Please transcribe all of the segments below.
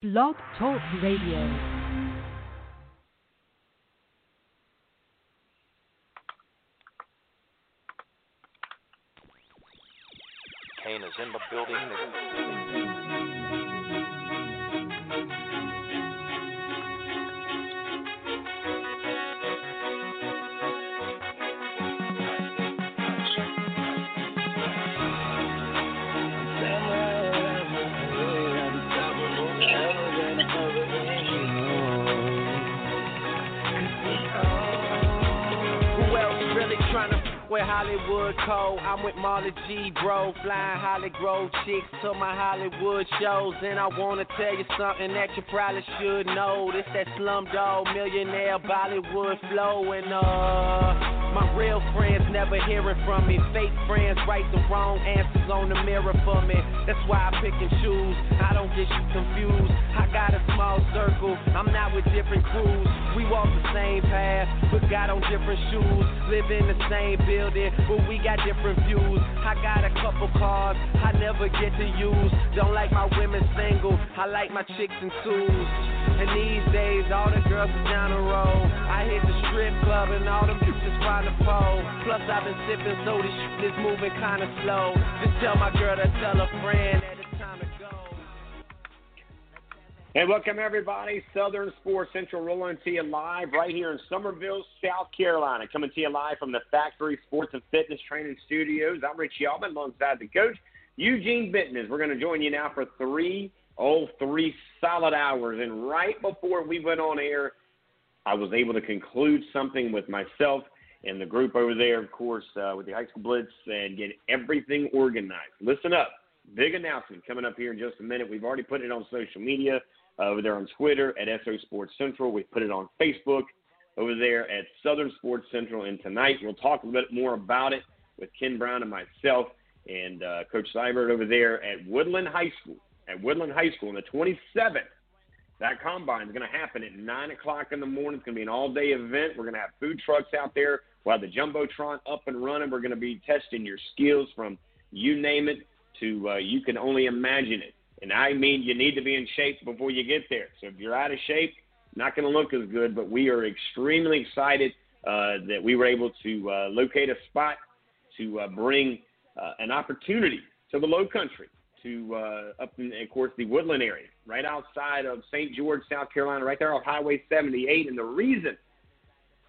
Blog Talk Radio. Kane is in the building. Hollywood Code? I'm with Marley G, bro. Flying Hollywood chicks to my Hollywood shows. And I wanna tell you something that you probably should know. This that slumdog millionaire Bollywood flow. And uh, my real friends never hearing from me. Fake friends write the wrong answers on the mirror for me. That's why I pick and choose. I don't get you confused. I got a small circle. I'm not with different crews. We walk the same path, but got on different shoes. Live in the same building, but we got different views. I got a couple cars I never get to use. Don't like my women single. I like my chicks in twos. And these days, all the girls is down the road. I hit the strip club and all them bitches find the pole. Plus, I've been sipping, so this shit is moving kinda slow. Just tell my girl to tell a friend that it's time to go. And welcome everybody, Southern Sports Central rolling to you live right here in Summerville, South Carolina. Coming to you live from the Factory Sports and Fitness Training Studios. I'm Rich Yalman alongside the coach, Eugene Bittnes. We're going to join you now for three, oh, three solid hours. And right before we went on air, I was able to conclude something with myself and the group over there, of course, uh, with the High School Blitz and get everything organized. Listen up. Big announcement coming up here in just a minute. We've already put it on social media uh, over there on Twitter at SO Sports Central. We put it on Facebook over there at Southern Sports Central. And tonight we'll talk a little bit more about it with Ken Brown and myself and uh, Coach Seibert over there at Woodland High School. At Woodland High School on the 27th. That combine is going to happen at 9 o'clock in the morning. It's going to be an all day event. We're going to have food trucks out there. We'll have the Jumbotron up and running. We're going to be testing your skills from you name it to uh, you can only imagine it. And I mean, you need to be in shape before you get there. So if you're out of shape, not going to look as good. But we are extremely excited uh, that we were able to uh, locate a spot to uh, bring uh, an opportunity to the Low Country, to uh, up in, of course, the Woodland area, right outside of St. George, South Carolina, right there off Highway 78. And the reason,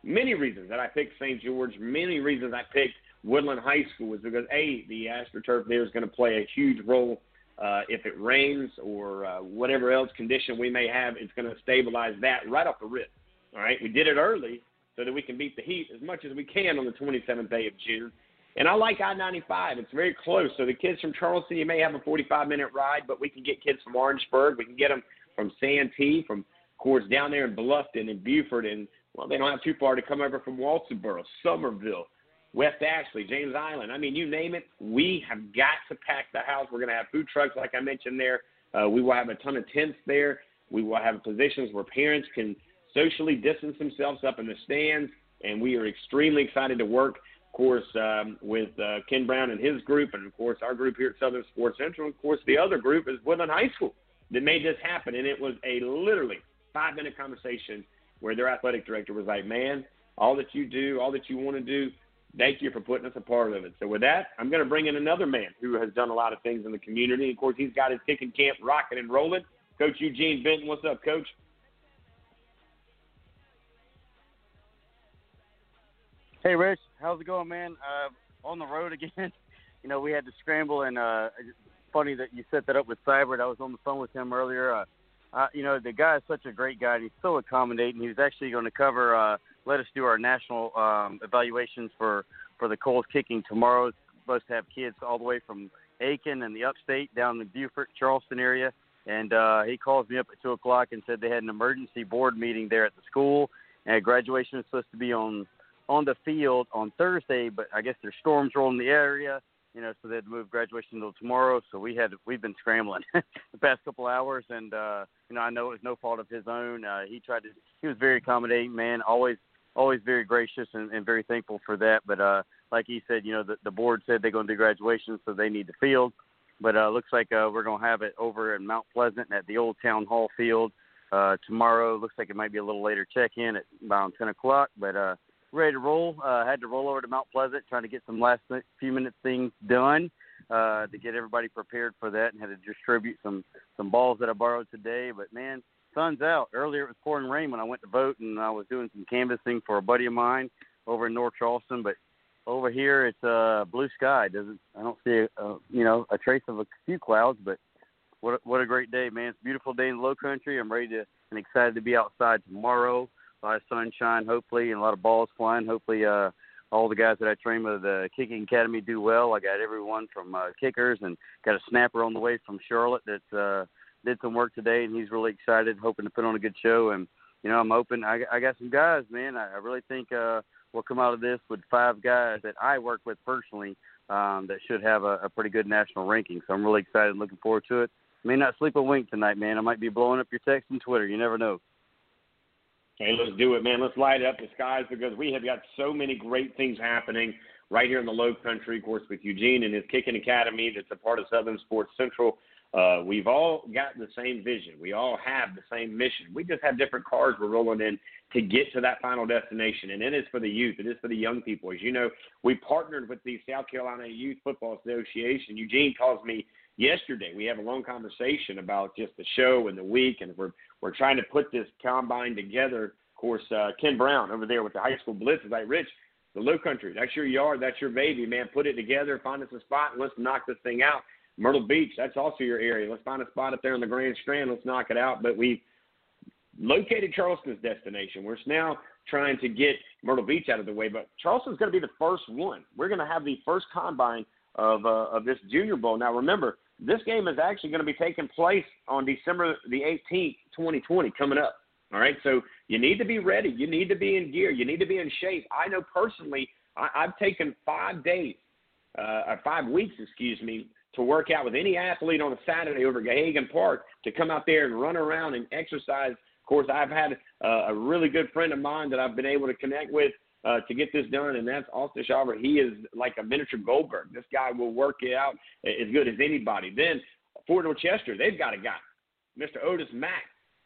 many reasons that I picked St. George, many reasons I picked Woodland High School is because a the AstroTurf there is going to play a huge role uh, if it rains or uh, whatever else condition we may have. It's going to stabilize that right off the rip. All right, we did it early so that we can beat the heat as much as we can on the 27th day of June. And I like I-95. It's very close. So the kids from Charleston, you may have a 45-minute ride, but we can get kids from Orangeburg. We can get them from Santee, from of course down there in Bluffton and Beaufort, and well, they don't have too far to come over from Walterboro, Summerville, West Ashley, James Island. I mean, you name it, we have got to pack the house. We're going to have food trucks, like I mentioned there. Uh, we will have a ton of tents there. We will have positions where parents can socially distance themselves up in the stands, and we are extremely excited to work, of course, um, with uh, Ken Brown and his group, and of course our group here at Southern Sports Central. Of course, the other group is Woodland High School that made this happen, and it was a literally five-minute conversation where their athletic director was like, "Man, all that you do, all that you want to do." Thank you for putting us a part of it. So with that, I'm going to bring in another man who has done a lot of things in the community. Of course, he's got his kicking camp rocking and rolling. Coach Eugene Benton, what's up, Coach? Hey, Rich, how's it going, man? Uh, on the road again. you know, we had to scramble, and uh, funny that you set that up with Seibert. I was on the phone with him earlier. Uh, uh, you know, the guy is such a great guy, and he's so accommodating. He was actually going to cover, uh, let us do our national um, evaluations for for the Kohl's kicking tomorrow. Supposed to have kids all the way from Aiken and the upstate down the Beaufort, Charleston area. And uh, he calls me up at two o'clock and said they had an emergency board meeting there at the school, and graduation is supposed to be on on the field on Thursday, but I guess there's storms rolling the area, you know, so they had to move graduation until tomorrow. So we had we've been scrambling the past couple hours, and uh, you know, I know it was no fault of his own. Uh, he tried to, he was very accommodating, man, always always very gracious and, and very thankful for that. But uh, like he said, you know, the, the board said they're going to do graduation, so they need the field. but uh, looks like uh, we're gonna have it over in Mount Pleasant at the old town hall field uh, tomorrow. Looks like it might be a little later check in at around 10 o'clock, but uh, ready to roll. Uh, had to roll over to Mount Pleasant, trying to get some last few minute things done uh, to get everybody prepared for that, and had to distribute some some balls that I borrowed today. But man, sun's out. Earlier it was pouring rain when I went to vote, and I was doing some canvassing for a buddy of mine over in North Charleston. But over here it's uh, blue sky. Doesn't I don't see a, a you know a trace of a few clouds, but what what a great day, man! It's a beautiful day in the Low Country. I'm ready to and excited to be outside tomorrow. A lot of sunshine, hopefully, and a lot of balls flying. Hopefully, uh, all the guys that I train with the kicking academy do well. I got everyone from uh, kickers and got a snapper on the way from Charlotte that uh, did some work today, and he's really excited, hoping to put on a good show. And you know, I'm hoping I, I got some guys, man. I, I really think uh, we'll come out of this with five guys that I work with personally um, that should have a, a pretty good national ranking. So I'm really excited, looking forward to it. May not sleep a wink tonight, man. I might be blowing up your text and Twitter. You never know. Hey, let's do it, man. Let's light up the skies because we have got so many great things happening right here in the Low Country, of course, with Eugene and his kicking academy that's a part of Southern Sports Central. Uh, we've all got the same vision. We all have the same mission. We just have different cars we're rolling in to get to that final destination. And it is for the youth. It is for the young people. As you know, we partnered with the South Carolina Youth Football Association. Eugene calls me yesterday. We have a long conversation about just the show and the week, and we're we're trying to put this combine together. Of course, uh, Ken Brown over there with the high school blitz is like, Rich, the Low Country, that's your yard, that's your baby, man. Put it together, find us a spot, and let's knock this thing out. Myrtle Beach, that's also your area. Let's find a spot up there on the Grand Strand. Let's knock it out. But we located Charleston's destination. We're now trying to get Myrtle Beach out of the way, but Charleston's going to be the first one. We're going to have the first combine of uh, of this Junior Bowl. Now, remember, this game is actually going to be taking place on December the 18th, 2020, coming up. All right, so you need to be ready. You need to be in gear. You need to be in shape. I know personally, I, I've taken five days, uh, or five weeks, excuse me, to work out with any athlete on a Saturday over Gahagan Park to come out there and run around and exercise. Of course, I've had uh, a really good friend of mine that I've been able to connect with uh, to get this done, and that's Austin Shawver. He is like a miniature Goldberg. This guy will work it out as good as anybody. Then Fort Chester, they've got a guy, Mr. Otis Mack.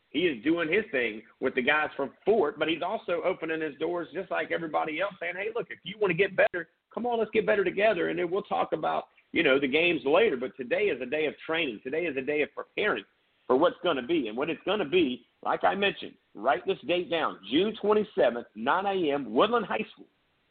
He is doing his thing with the guys from Fort, but he's also opening his doors just like everybody else, saying, "Hey, look, if you want to get better, come on, let's get better together." And then we'll talk about you know the games later. But today is a day of training. Today is a day of preparing for what's going to be, and what it's going to be like I mentioned, write this date down June 27th, 9 a.m., Woodland High School.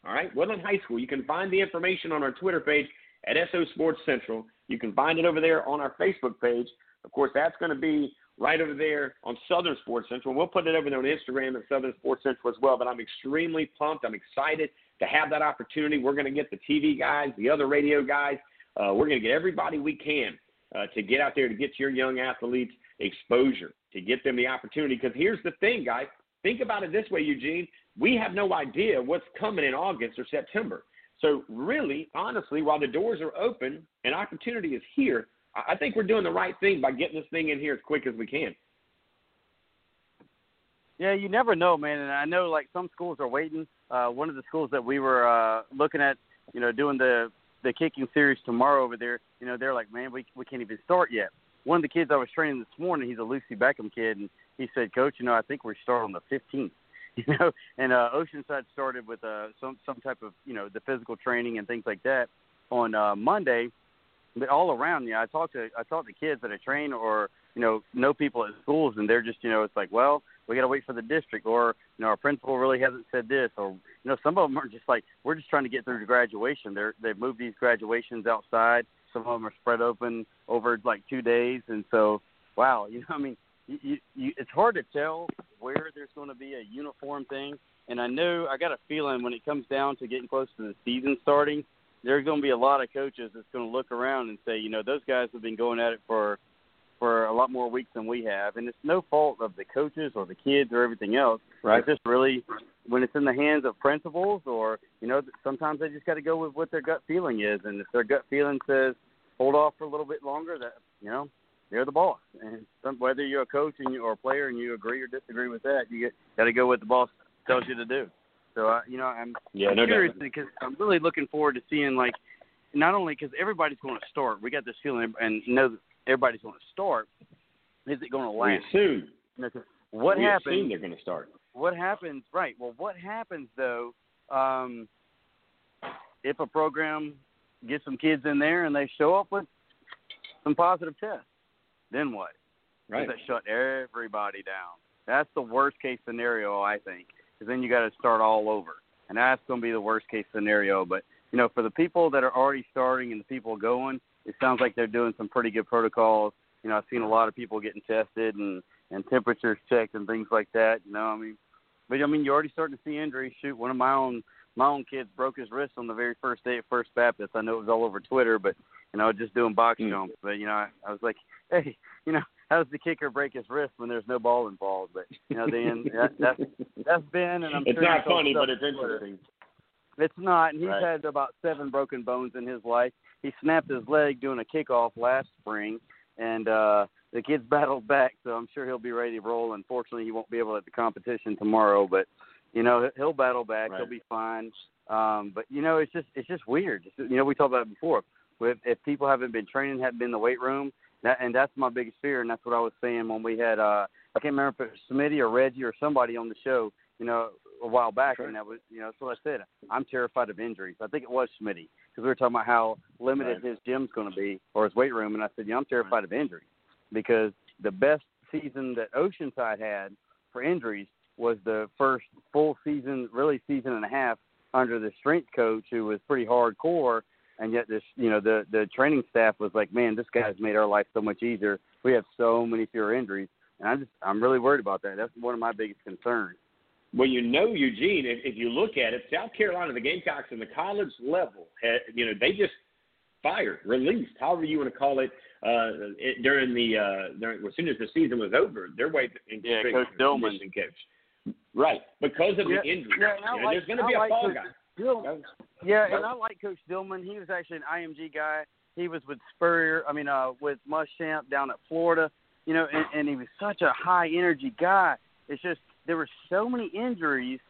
All right, Woodland High School. You can find the information on our Twitter page at SO Sports Central. You can find it over there on our Facebook page. Of course, that's going to be right over there on Southern Sports Central. We'll put it over there on Instagram at Southern Sports Central as well. But I'm extremely pumped. I'm excited to have that opportunity. We're going to get the TV guys, the other radio guys. Uh, we're going to get everybody we can uh, to get out there to get your young athletes exposure to get them the opportunity. Because here's the thing, guys. Think about it this way, Eugene. We have no idea what's coming in August or September. So, really, honestly, while the doors are open and opportunity is here, I think we're doing the right thing by getting this thing in here as quick as we can. Yeah, you never know, man. And I know, like some schools are waiting. Uh, one of the schools that we were uh, looking at, you know, doing the the kicking series tomorrow over there, you know, they're like, man, we we can't even start yet one of the kids I was training this morning, he's a Lucy Beckham kid, and he said, "Coach, you know, I think we start on the 15th." You know, and uh, Oceanside started with uh, some some type of you know the physical training and things like that on uh, Monday. But all around, yeah, I talked to I talked to kids that I train or you know know people at schools, and they're just you know it's like, well, we got to wait for the district, or you know our principal really hasn't said this, or you know some of them are just like we're just trying to get through to graduation. They're they've moved these graduations outside some of them are spread open over like two days, and so wow, you know, I mean, you, you, it's hard to tell where there's going to be a uniform thing. And I know I got a feeling when it comes down to getting close to the season starting, there's going to be a lot of coaches that's going to look around and say, you know, those guys have been going at it for for a lot more weeks than we have, and it's no fault of the coaches or the kids or everything else. Right. It's just really when it's in the hands of principals or you know sometimes they just got to go with what their gut feeling is, and if their gut feeling says hold off for a little bit longer, that you know they're the boss. And some, whether you're a coach and you, or a player and you agree or disagree with that, you got to go with the boss tells you to do. So uh, you know I'm, yeah, I'm no curious because I'm really looking forward to seeing like not only because everybody's going to start, we got this feeling, and know that everybody's going to start. Is it going to last? We assume. You know, 'cause what we assume happens? they're going to start. What happens? Right. Well, what happens though? Um, if a program gets some kids in there and they show up with some positive tests, then what? Right. Does that shut everybody down? That's the worst case scenario, I think, because then you got to start all over, and that's going to be the worst case scenario. But you know, for the people that are already starting and the people going, it sounds like they're doing some pretty good protocols. You know, I've seen a lot of people getting tested and and temperatures checked and things like that. You know, I mean, but I mean, you're already starting to see injuries. Shoot, one of my own my own kids broke his wrist on the very first day at First Baptist. I know it was all over Twitter, but you know, just doing box Mm. jumps. But you know, I, I was like, hey, you know, how does the kicker break his wrist when there's no ball involved? But you know, then that, that's that's been, and I'm it's sure not funny, but it's interesting. It's not, and he's Right. had about seven broken bones in his life. He snapped his leg doing a kickoff last spring, and uh the kid's battled back, so I'm sure he'll be ready to roll. Unfortunately, he won't be able at the competition tomorrow, but you know he'll battle back. Right. He'll be fine. Um, but you know, it's just it's just weird. It's, you know, we talked about it before. If, if people haven't been training, haven't been in the weight room, that, and that's my biggest fear. And that's what I was saying when we had uh, I can't remember if it was Smitty or Reggie or somebody on the show. You know, a while back, Sure. and that was you know that's what I said. I'm terrified of injuries. I think it was Smitty because we were talking about how limited Right. his gym's going to be or his weight room, and I said, yeah, I'm terrified of injuries. Because the best season that Oceanside had for injuries was the first full season, really season and a half under the strength coach who was pretty hardcore and yet this you know the the training staff was like man this guy's made our life so much easier. We have so many fewer injuries. And i'm just i'm really worried about that. That's one of my biggest concerns Well, you know, Eugene, if, if you look at it, South Carolina, the Gamecocks in the college level, had, you know, they just fired, released, however you want to call it, uh, it during the uh, during, as soon as the season was over, their way Yeah, Coach Dillman. coach, right? Because of Yeah, the injury, yeah, you know, like- there's going to be a like fall Coach guy. Dillman. Yeah, and I like Coach Dillman. He was actually an IMG guy. He was with Spurrier. I mean, uh, with Muschamp down at Florida. You know, and, and he was such a high energy guy. It's just there were so many injuries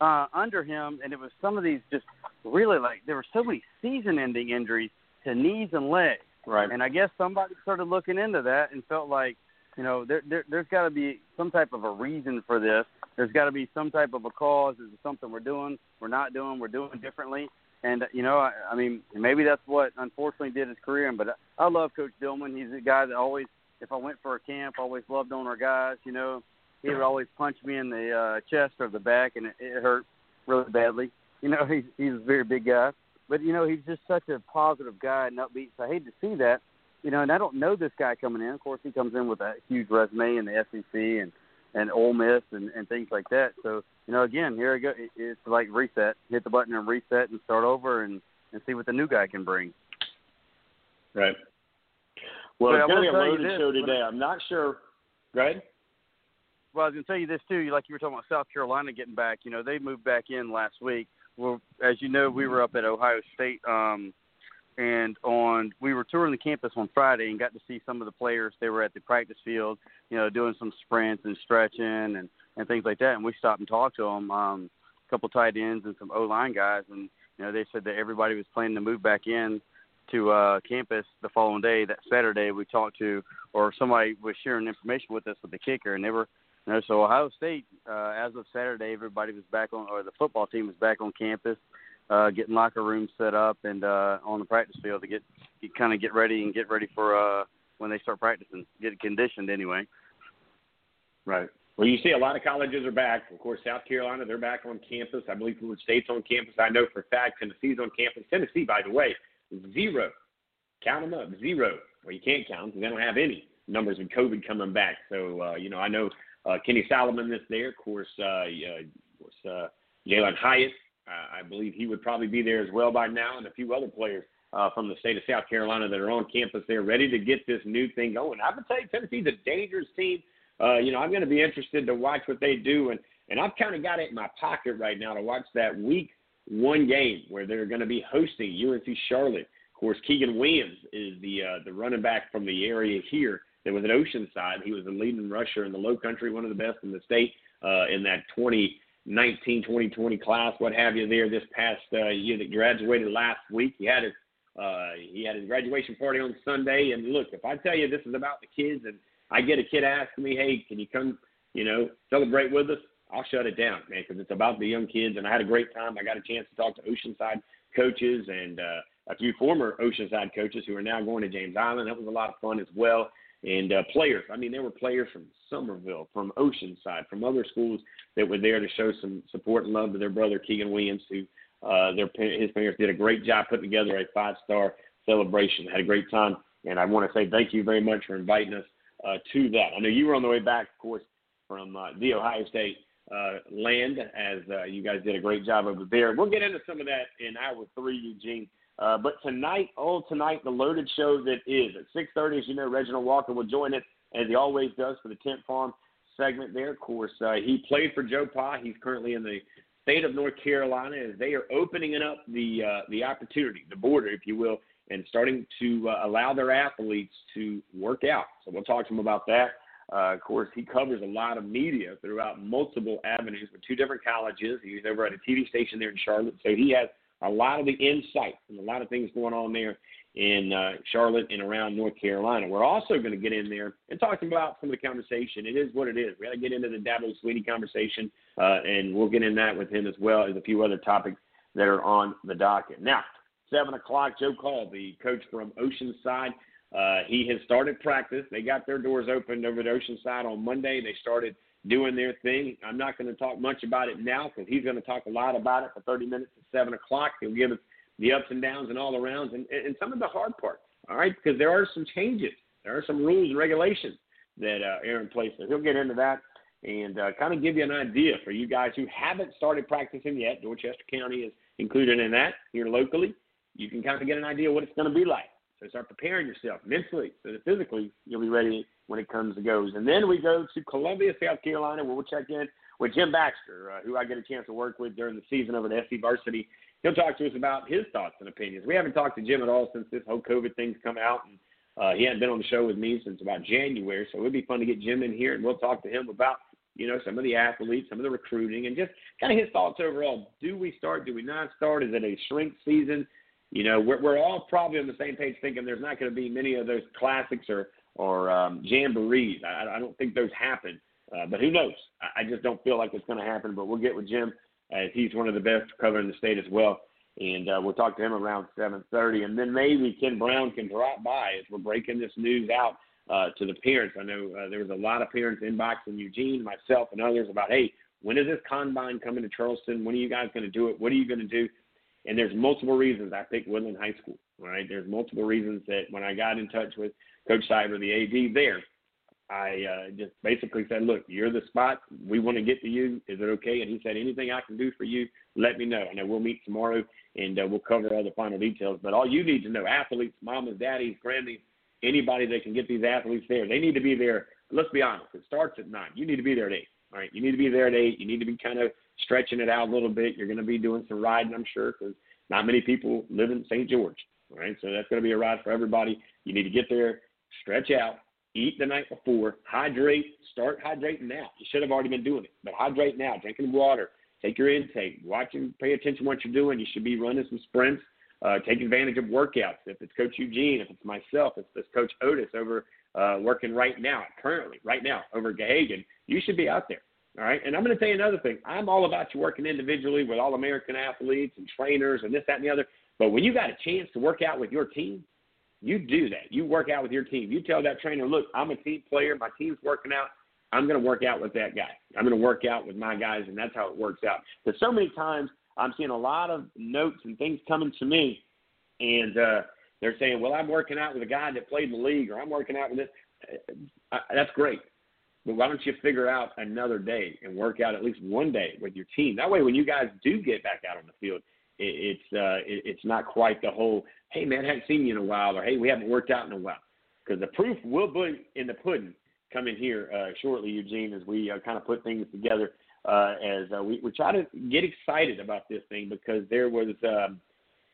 uh, under him, and it was some of these just really like there were so many season-ending injuries to knees and legs. Right. And I guess somebody started looking into that and felt like, you know, there, there there's got to be some type of a reason for this. There's got to be some type of a cause. Is it something we're doing, we're not doing, we're doing differently? And you know, I, I mean, maybe that's what unfortunately did his career. But I, I love Coach Dillman. He's a guy that always, if I went for a camp, always loved on our guys. You know, he would always punch me in the uh, chest or the back, and it, it hurt really badly. You know, he's he's a very big guy, but you know, he's just such a positive guy and upbeat. So I hate to see that. You know, and I don't know this guy coming in. Of course, he comes in with a huge resume in the SEC and and Ole Miss and and things like that. So you know, again, here I go. It's like reset. Hit the button and reset and start over and and see what the new guy can bring. Right. Well, But it's going to be a loaded this, show today. I'm not sure. Go ahead. Well, I was going to tell you this too. Like you were talking about South Carolina getting back. You know, they moved back in last week. Well, as you know, we were up at Ohio State, um, and on we were touring the campus on Friday and got to see some of the players. They were at the practice field, you know, doing some sprints and stretching and and things like that. And we stopped and talked to them. Um, a couple tight ends and some O line guys, and you know, they said that everybody was planning to move back in to uh campus the following day. That Saturday, we talked to, or somebody was sharing information with us with the kicker, and they were know, so Ohio State, uh, as of Saturday, everybody was back on, or the football team was back on campus, uh, getting locker rooms set up and uh, on the practice field to get, get kind of get ready and get ready for uh, when they start practicing, get conditioned anyway. Right. Well, you see a lot of colleges are back. Of course, South Carolina, they're back on campus. I believe Florida State's on campus. I know for a fact Tennessee's on campus. Tennessee, by the way, zero. Count them up, zero. Well, you can't count because they don't have any numbers of COVID coming back. So, uh, you know, I know uh, Kenny Solomon is there. Of course, uh, of course uh, Jalin Hyatt, uh, I believe he would probably be there as well by now, and a few other players uh, from the state of South Carolina that are on campus there, ready to get this new thing going. I would tell you, Tennessee's a dangerous team. Uh, you know, I'm going to be interested to watch what they do, and and I've kind of got it in my pocket right now to watch that week one game where they're going to be hosting UNC Charlotte. Of course, Keegan Williams is the uh, the running back from the area here that was at Oceanside. He was the leading rusher in the Low Country, one of the best in the state uh, in that 2019 2020 class, what have you. There this past uh, year that graduated last week, he had his Uh, he had his graduation party on Sunday, and look, if I tell you this is about the kids, and I get a kid asking me, "Hey, can you come, you know, celebrate with us?" I'll shut it down, man, because it's about the young kids. And I had a great time. I got a chance to talk to Oceanside coaches and uh, a few former Oceanside coaches who are now going to James Island. That was a lot of fun as well. And uh, players, I mean, there were players from Summerville, from Oceanside, from other schools that were there to show some support and love to their brother Keegan Williams, who uh, their his parents did a great job putting together a five star celebration. Had a great time, and I want to say thank you very much for inviting us uh, to that. I know you were on the way back, of course, from uh, the Ohio State uh, land, as uh, you guys did a great job over there. We'll get into some of that in hour three, Eugene. Uh, but tonight, oh tonight, the loaded show that is at 6:30. As you know, Reginald Walker will join us as he always does for the Tent Farm segment. There, of course, uh, he played for Joe Pa. He's currently in the state of North Carolina as they are opening up the uh, the opportunity, the border, if you will, and starting to uh, allow their athletes to work out. So we'll talk to him about that. Uh, of course, he covers a lot of media throughout multiple avenues with two different colleges. He's over at a TV station there in Charlotte, so he has a lot of the insight and a lot of things going on there in uh, Charlotte and around North Carolina. We're also going to get in there and talk about some of the conversation. It is what it is. We got to get into the Dabo Swinney conversation, uh, and we'll get in that with him as well as a few other topics that are on the docket. Now, 7 o'clock, Joe Call, the coach from Oceanside. Uh, he has started practice. They got their doors opened over at Oceanside on Monday. They started doing their thing. I'm not going to talk much about it now because he's going to talk a lot about it for 30 minutes at 7 o'clock. He'll give us the ups and downs and all the rounds and, and some of the hard parts, all right, because there are some changes. There are some rules and regulations that uh, are in place. So he'll get into that and uh, kind of give you an idea for you guys who haven't started practicing yet. Dorchester County is included in that here locally. You can kind of get an idea what it's going to be like. So start preparing yourself mentally so that physically you'll be ready when it comes to goes. And then we go to Columbia, South Carolina, where we'll check in with Jim Baxter, uh, who I get a chance to work with during the season over at SC Varsity. He'll talk to us about his thoughts and opinions. We haven't talked to Jim at all since this whole COVID thing's come out, and uh, he hadn't been on the show with me since about January. So it would be fun to get Jim in here, and we'll talk to him about you know some of the athletes, some of the recruiting, and just kind of his thoughts overall. Do we start? Do we not start? Is it a shrink season? You know, we're, we're all probably on the same page, thinking there's not going to be many of those classics or or um, jamborees. I, I don't think those happen, uh, but who knows? I, I just don't feel like it's going to happen. But we'll get with Jim as he's one of the best covering the state as well, and uh, we'll talk to him around 7:30, and then maybe Ken Brown can drop by as we're breaking this news out uh, to the parents. I know uh, there was a lot of parents inboxing Eugene, myself, and others about, hey, when is this combine coming to Charleston? When are you guys going to do it? What are you going to do? And there's multiple reasons I picked Woodland High School. Right? There's multiple reasons that when I got in touch with Coach Seibert, the AD there, I uh, just basically said, "Look, you're the spot. We want to get to you. Is it okay?" And he said, "Anything I can do for you, let me know." And then we'll meet tomorrow, and uh, we'll cover all the final details. But all you need to know, athletes, mamas, daddies, grandies, anybody that can get these athletes there, they need to be there. Let's be honest. It starts at nine. You need to be there at eight. All right. You need to be there at eight. You need to be kind of stretching it out a little bit. You're going to be doing some riding, I'm sure, because not many people live in St. George. All right. So that's going to be a ride for everybody. You need to get there, stretch out, eat the night before, hydrate, start hydrating now. You should have already been doing it, but hydrate now, drinking water, take your intake, watching, pay attention to what you're doing. You should be running some sprints, uh, take advantage of workouts. If it's Coach Eugene, if it's myself, if it's Coach Otis over uh, working right now, currently, right now, over Gahagan, you should be out there. All right. And I'm going to tell you another thing. I'm all about you working individually with all American athletes and trainers and this, that, and the other. But when you got a chance to work out with your team, you do that. You work out with your team. You tell that trainer, look, I'm a team player. My team's working out. I'm going to work out with that guy. I'm going to work out with my guys, and that's how it works out. Because so many times I'm seeing a lot of notes and things coming to me, and uh, they're saying, well, I'm working out with a guy that played in the league, or I'm working out with this. Uh, that's great. But why don't you figure out another day and work out at least one day with your team? That way, when you guys do get back out on the field, it, it's uh, it, it's not quite the whole hey man, I haven't seen you in a while, or hey, we haven't worked out in a while. Because the proof will be in the pudding coming here uh, shortly, Eugene, as we uh, kind of put things together. Uh, as uh, we, we try to get excited about this thing because there was, um,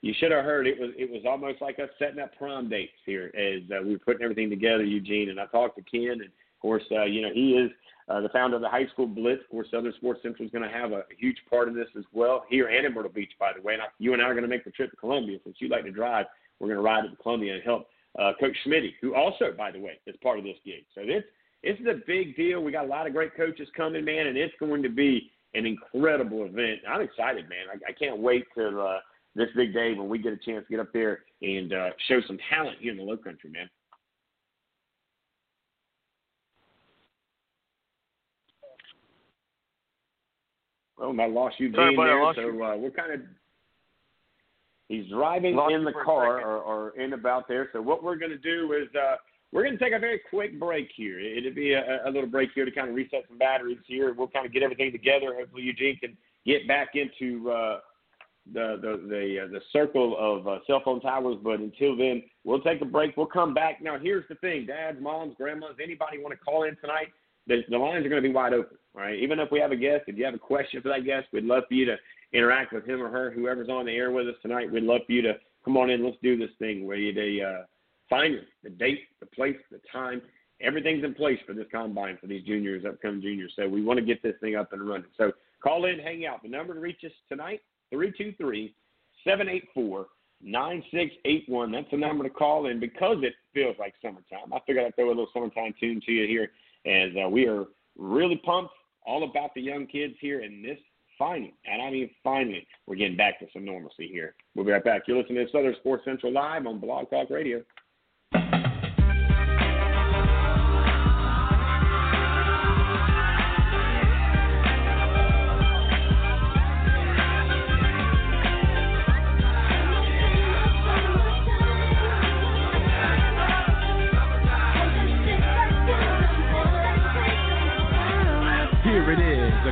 you should have heard it was it was almost like us setting up prom dates here as uh, we were putting everything together, Eugene. And I talked to Ken, and course, uh, you know he is uh, the founder of the High School Blitz. Of course, Southern Sports Central is going to have a huge part in this as well here and in Myrtle Beach, by the way. And I, you and I are going to make the trip to Columbia since you like to drive we're going to ride to Columbia and help uh, Coach Schmitty, who also, by the way, is part of this gig. So this this is a big deal. We got a lot of great coaches coming, man, and it's going to be an incredible event. I'm excited, man. I, I can't wait till uh, this big day when we get a chance to get up there and uh, show some talent here in the Low Country, man. Oh, I lost Eugene Sorry, buddy, there, lost so you. uh, we're kind of. He's driving Lost in the car or, or in about there. So what we're going to do is uh, we're going to take a very quick break here. It'll be a, a little break here to kind of reset some batteries here. We'll kind of get everything together. Hopefully Eugene can get back into uh, the the the, uh, the circle of uh, cell phone towers. But until then, we'll take a break. We'll come back. Now here's the thing: dads, moms, grandmas, anybody want to call in tonight? The, the lines are going to be wide open. Right. Even if we have a guest, if you have a question for that guest, we'd love for you to interact with him or her, whoever's on the air with us tonight. We'd love for you to come on in. Let's do this thing where you they uh, find the date, the place, the time. Everything's in place for this combine for these juniors, upcoming juniors. So we want to get this thing up and running. So call in, hang out. The number to reach us tonight, 323 784 9681. That's the number to call in because it feels like summertime. I figured I'd throw a little summertime tune to you here as uh, we are really pumped all about the young kids here in this finally, and I mean finally, we're getting back to some normalcy here. We'll be right back. You're listening to Southern Sports Central Live on Blog Talk Radio.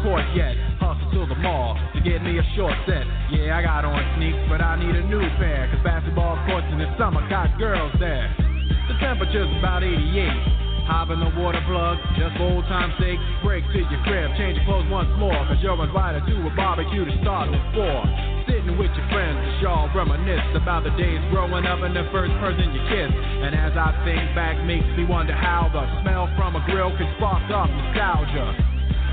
Court yet. Hustle to the mall to get me a short set. Yeah, I got on sneaks, but I need a new pair. Cause basketball courts in the summer got girls there. The temperature's about 88. Hop in the water plug, just for old time's sake. Break to your crib, change your clothes once more. Cause you're invited to a barbecue to start with four. Sitting with your friends, as y'all reminisce about the days growing up and the first person you kissed. And as I think back, makes me wonder how the smell from a grill can spark off nostalgia.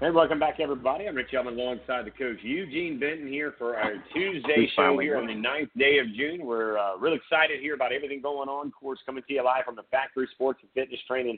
Hey, welcome back, everybody. I'm Rich Elman alongside the coach Eugene Benton here for our Tuesday show here on the ninth day of June. We're uh, really excited here about everything going on. Of course, coming to you live from the Factory Sports and Fitness Training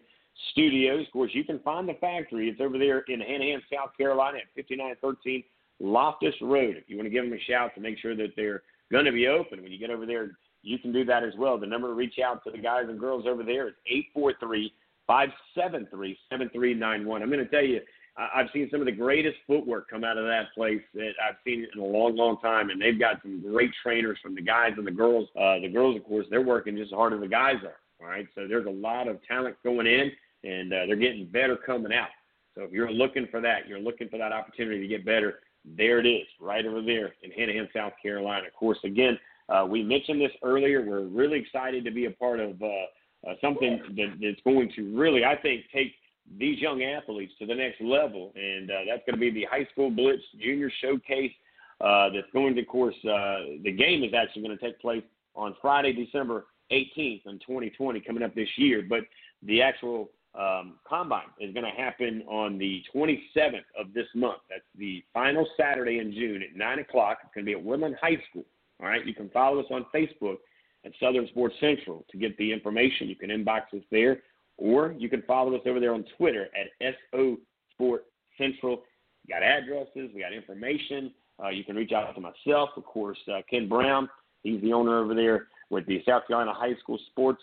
Studios. Of course, you can find the factory. It's over there in Hanahan, South Carolina at 5913 Loftus Road. If you want to give them a shout to make sure that they're going to be open when you get over there, you can do that as well. The number to reach out to the guys and girls over there is 843 573 7391. I'm going to tell you, I've seen some of the greatest footwork come out of that place that I've seen in a long, long time, and they've got some great trainers from the guys and the girls. Uh, the girls, of course, they're working just as hard as the guys are. All right, so there's a lot of talent going in, and uh, they're getting better coming out. So if you're looking for that, you're looking for that opportunity to get better. There it is, right over there in Hanahan, South Carolina. Of course, again, uh, we mentioned this earlier. We're really excited to be a part of uh, uh, something that, that's going to really, I think, take these young athletes to the next level, and uh, that's going to be the High School Blitz Junior Showcase. Uh, that's going to, of course, uh, the game is actually going to take place on Friday, December 18th in 2020, coming up this year. But the actual um, combine is going to happen on the 27th of this month. That's the final Saturday in June at 9 o'clock. It's going to be at Woodland High School. All right, you can follow us on Facebook at Southern Sports Central to get the information. You can inbox us there or you can follow us over there on Twitter at SO Sport Central. We got addresses, we got information. Uh, you can reach out to myself, of course, uh, Ken Brown. He's the owner over there with the South Carolina High School Sports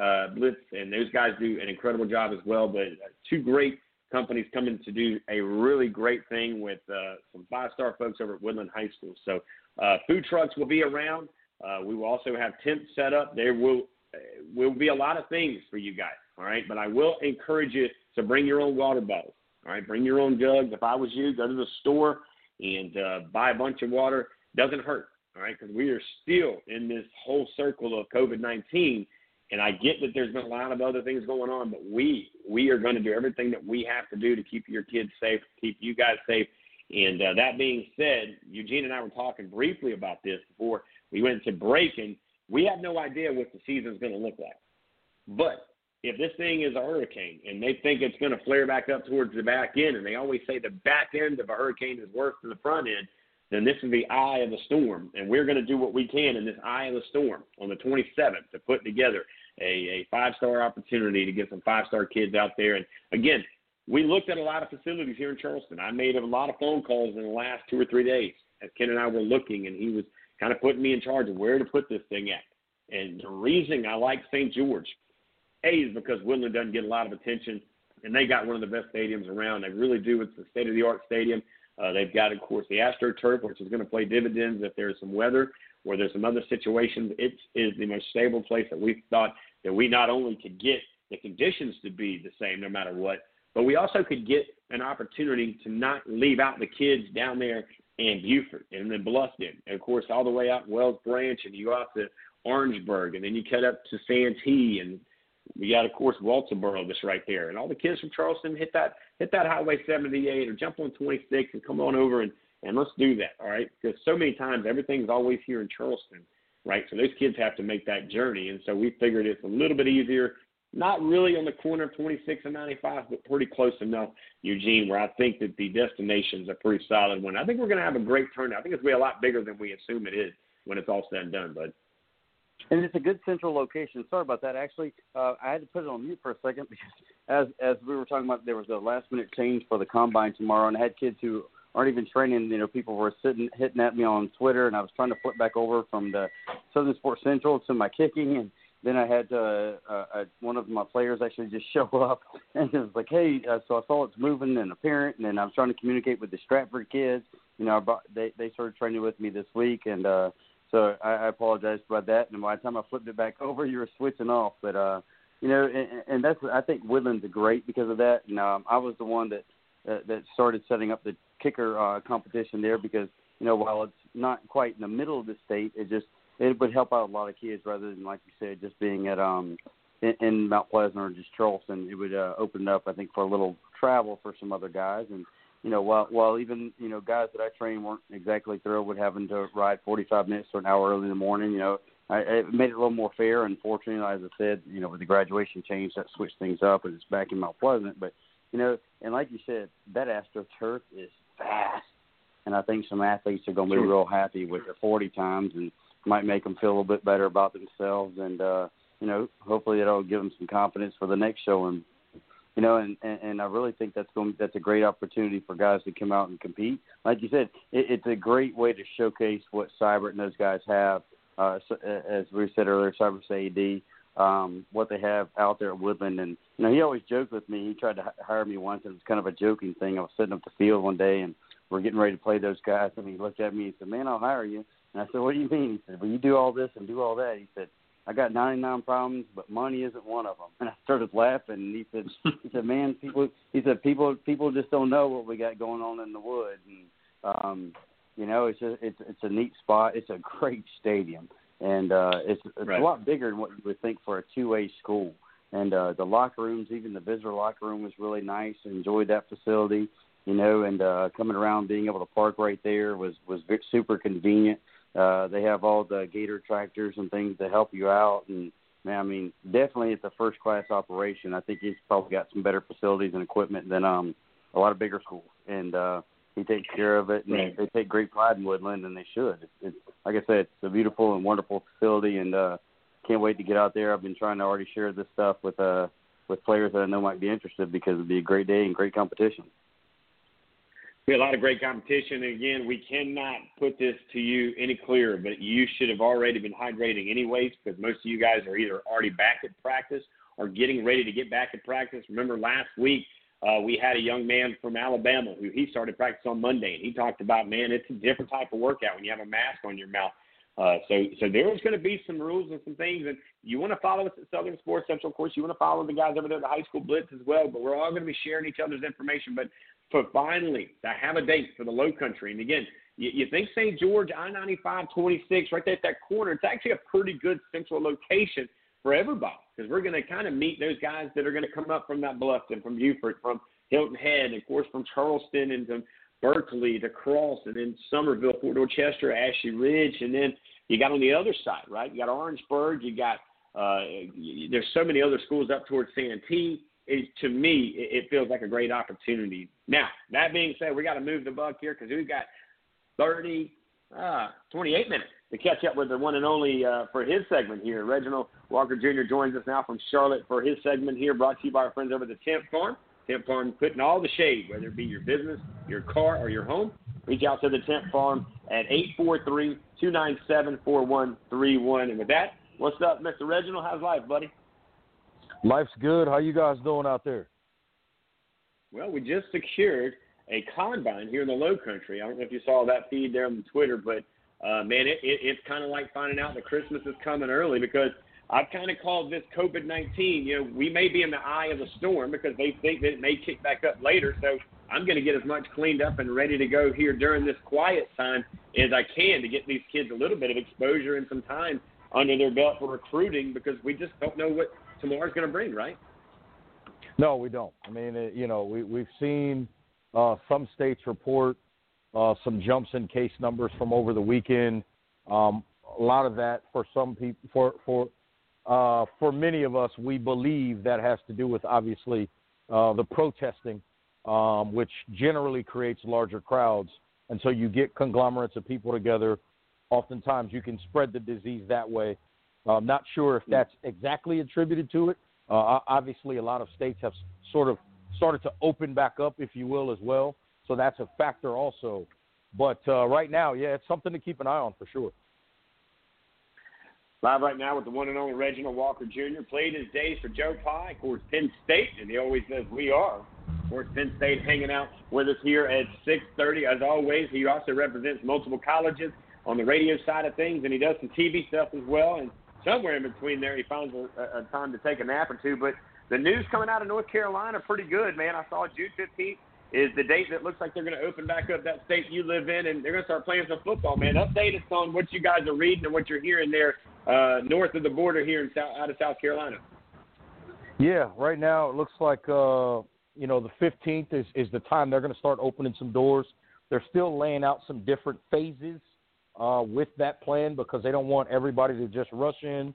uh, Blitz, and those guys do an incredible job as well. But uh, two great companies coming to do a really great thing with uh, some five-star folks over at Woodland High School. So uh, food trucks will be around. Uh, we will also have tents set up. There will uh, will be a lot of things for you guys. All right, but I will encourage you to bring your own water bottle. All right, bring your own jugs. If I was you, go to the store and uh, buy a bunch of water. Doesn't hurt. All right, because we are still in this whole circle of COVID nineteen, and I get that there's been a lot of other things going on, but we we are going to do everything that we have to do to keep your kids safe, keep you guys safe. And uh, that being said, Eugene and I were talking briefly about this before we went to break, and we have no idea what the season's going to look like. But if this thing is a hurricane and they think it's going to flare back up towards the back end, and they always say the back end of a hurricane is worse than the front end, then this is the eye of the storm, and we're going to do what we can in this eye of the storm on the 27th to put together a, a five-star opportunity to get some five-star kids out there. And again, we looked at a lot of facilities here in Charleston. I made a lot of phone calls in the last two or three days as Ken and I were looking, and he was kind of putting me in charge of where to put this thing at. And the reason I like St. George a is because Woodland doesn't get a lot of attention, and they got one of the best stadiums around. They really do. It's a state of the art stadium. Uh, they've got, of course, the AstroTurf, which is going to play dividends if there's some weather or there's some other situations. It is the most stable place that we thought that we not only could get the conditions to be the same no matter what, but we also could get an opportunity to not leave out the kids down there in Beaufort and then Bluffton, and of course all the way out Wells Branch, and you go out to Orangeburg, and then you cut up to Santee and we got, of course, Walterboro that's right there, and all the kids from Charleston hit that hit that Highway 78 or jump on 26 and come on over and and let's do that, all right? Because so many times everything's always here in Charleston, right? So those kids have to make that journey, and so we figured it's a little bit easier. Not really on the corner of 26 and 95, but pretty close enough, Eugene, where I think that the destination's a pretty solid one. I think we're going to have a great turnout. I think it's going to be a lot bigger than we assume it is when it's all said and done, bud and it's a good central location. Sorry about that. Actually, uh, I had to put it on mute for a second because as as we were talking about, there was a last minute change for the combine tomorrow, and I had kids who aren't even training. You know, people were sitting hitting at me on Twitter, and I was trying to flip back over from the Southern Sports Central to my kicking, and then I had uh, uh, uh, one of my players actually just show up, and it was like, hey, uh, so I saw it's moving and apparent, and then I was trying to communicate with the Stratford kids. You know, I brought, they they started training with me this week, and uh, so I, I apologize about that. And by the time I flipped it back over, you were switching off. But uh, you know, and, and that's I think Woodland's great because of that. And um, I was the one that uh, that started setting up the kicker uh, competition there because you know while it's not quite in the middle of the state, it just it would help out a lot of kids rather than like you said just being at um in, in Mount Pleasant or just Charleston. It would uh, open up I think for a little travel for some other guys and you know, while while even you know guys that I train weren't exactly thrilled with having to ride 45 minutes or an hour early in the morning, you know, I, it made it a little more fair. Unfortunately, as I said, you know, with the graduation change, that switched things up, and it's back in Mount Pleasant. But you know, and like you said, that AstroTurf is fast, and I think some athletes are going to be real happy with their 40 times and might make them feel a little bit better about themselves, and uh, you know, hopefully it'll give them some confidence for the next show and you know, and, and and I really think that's going that's a great opportunity for guys to come out and compete. Like you said, it, it's a great way to showcase what Seibert and those guys have. Uh, so, as we said earlier, Seibert AD, um, what they have out there at Woodland, and you know, he always joked with me. He tried to hire me once, and it was kind of a joking thing. I was sitting up the field one day, and we're getting ready to play those guys, and he looked at me and said, "Man, I'll hire you." And I said, "What do you mean?" He said, "Well, you do all this and do all that." He said, I got 99 problems, but money isn't one of them. And I started laughing. And he said, he said, man, people, he said, people, people just don't know what we got going on in the wood. And, um, you know, it's a, it's, it's a neat spot. It's a great stadium. And, uh, it's, it's right. a lot bigger than what you would think for a two-way school. And, uh, the locker rooms, even the visitor locker room was really nice. I enjoyed that facility, you know, and, uh, coming around, being able to park right there was, was super convenient uh, they have all the Gator tractors and things to help you out. And man, I mean, definitely it's a first class operation. I think he's probably got some better facilities and equipment than um a lot of bigger schools. And uh, he takes care of it, and right. they, they take great pride in Woodland, and they should. It's, it's like I said, it's a beautiful and wonderful facility, and uh, can't wait to get out there. I've been trying to already share this stuff with uh with players that I know might be interested because it'd be a great day and great competition we had a lot of great competition. And again, we cannot put this to you any clearer, but you should have already been hydrating anyways because most of you guys are either already back at practice or getting ready to get back at practice. Remember last week, uh, we had a young man from Alabama who he started practice on Monday, and he talked about, man, it's a different type of workout when you have a mask on your mouth. Uh, so, so there's going to be some rules and some things, and you want to follow us at Southern Sports Central. Of course, you want to follow the guys over there at the High School Blitz as well. But we're all going to be sharing each other's information. But for finally to have a date for the Low Country, and again, you, you think St. George I ninety five twenty six right there at that corner. It's actually a pretty good central location for everybody because we're going to kind of meet those guys that are going to come up from that Bluffton, from Beaufort, from Hilton Head, and of course from Charleston and from Berkeley to Cross, and then Summerville, Fort Dorchester, Ashley Ridge, and then you got on the other side, right? You got Orangeburg, you got uh, there's so many other schools up towards Santee. It, to me, it, it feels like a great opportunity. Now, that being said, we got to move the buck here because we've got 30, uh, 28 minutes to catch up with the one and only uh, for his segment here. Reginald Walker Jr. joins us now from Charlotte for his segment here, brought to you by our friends over at the Tint Farm. Tint Farm putting all the shade, whether it be your business, your car, or your home. Reach out to the Tint Farm at 843 297 4131. And with that, what's up, Mr. Reginald? How's life, buddy? Life's good. How you guys doing out there? Well, we just secured a combine here in the Low Country. I don't know if you saw that feed there on Twitter, but uh, man, it, it, it's kind of like finding out that Christmas is coming early because I've kind of called this COVID 19. You know, we may be in the eye of the storm because they think that it may kick back up later. So I'm going to get as much cleaned up and ready to go here during this quiet time as I can to get these kids a little bit of exposure and some time under their belt for recruiting because we just don't know what tomorrow's going to bring, right? No, we don't. I mean, it, you know, we we've seen uh, some states report uh, some jumps in case numbers from over the weekend. Um, a lot of that for some people, for for uh, for many of us, we believe that has to do with obviously uh, the protesting um, which generally creates larger crowds. And so you get conglomerates of people together. Oftentimes you can spread the disease that way. I'm not sure if that's exactly attributed to it. Uh, obviously, a lot of states have sort of started to open back up, if you will, as well. So that's a factor also. But uh, right now, yeah, it's something to keep an eye on for sure. Live right now with the one and only Reginald Walker Jr. Played his days for Joe Pa, of course, Penn State, and he always says we are course, Penn State hanging out with us here at 6:30. As always, he also represents multiple colleges on the radio side of things, and he does some TV stuff as well. And somewhere in between there, he finds a, a time to take a nap or two. But the news coming out of North Carolina pretty good, man. I saw June 15th is the date that looks like they're going to open back up that state you live in, and they're going to start playing some football, man. Update us on what you guys are reading and what you're hearing there uh, north of the border here in South, out of South Carolina. Yeah, right now it looks like uh, you know, the 15th is, is the time they're going to start opening some doors. They're still laying out some different phases uh, with that plan because they don't want everybody to just rush in,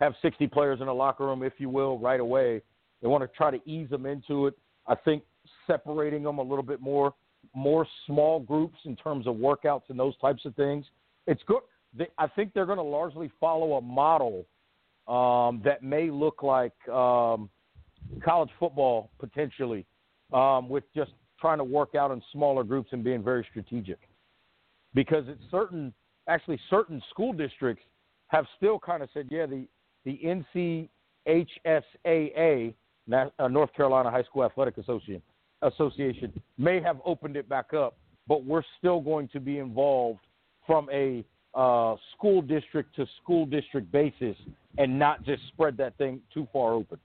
have 60 players in a locker room, if you will, right away. They want to try to ease them into it. I think separating them a little bit more, more small groups in terms of workouts and those types of things. It's good. They, I think they're going to largely follow a model um, that may look like um, college football potentially, um, with just trying to work out in smaller groups and being very strategic. Because it's certain, actually, certain school districts have still kind of said, yeah, the the NCHSAA, uh, North Carolina High School Athletic Association, Association, may have opened it back up, but we're still going to be involved from a uh, school district to school district basis and not just spread that thing too far open.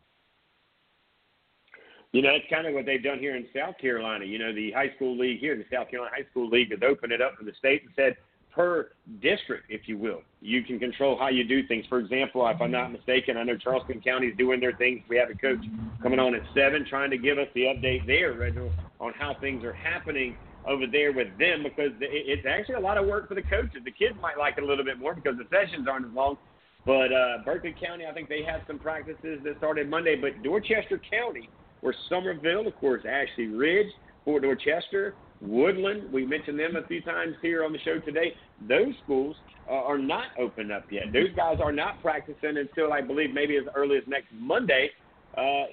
You know, it's kind of what they've done here in South Carolina. You know, the high school league here, the South Carolina High School League, has opened it up for the state and said, per district, if you will, you can control how you do things. For example, if I'm not mistaken, I know Charleston County is doing their things. We have a coach coming on at seven, trying to give us the update there, Reginald, on how things are happening over there with them because it's actually a lot of work for the coaches. The kids might like it a little bit more because the sessions aren't as long. But uh, Berkeley County, I think they have some practices that started Monday. But Dorchester County, where Summerville, of course, Ashley Ridge, Fort Dorchester, Woodland, we mentioned them a few times here on the show today. Those schools uh, are not open up yet. Those guys are not practicing until I believe maybe as early as next Monday. Uh,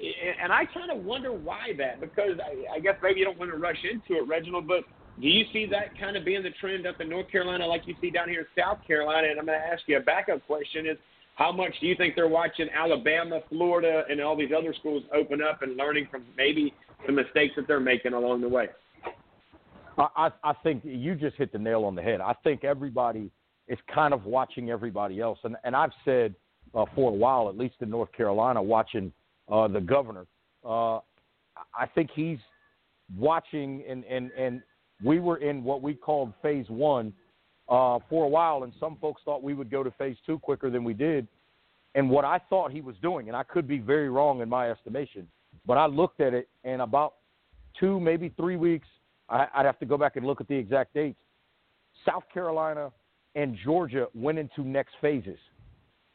and I kind of wonder why that, because I, I guess maybe you don't want to rush into it, Reginald, but do you see that kind of being the trend up in North Carolina like you see down here in South Carolina? And I'm going to ask you a backup question is how much do you think they're watching Alabama, Florida, and all these other schools open up and learning from maybe the mistakes that they're making along the way? I, I think you just hit the nail on the head. I think everybody is kind of watching everybody else. And, and I've said uh, for a while, at least in North Carolina, watching – uh, the governor. Uh, I think he's watching, and, and, and we were in what we called phase one uh, for a while, and some folks thought we would go to phase two quicker than we did. And what I thought he was doing, and I could be very wrong in my estimation, but I looked at it, and about two, maybe three weeks, I, I'd have to go back and look at the exact dates. South Carolina and Georgia went into next phases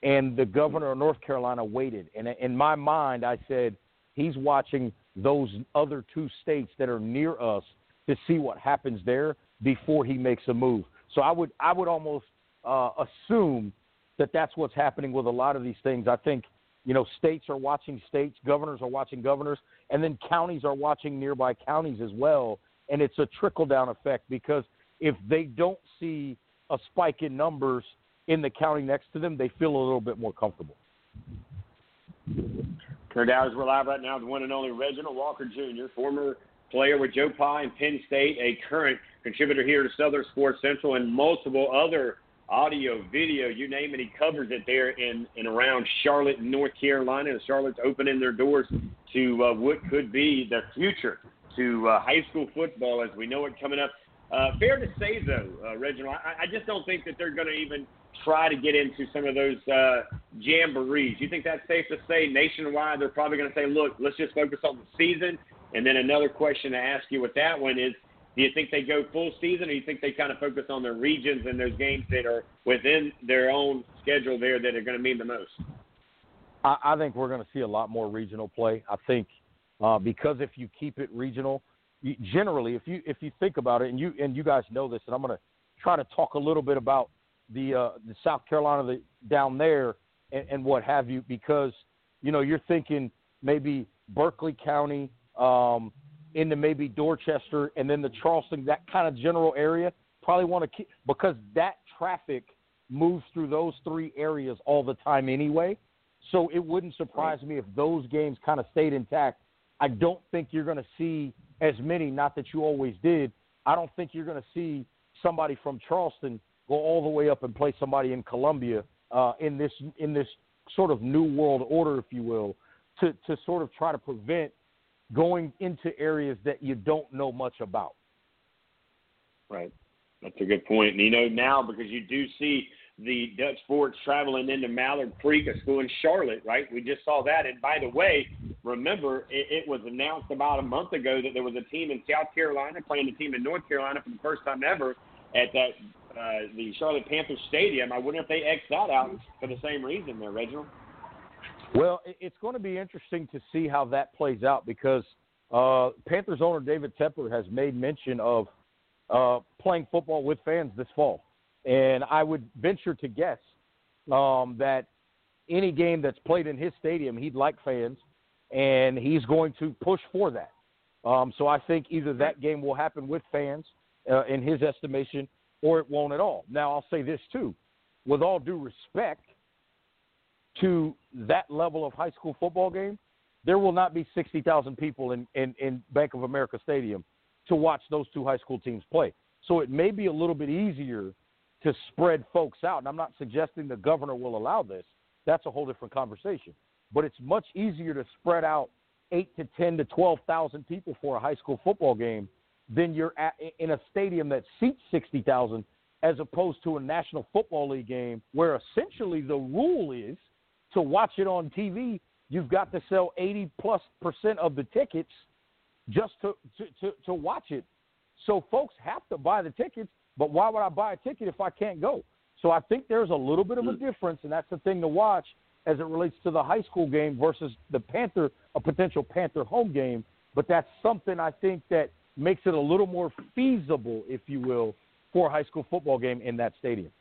and the governor of North Carolina waited. And in my mind, I said he's watching those other two states that are near us to see what happens there before he makes a move. So I would I would almost uh, assume that that's what's happening with a lot of these things. I think you know states are watching states, governors are watching governors, and then counties are watching nearby counties as well. And it's a trickle down effect because if they don't see a spike in numbers in the county next to them, they feel a little bit more comfortable. Out as we're live right now, the one and only Reginald Walker Jr., former player with Joe Pa and Penn State, a current contributor here to Southern Sports Central, and multiple other audio, video, you name it, he covers it there in and around Charlotte, North Carolina. And Charlotte's opening their doors to uh, what could be the future to uh, high school football as we know it coming up. Uh, fair to say, though, uh, Reginald, I, I just don't think that they're going to even try to get into some of those uh, jamborees. You think that's safe to say nationwide? They're probably going to say, look, let's just focus on the season. And then another question to ask you with that one is, do you think they go full season, or do you think they kind of focus on their regions and those games that are within their own schedule there that are going to mean the most? I, I think we're going to see a lot more regional play. I think uh, because if you keep it regional, you, generally, if you if you think about it, and you and you guys know this, and I'm going to try to talk a little bit about the uh, the South Carolina the, down there and, and what have you, because you know you're thinking maybe Berkeley County, um, into maybe Dorchester, and then the Charleston, that kind of general area. Probably want to keep because that traffic moves through those three areas all the time anyway. So it wouldn't surprise me if those games kind of stayed intact. I don't think you're going to see as many. Not that you always did. I don't think you're going to see somebody from Charleston go all the way up and play somebody in Columbia uh, in this in this sort of new world order, if you will, to to sort of try to prevent going into areas that you don't know much about. Right. That's a good point. And you know now because you do see the Dutch Forks traveling into Mallard Creek, a school in Charlotte, right? We just saw that. And by the way, remember it, it was announced about a month ago that there was a team in South Carolina playing a team in North Carolina for the first time ever at that uh, the Charlotte Panthers Stadium. I wonder if they X that out for the same reason there, Reginald. Well, it's going to be interesting to see how that plays out because Uh, Panthers owner David Tepper has made mention of uh, playing football with fans this fall, and I would venture to guess um, that any game that's played in his stadium, he'd like fans, and he's going to push for that. Um, so I think either that game will happen with fans, uh, in his estimation, or it won't at all. Now I'll say this too, with all due respect to that level of high school football game, there will not be 60,000 people in, in, in Bank of America Stadium to watch those two high school teams play. So it may be a little bit easier to spread folks out. And I'm not suggesting the governor will allow this. That's a whole different conversation. But it's much easier to spread out eight to ten to twelve thousand people for a high school football game than you're at in a stadium that seats sixty thousand, as opposed to a National Football League game where essentially the rule is to watch it on TV. You've got to sell eighty plus percent of the tickets just to, to, to, to watch it. So folks have to buy the tickets, but why would I buy a ticket if I can't go? So I think there's a little bit of a difference, and that's the thing to watch as it relates to the high school game versus the Panther, a potential Panther home game. But that's something I think that makes it a little more feasible, if you will, for a high school football game in that stadium.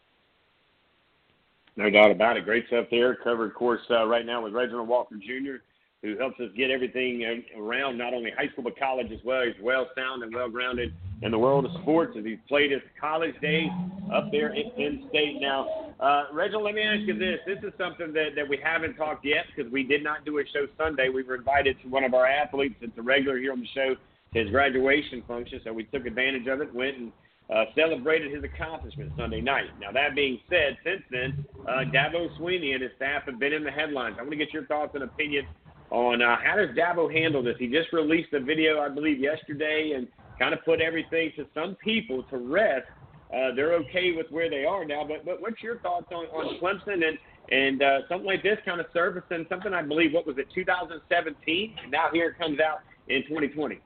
No doubt about it. Great stuff there. Covered of course uh, right now with Reginald Walker Jr who helps us get everything around not only high school but college as well. He's well sound and well grounded in the world of sports as he's played his college days up there in Penn State. Now, uh, Reginald, let me ask you this. This is something that, that we haven't talked yet because we did not do a show Sunday. We were invited to one of our athletes that's a regular here on the show, his graduation function, so we took advantage of it, went and uh, celebrated his accomplishment Sunday night. Now, that being said, since then, uh, Dabo Swinney and his staff have been in the headlines. I want to get your thoughts and opinion on uh, how does Dabo handle this. He just released a video, I believe, yesterday, and kind of put everything to some people to rest. Uh, they're okay with where they are now, but but what's your thoughts on, on Clemson and and uh, something like this kind of surfacing something I believe what was it 2017, and now here it comes out in 2020.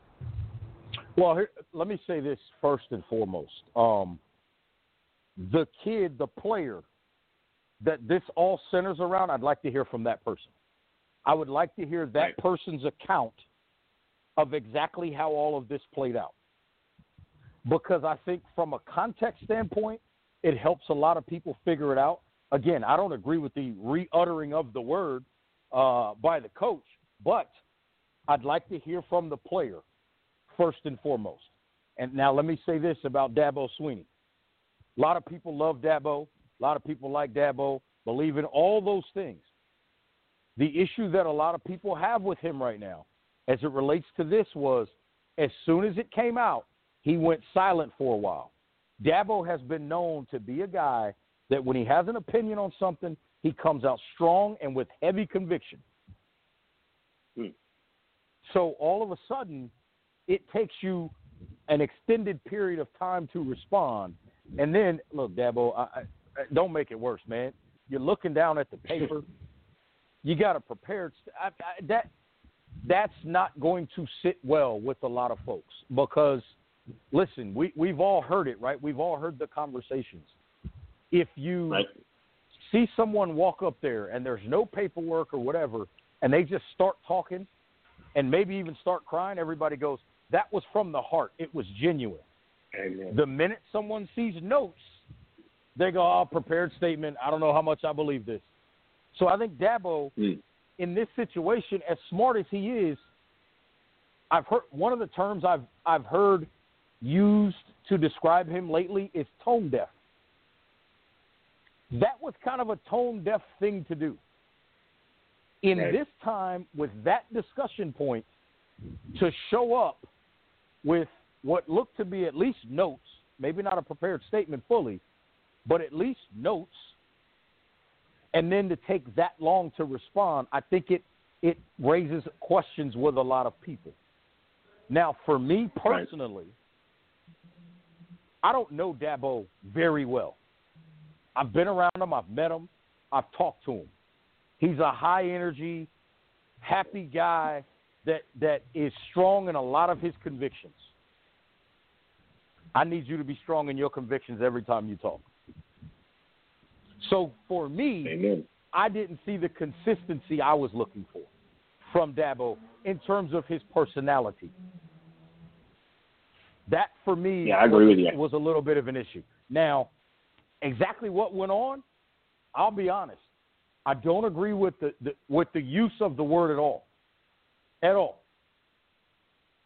Well, here, let me say this first and foremost. Um, the kid, the player that this all centers around, I'd like to hear from that person. I would like to hear that right. person's account of exactly how all of this played out. Because I think from a context standpoint, it helps a lot of people figure it out. Again, I don't agree with the re uttering of the word uh, by the coach, but I'd like to hear from the player first and foremost. And now let me say this about Dabo Swinney. A lot of people love Dabo. A lot of people like Dabo, believe in all those things. The issue that a lot of people have with him right now, as it relates to this, was as soon as it came out, he went silent for a while. Dabo has been known to be a guy that when he has an opinion on something, he comes out strong and with heavy conviction. Hmm. So all of a sudden, it takes you an extended period of time to respond. And then, look, Dabo, I, I, don't make it worse, man. You're looking down at the paper. you got a prepared I, I, that that's not going to sit well with a lot of folks because listen, we we've all heard it, right? We've all heard the conversations. If you right. see someone walk up there and there's no paperwork or whatever, and they just start talking and maybe even start crying, everybody goes, "That was from the heart. It was genuine." Amen. The minute someone sees notes, they go, "Oh, prepared statement. I don't know how much I believe this." So I think Dabo, mm. in this situation, as smart as he is, I've heard one of the terms I've I've heard used to describe him lately is tone deaf. That was kind of a tone deaf thing to do. In right. this time, with that discussion point, to show up with what looked to be at least notes, maybe not a prepared statement fully, but at least notes and then to take that long to respond, I think it it raises questions with a lot of people. Now, for me personally, I don't know Dabo very well. I've been around him, I've met him, I've talked to him. He's a high energy, happy guy that that is strong in a lot of his convictions. I need you to be strong in your convictions every time you talk. So for me, Amen. I didn't see the consistency I was looking for from Dabo in terms of his personality. That for me Yeah, I agree was, with you. was a little bit of an issue. Now, exactly what went on, I'll be honest. I don't agree with the, the with the use of the word at all. At all.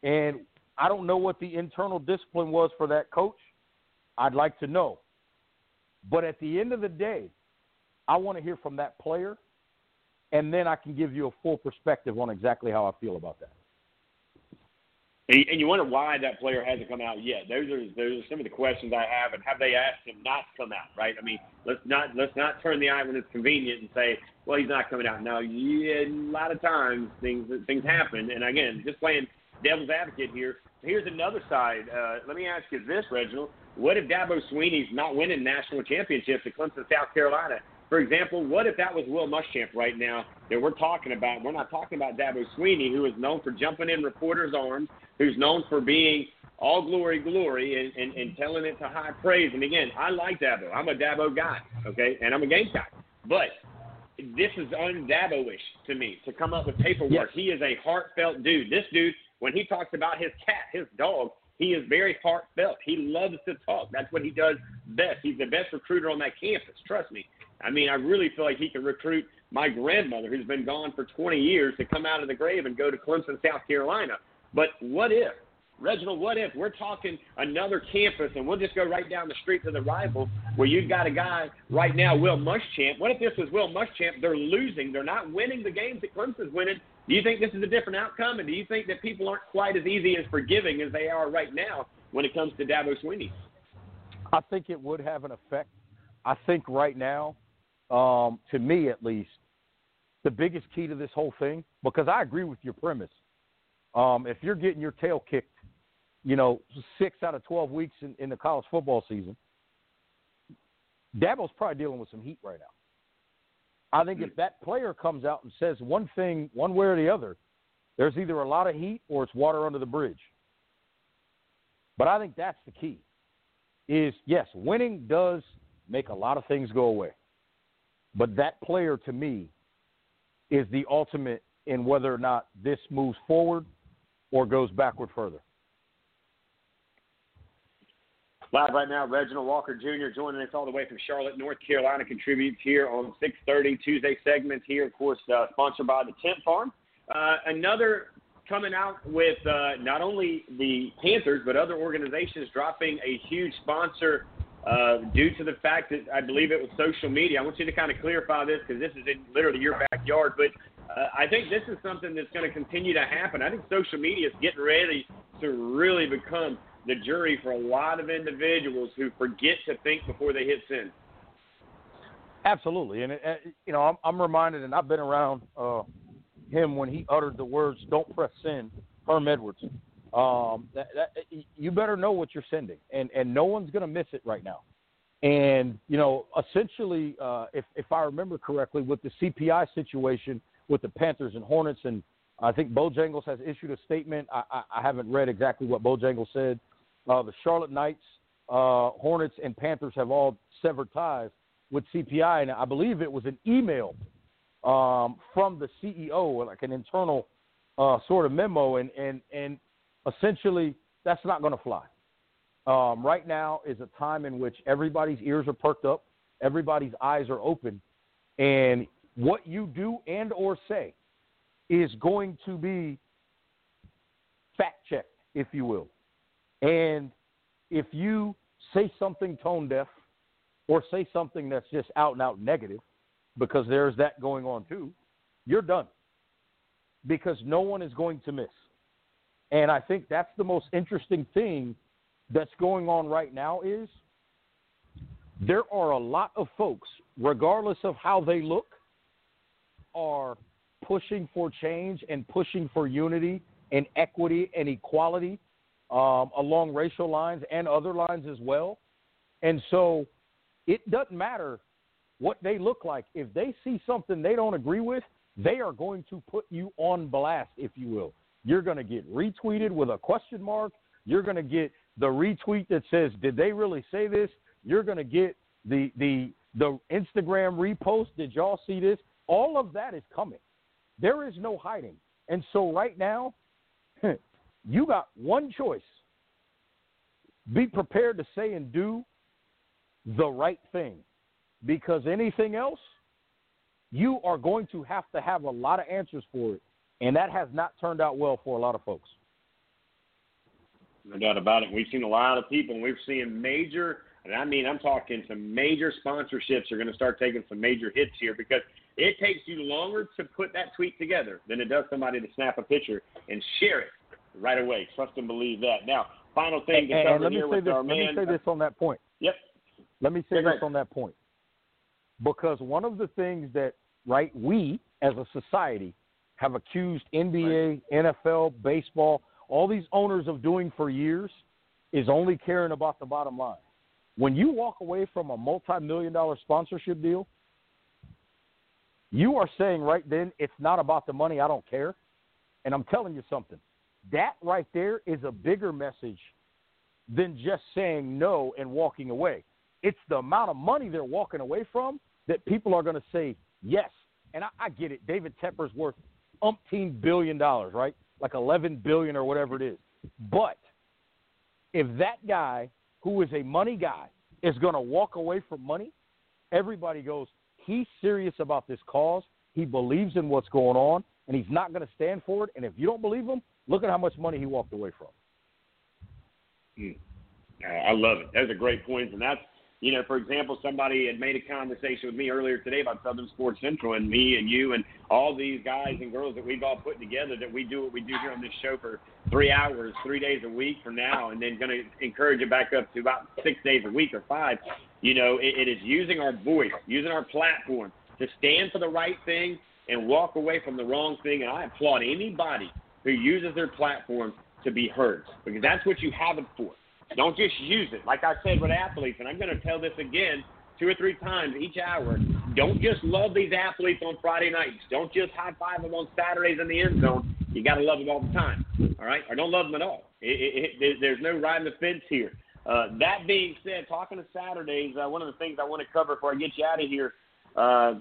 And I don't know what the internal discipline was for that coach. I'd like to know. But at the end of the day, I want to hear from that player, and then I can give you a full perspective on exactly how I feel about that. And and you wonder why that player hasn't come out yet. Those are those are some of the questions I have. And have they asked him not to come out? Right? I mean, let's not let's not turn the eye when it's convenient and say, well, he's not coming out. Now, yeah, a lot of times things things happen. And again, just playing devil's advocate here. Here's another side. Uh, let me ask you this, Reginald. What if Dabo Swinney's not winning national championships at Clemson, South Carolina? For example, what if that was Will Muschamp right now that we're talking about? We're not talking about Dabo Swinney, who is known for jumping in reporters' arms, who's known for being all glory, glory, and, and, and telling it to high praise. And again, I like Dabo. I'm a Dabo guy, okay, and I'm a Gamecock. But this is un-Dabo-ish to me to come up with paperwork. Yes. He is a heartfelt dude. This dude, when he talks about his cat, his dog, he is very heartfelt. He loves to talk. That's what he does best. He's the best recruiter on that campus. Trust me. I mean, I really feel like he could recruit my grandmother, who's been gone for 20 years, to come out of the grave and go to Clemson, South Carolina. But what if, Reginald, what if we're talking another campus and we'll just go right down the street to the rival where you've got a guy right now, Will Muschamp. What if this was Will Muschamp? They're losing. They're not winning the games that Clemson's winning. Do you think this is a different outcome? And do you think that people aren't quite as easy as forgiving as they are right now when it comes to Dabo Swinney? I think it would have an effect. I think right now, um, to me at least, the biggest key to this whole thing, because I agree with your premise. Um, if you're getting your tail kicked, you know, six out of 12 weeks in, in the college football season, Dabo's probably dealing with some heat right now. I think if that player comes out and says one thing, one way or the other, there's either a lot of heat or it's water under the bridge. But I think that's the key. Is yes, winning does make a lot of things go away. But that player to me is the ultimate in whether or not this moves forward or goes backward further. Live right now, Reginald Walker Jr. joining us all the way from Charlotte, North Carolina, contributes here on 6:30 Tuesday segment here, of course, uh, sponsored by the Tint Farm. Uh, another coming out with uh, not only the Panthers but other organizations dropping a huge sponsor uh, due to the fact that I believe it was social media. I want you to kind of clarify this because this is in literally your backyard, but uh, I think this is something that's going to continue to happen. I think social media is getting ready to really become the jury for a lot of individuals who forget to think before they hit send. Absolutely, and it, uh, you know I'm, I'm reminded, and I've been around uh, him when he uttered the words "Don't press send." Herm Edwards. Um, that, that, you better know what you're sending, and and no one's going to miss it right now. And you know, essentially, uh, if if I remember correctly, with the CPI situation with the Panthers and Hornets, and I think Bojangles has issued a statement. I, I, I haven't read exactly what Bojangles said. Uh, the Charlotte Knights, uh, Hornets, and Panthers have all severed ties with CPI, and I believe it was an email um, from the CEO, like an internal uh, sort of memo, and and and essentially that's not going to fly. Um, right now is a time in which everybody's ears are perked up, everybody's eyes are open, and what you do and or say is going to be fact checked, if you will. And if you say something tone deaf or say something that's just out and out negative, because there's that going on too, you're done. Because no one is going to miss. And I think that's the most interesting thing that's going on right now is there are a lot of folks, regardless of how they look, are pushing for change and pushing for unity and equity and equality um, along racial lines and other lines as well. And so it doesn't matter what they look like. If they see something they don't agree with, they are going to put you on blast, if you will. You're going to get retweeted with a question mark. You're going to get the retweet that says, "Did they really say this?" You're going to get the the the Instagram repost. Did y'all see this? All of that is coming. There is no hiding. And so right now, you got one choice. Be prepared to say and do the right thing because anything else, you are going to have to have a lot of answers for it. And that has not turned out well for a lot of folks. No doubt about it. We've seen a lot of people, and we've seen major, and I mean, I'm talking some major sponsorships are going to start taking some major hits here because it takes you longer to put that tweet together than it does somebody to snap a picture and share it right away. Trust and believe that. Now, final thing to cover let me here say with this, our let man. me say uh, this on that point. Yep. Let me say Yeah, this on that point. Because one of the things that, right, we as a society have accused NBA, NFL, baseball, all these owners of doing for years is only caring about the bottom line. When you walk away from a multi million dollar sponsorship deal, you are saying right then, it's not about the money, I don't care. And I'm telling you something. That right there is a bigger message than just saying no and walking away. It's the amount of money they're walking away from that people are going to say yes. And I, I get it. David Tepper's worth umpteen billion dollars, right? Like eleven billion or whatever it is. But if that guy who is a money guy is going to walk away from money, everybody goes, he's serious about this cause. He believes in what's going on, and he's not going to stand for it. And if you don't believe him, look at how much money he walked away from. Mm. I love it. That's a great point, and that's you know, for example, somebody had made a conversation with me earlier today about Southern Sports Central, and me and you and all these guys and girls that we've all put together that we do what we do here on this show for three hours, three days a week from now, and then going to encourage it back up to about six days a week or five. You know, it, it is using our voice, using our platform to stand for the right thing and walk away from the wrong thing. And I applaud anybody who uses their platform to be heard because that's what you have it for. Don't just use it. Like I said with athletes, and I'm going to tell this again two or three times each hour. Don't just love these athletes on Friday nights. Don't just high five them on Saturdays in the end zone. You got to love them all the time, all right? Or don't love them at all. It, it, it, there's no riding the fence here. Uh, that being said, talking to Saturdays, uh, one of the things I want to cover before I get you out of here, uh,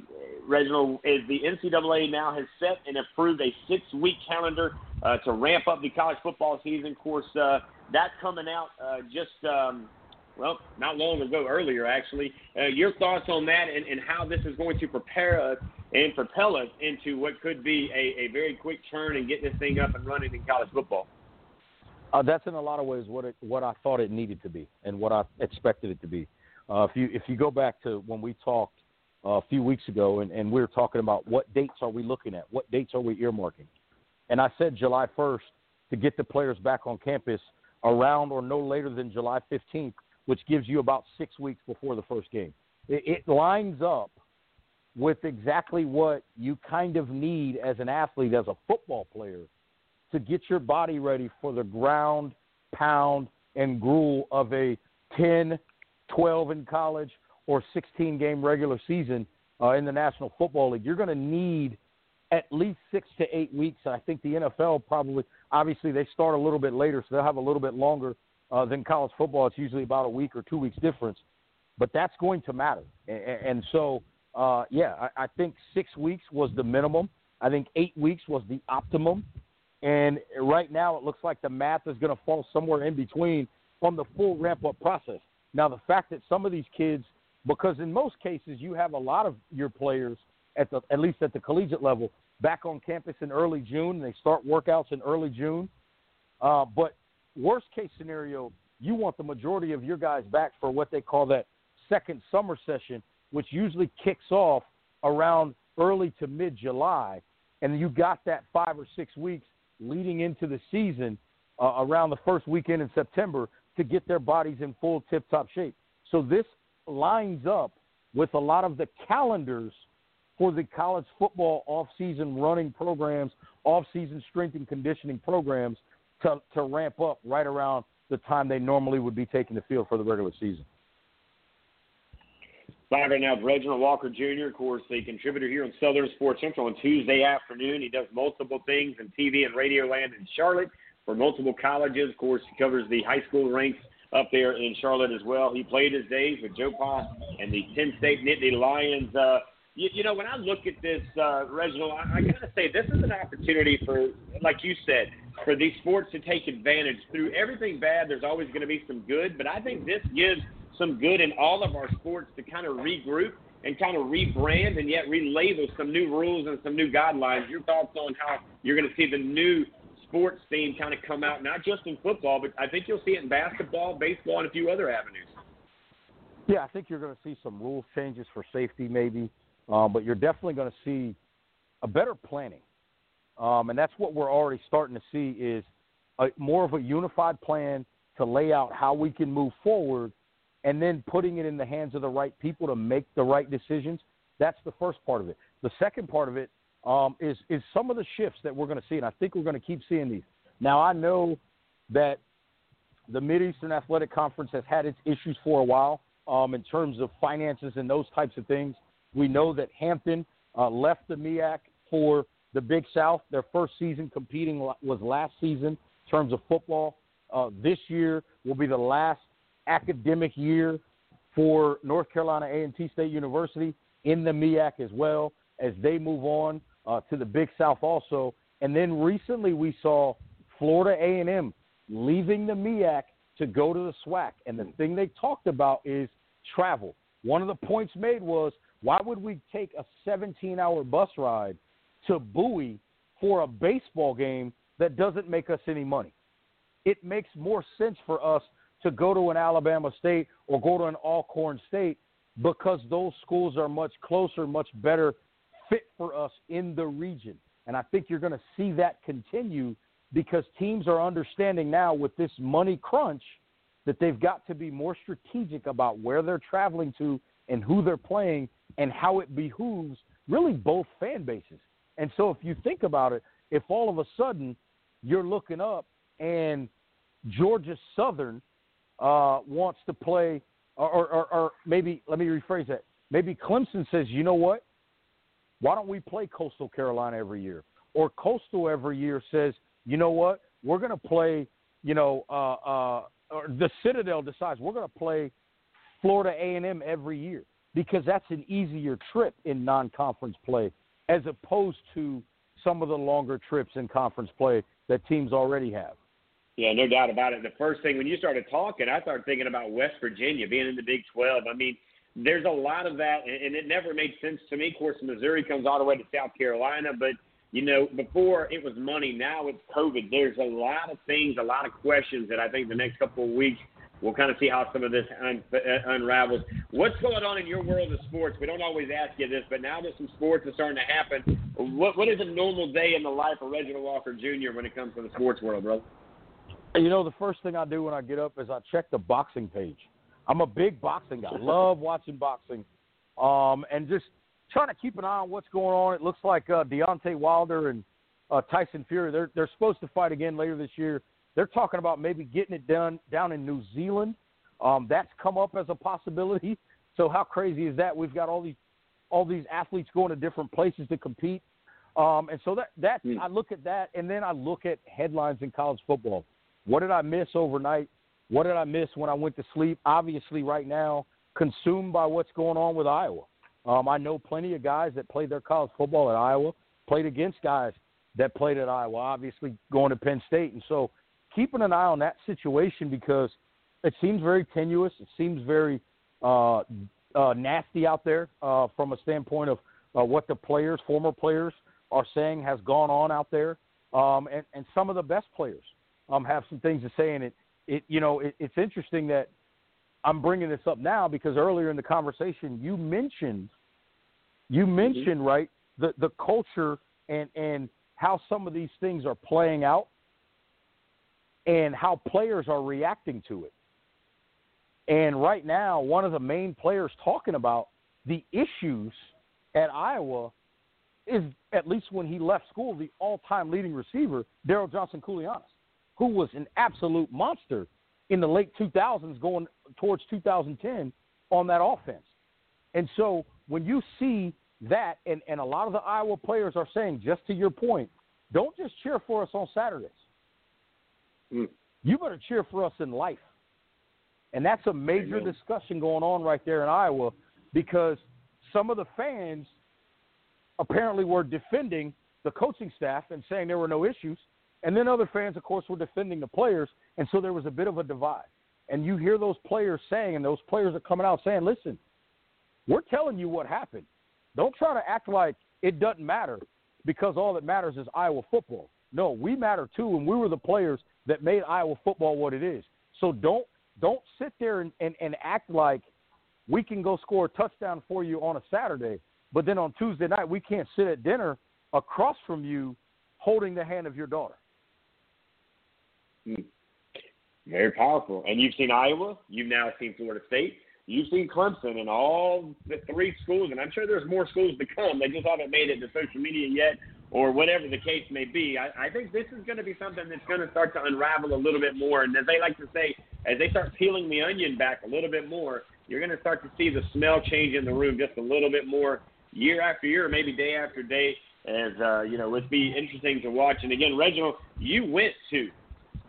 Reginald, is the NCAA now has set and approved a six-week calendar uh, to ramp up the college football season. Of course, uh, that coming out uh, just um, well, not long ago, earlier actually. Uh, your thoughts on that and, and how this is going to prepare us and propel us into what could be a, a very quick turn and get this thing up and running in college football. Uh, that's in a lot of ways what it, what I thought it needed to be and what I expected it to be. Uh, if you if you go back to when we talked Uh, a few weeks ago and, and we were talking about what dates are we looking at, what dates are we earmarking, and I said July 1st to get the players back on campus around or no later than July 15th, which gives you about six weeks before the first game. It, it lines up with exactly what you kind of need as an athlete, as a football player, to get your body ready for the ground, pound, and gruel of a 10, 12 in college or 16 game regular season uh, in the National Football League. You're going to need at least six to eight weeks. I think the NFL probably, obviously, they start a little bit later, so they'll have a little bit longer uh, than college football. It's usually about a week or two weeks difference, but that's going to matter. And, and so, uh, yeah, I, I think six weeks was the minimum. I think eight weeks was the optimum. And right now, it looks like the math is going to fall somewhere in between on the full ramp up process. Now, the fact that some of these kids, because in most cases, you have a lot of your players at the at least at the collegiate level back on campus in early June. They start workouts in early June. Uh, but worst case scenario, you want the majority of your guys back for what they call that second summer session, which usually kicks off around early to mid July, and you got that five or six weeks leading into the season uh, around the first weekend in September to get their bodies in full tip top shape. So this lines up with a lot of the calendars for the college football off-season running programs, off-season strength and conditioning programs to, to ramp up right around the time they normally would be taking the field for the regular season. Live right now, Reginald Walker Jr., of course, a contributor here on Southern Sports Central on Tuesday afternoon. He does multiple things in TV and radio land in Charlotte for multiple colleges. Of course, he covers the high school ranks up there in Charlotte as well. He played his days with Joe Pa and the Penn State Nittany Lions. Uh, you, you know, when I look at this, uh, Reginald, I, I got to say this is an opportunity for, like you said, for these sports to take advantage. Through everything bad, there's always going to be some good, but I think this gives some good in all of our sports to kind of regroup and kind of rebrand and yet relabel some new rules and some new guidelines. Your thoughts on how you're going to see the new sports theme kind of come out, not just in football, but I think you'll see it in basketball, baseball, and a few other avenues. Yeah, I think you're going to see some rule changes for safety, maybe, um, but you're definitely going to see a better planning, um, and that's what we're already starting to see is a, more of a unified plan to lay out how we can move forward, and then putting it in the hands of the right people to make the right decisions. That's the first part of it. The second part of it um, is is some of the shifts that we're going to see, and I think we're going to keep seeing these. Now, I know that the Mid Eastern Athletic Conference has had its issues for a while um, in terms of finances and those types of things. We know that Hampton uh, left the MEAC for the Big South. Their first season competing was last season in terms of football. Uh, this year will be the last academic year for North Carolina A&T State University in the MEAC as well as they move on uh, to the Big South also. And then recently we saw Florida A&M leaving the MEAC to go to the SWAC. And the thing they talked about is travel. One of the points made was why would we take a 17 hour bus ride to Bowie for a baseball game that doesn't make us any money? It makes more sense for us to go to an Alabama State or go to an Alcorn State because those schools are much closer, much better fit for us in the region. And I think you're going to see that continue because teams are understanding now with this money crunch that they've got to be more strategic about where they're traveling to and who they're playing and how it behooves really both fan bases. And so if you think about it, if all of a sudden you're looking up and Georgia Southern uh, wants to play, or, or, or maybe let me rephrase that. Maybe Clemson says, you know what? Why don't we play Coastal Carolina every year? Or Coastal every year says, you know what? We're going to play, you know, uh, uh, or the Citadel decides we're going to play Florida A&M every year because that's an easier trip in non-conference play as opposed to some of the longer trips in conference play that teams already have. Yeah, no doubt about it. The first thing when you started talking, I started thinking about West Virginia being in the Big 12. I mean, there's a lot of that, and it never made sense to me. Of course, Missouri comes all the way to South Carolina, but you know, before it was money, now it's COVID. There's a lot of things, a lot of questions that I think the next couple of weeks we'll kind of see how some of this un- uh, unravels. What's going on in your world of sports? We don't always ask you this, but now that some sports are starting to happen, what what is a normal day in the life of Reginald Walker Jr. when it comes to the sports world, brother? You know, the first thing I do when I get up is I check the boxing page. I'm a big boxing guy. Love watching boxing, um, and just trying to keep an eye on what's going on. It looks like uh, Deontay Wilder and uh, Tyson Fury they're they're supposed to fight again later this year. They're talking about maybe getting it done down in New Zealand. Um, that's come up as a possibility. So how crazy is that? We've got all these all these athletes going to different places to compete. Um, and so that that mm. I look at that, and then I look at headlines in college football. What did I miss overnight? What did I miss when I went to sleep? Obviously, right now, consumed by what's going on with Iowa. Um, I know plenty of guys that played their college football at Iowa, played against guys that played at Iowa, obviously going to Penn State. And so keeping an eye on that situation because it seems very tenuous. It seems very uh, uh, nasty out there uh, from a standpoint of uh, what the players, former players, are saying has gone on out there. Um, and, and some of the best players um, have some things to say. in it, it you know, it, it's interesting that I'm bringing this up now because earlier in the conversation you mentioned you mm-hmm. mentioned mm-hmm. right the the culture and and how some of these things are playing out and how players are reacting to it. And right now, one of the main players talking about the issues at Iowa is, at least when he left school, the all time leading receiver, Derrell Johnson Koulianos, who was an absolute monster in the late 2000s going towards 2010 on that offense. And so when you see that, and, and a lot of the Iowa players are saying, just to your point, don't just cheer for us on Saturdays. Mm. You better cheer for us in life. And that's a major Amen. discussion going on right there in Iowa because some of the fans apparently were defending the coaching staff and saying there were no issues. And then other fans, of course, were defending the players. And so there was a bit of a divide. And you hear those players saying, and those players are coming out saying, listen, we're telling you what happened. Don't try to act like it doesn't matter because all that matters is Iowa football. No, we matter too, and we were the players that made Iowa football what it is. So don't don't sit there and, and, and act like we can go score a touchdown for you on a Saturday, but then on Tuesday night we can't sit at dinner across from you holding the hand of your daughter. Hmm. Very powerful. And you've seen Iowa, you've now seen Florida State, you've seen Clemson, and all the three schools, and I'm sure there's more schools to come. They just haven't made it to social media yet or whatever the case may be. I, I think this is going to be something that's going to start to unravel a little bit more. And as they like to say, as they start peeling the onion back a little bit more, you're going to start to see the smell change in the room just a little bit more year after year, maybe day after day. As uh, you know, it'd be interesting to watch. And again, Reginald, you went to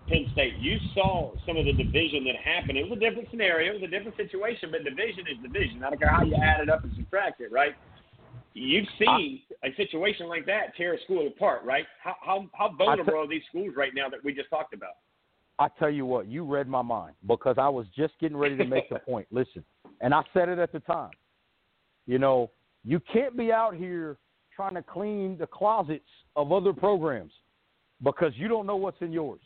Penn State. You saw some of the division that happened. It was a different scenario, it was a different situation, but division is division. I don't care how you add it up and subtract it, right? You've seen a situation like that tear a school apart, right? How how, how vulnerable t- are these schools right now that we just talked about? I tell you what, you read my mind because I was just getting ready to make the point. Listen, and I said it at the time. You know, you can't be out here trying to clean the closets of other programs because you don't know what's in yours.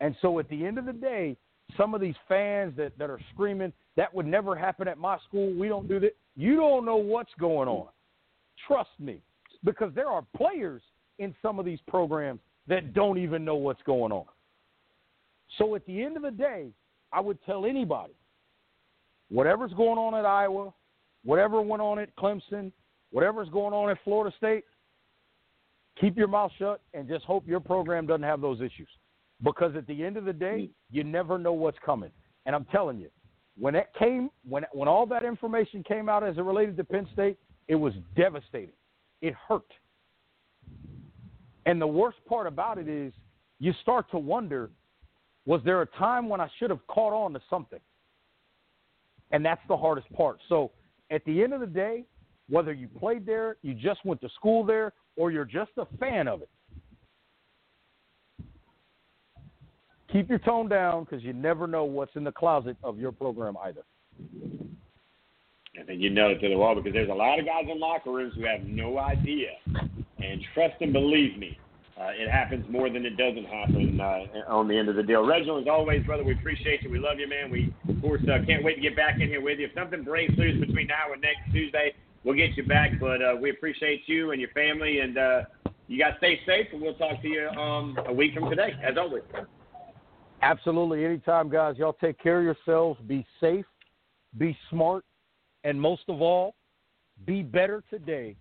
And so at the end of the day, some of these fans that, that are screaming, that would never happen at my school, we don't do that. You don't know what's going on. Trust me. Because there are players in some of these programs that don't even know what's going on. So at the end of the day, I would tell anybody whatever's going on at Iowa, whatever went on at Clemson, whatever's going on at Florida State, keep your mouth shut and just hope your program doesn't have those issues. Because at the end of the day, mm. you never know what's coming. And I'm telling you, when it came, when when all that information came out as it related to Penn State, it was devastating. It hurt. And the worst part about it is, you start to wonder, was there a time when I should have caught on to something? And that's the hardest part. So at the end of the day, whether you played there, you just went to school there, or you're just a fan of it, keep your tone down because you never know what's in the closet of your program either. I think you know it to the wall because there's a lot of guys in locker rooms who have no idea. And trust and believe me, uh, it happens more than it doesn't happen uh, on the end of the deal. Reginald, as always, brother, we appreciate you. We love you, man. We, of course, uh, can't wait to get back in here with you. If something breaks loose between now and next Tuesday, we'll get you back. But uh, we appreciate you and your family, and uh, you guys stay safe, and we'll talk to you um, a week from today, as always. Absolutely. Anytime, guys. Y'all take care of yourselves. Be safe, be smart, and most of all, be better today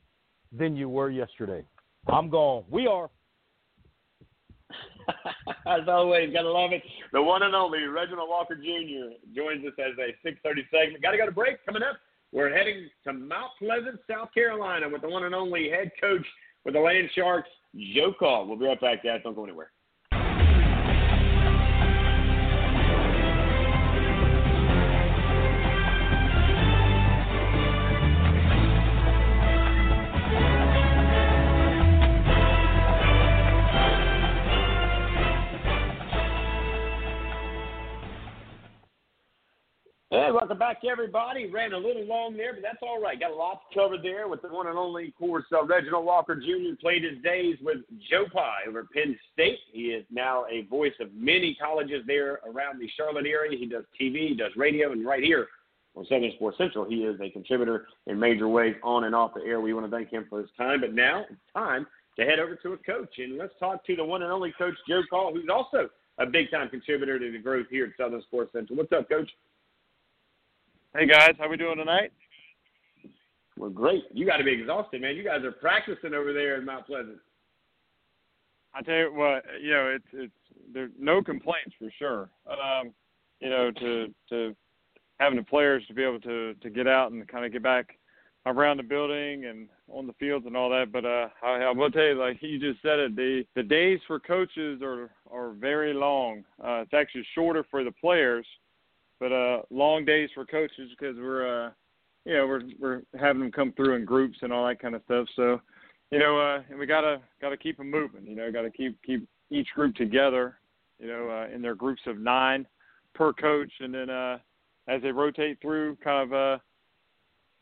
than you were yesterday. I'm gone. We are. as always, gotta love it. The one and only Reginald Walker Jr. joins us as a 6:30 segment. Got to go to break. Coming up, we're heading to Mount Pleasant, South Carolina, with the one and only head coach with the Land Sharks, Joe Call. We'll be right back, guys. Don't go anywhere. Welcome back, everybody. Ran a little long there, but that's all right. Got a lot to cover there with the one and only, of course, uh, Reginald Walker Jr. Played his days with Joe Pa over Penn State. He is now a voice of many colleges there around the Charlotte area. He does TV, he does radio, and right here on Southern Sports Central, he is a contributor in major ways on and off the air. We want to thank him for his time. But now it's time to head over to a coach, and let's talk to the one and only Coach Joe Call, who's also a big-time contributor to the growth here at Southern Sports Central. What's up, Coach? Hey guys, how we doing tonight? Well, great. You got to be exhausted, man. You guys are practicing over there in Mount Pleasant. I tell you what, you know, it's it's there's no complaints for sure. Um, you know, to to having the players to be able to to get out and kind of get back around the building and on the fields and all that. But uh, I, I will tell you, like you just said it, the the days for coaches are are very long. Uh, it's actually shorter for the players but uh, long days for coaches because we're uh, you know we're we're having them come through in groups and all that kind of stuff. So you know, uh, and we gotta gotta keep them moving. You know, gotta keep keep each group together. You know, uh, in their groups of nine per coach, and then uh, as they rotate through, kind of uh,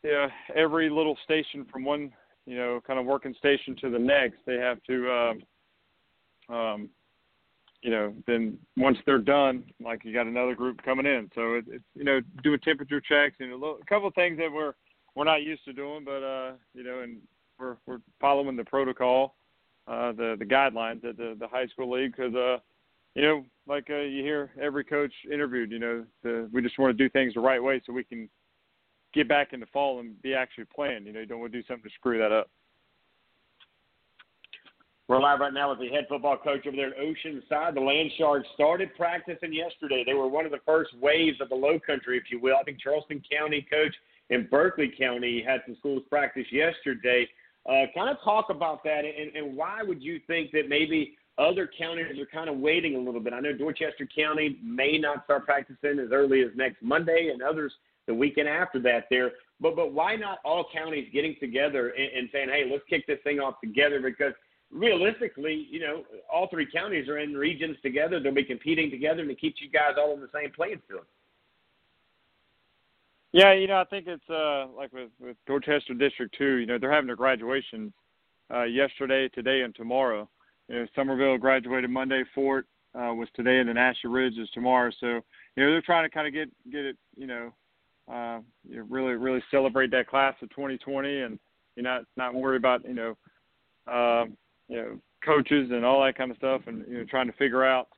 yeah, every little station from one you know kind of working station to the next, they have to. Um, um, you know, then once they're done, like you got another group coming in. So it, it's you know doing temperature checks and a, little, a couple of things that we're we're not used to doing, but uh, you know, and we're we're following the protocol, uh, the the guidelines at the the high school league because uh, you know, like uh, you hear every coach interviewed, you know, the, we just want to do things the right way so we can get back in the fall and be actually playing. You know, you don't want to do something to screw that up. We're live right now with the head football coach over there at Oceanside. The Land Sharks started practicing yesterday. They were one of the first waves of the Low Country, if you will. I think Charleston County coach in Berkeley County had some schools practice yesterday. Uh, kind of talk about that, and, and why would you think that maybe other counties are kind of waiting a little bit? I know Dorchester County may not start practicing as early as next Monday, and others the weekend after that. There, but but why not all counties getting together and, and saying, hey, let's kick this thing off together? Because realistically, you know, all three counties are in regions together. They'll be competing together, and it keeps you guys all in the same playing field. Yeah, you know, I think it's uh like with with Dorchester District Two. You know, they're having their graduations uh, yesterday, today, and tomorrow. You know, Summerville graduated Monday. Fort uh, was today, and then Ashley Ridge is tomorrow. So you know, they're trying to kind of get get it. You know, uh, you know, really really celebrate that class of 2020, and you're not not worry about you know, uh, you know, coaches and all that kind of stuff, and you know, trying to figure out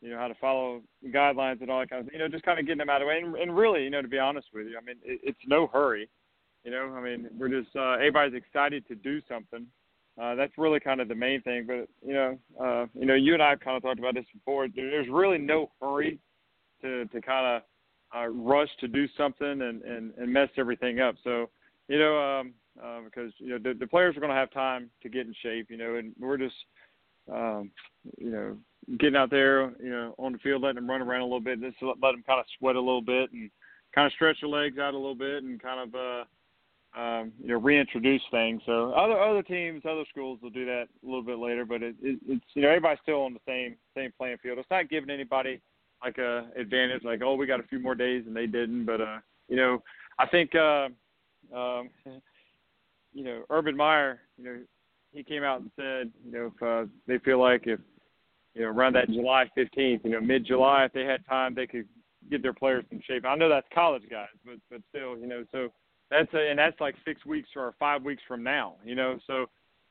you know how to follow guidelines and all that kind of you know just kind of getting them out of the way. And, and really you know to be honest with you i mean it, it's no hurry. You know i mean we're just uh everybody's excited to do something. Uh that's really kind of the main thing. But you know uh you know you and i have kind of talked about this before. There's really no hurry to to kind of uh rush to do something and and and mess everything up. So you know um uh, because you know the, the players are going to have time to get in shape you know and we're just um you know getting out there, you know, on the field, letting them run around a little bit, just let them kind of sweat a little bit and kind of stretch their legs out a little bit and kind of, uh, um, you know, reintroduce things. So other other teams, other schools will do that a little bit later, but it, it, it's you know everybody's still on the same same playing field. It's not giving anybody like a advantage, like oh we got a few more days and they didn't, but uh, you know, I think uh, um, you know Urban Meyer, you know, he came out and said, you know, if uh, they feel like if you know, around that July 15th, you know, mid July, if they had time, they could get their players in shape. I know that's college guys, but but still, you know, so that's a, and that's like six weeks or five weeks from now, you know. So,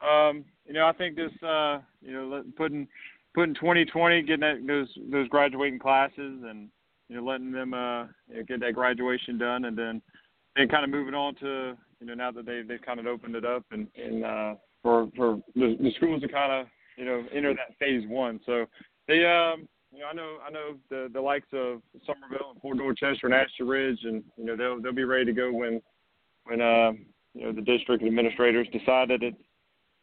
um, you know, I think this, uh, you know, putting putting 2020, getting that, those those graduating classes, and you know, letting them uh, you know, get that graduation done, and then then kind of moving on to you know now that they they've kind of opened it up and and uh, for for the, the schools to kind of you know, enter that phase one. So they, um, you know, I know, I know the the likes of Summerville and Fort Dorchester and Ashley Ridge, and you know, they'll they'll be ready to go when when uh, you know the district administrators decide that it's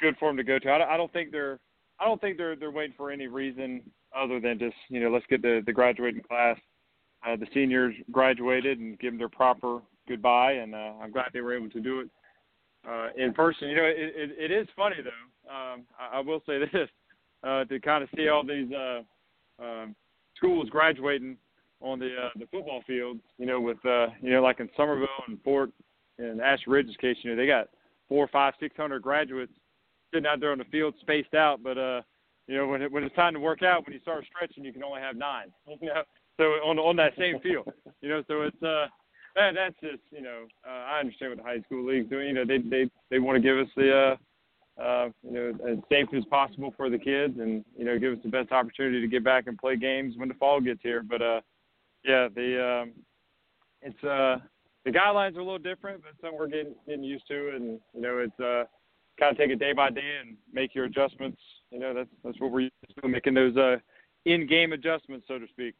good for them to go to. I, I don't think they're I don't think they're they're waiting for any reason other than just you know let's get the the graduating class, uh, the seniors graduated and give them their proper goodbye, and uh, I'm glad they were able to do it uh, in person. You know, it, it, it is funny though. Um, I, I will say this uh, to kind of see all these uh, um, schools graduating on the uh, the football field. You know, with uh, you know like in Summerville and Fort and Ash Ridge's case, you know they got four, five, six hundred graduates sitting out there on the field, spaced out. But uh, you know, when it, when it's time to work out, when you start stretching, you can only have nine. You know, so on on that same field, you know, so it's uh that, that's just you know uh, I understand what the high school league's doing. You know they they they want to give us the uh, uh, you know as safe as possible for the kids, and you know give us the best opportunity to get back and play games when the fall gets here. But uh, yeah, the um, it's uh the guidelines are a little different, but some we're getting getting used to, and you know it's uh kind of take it day by day and make your adjustments. You know that's that's what we're used to making those uh in-game adjustments, so to speak.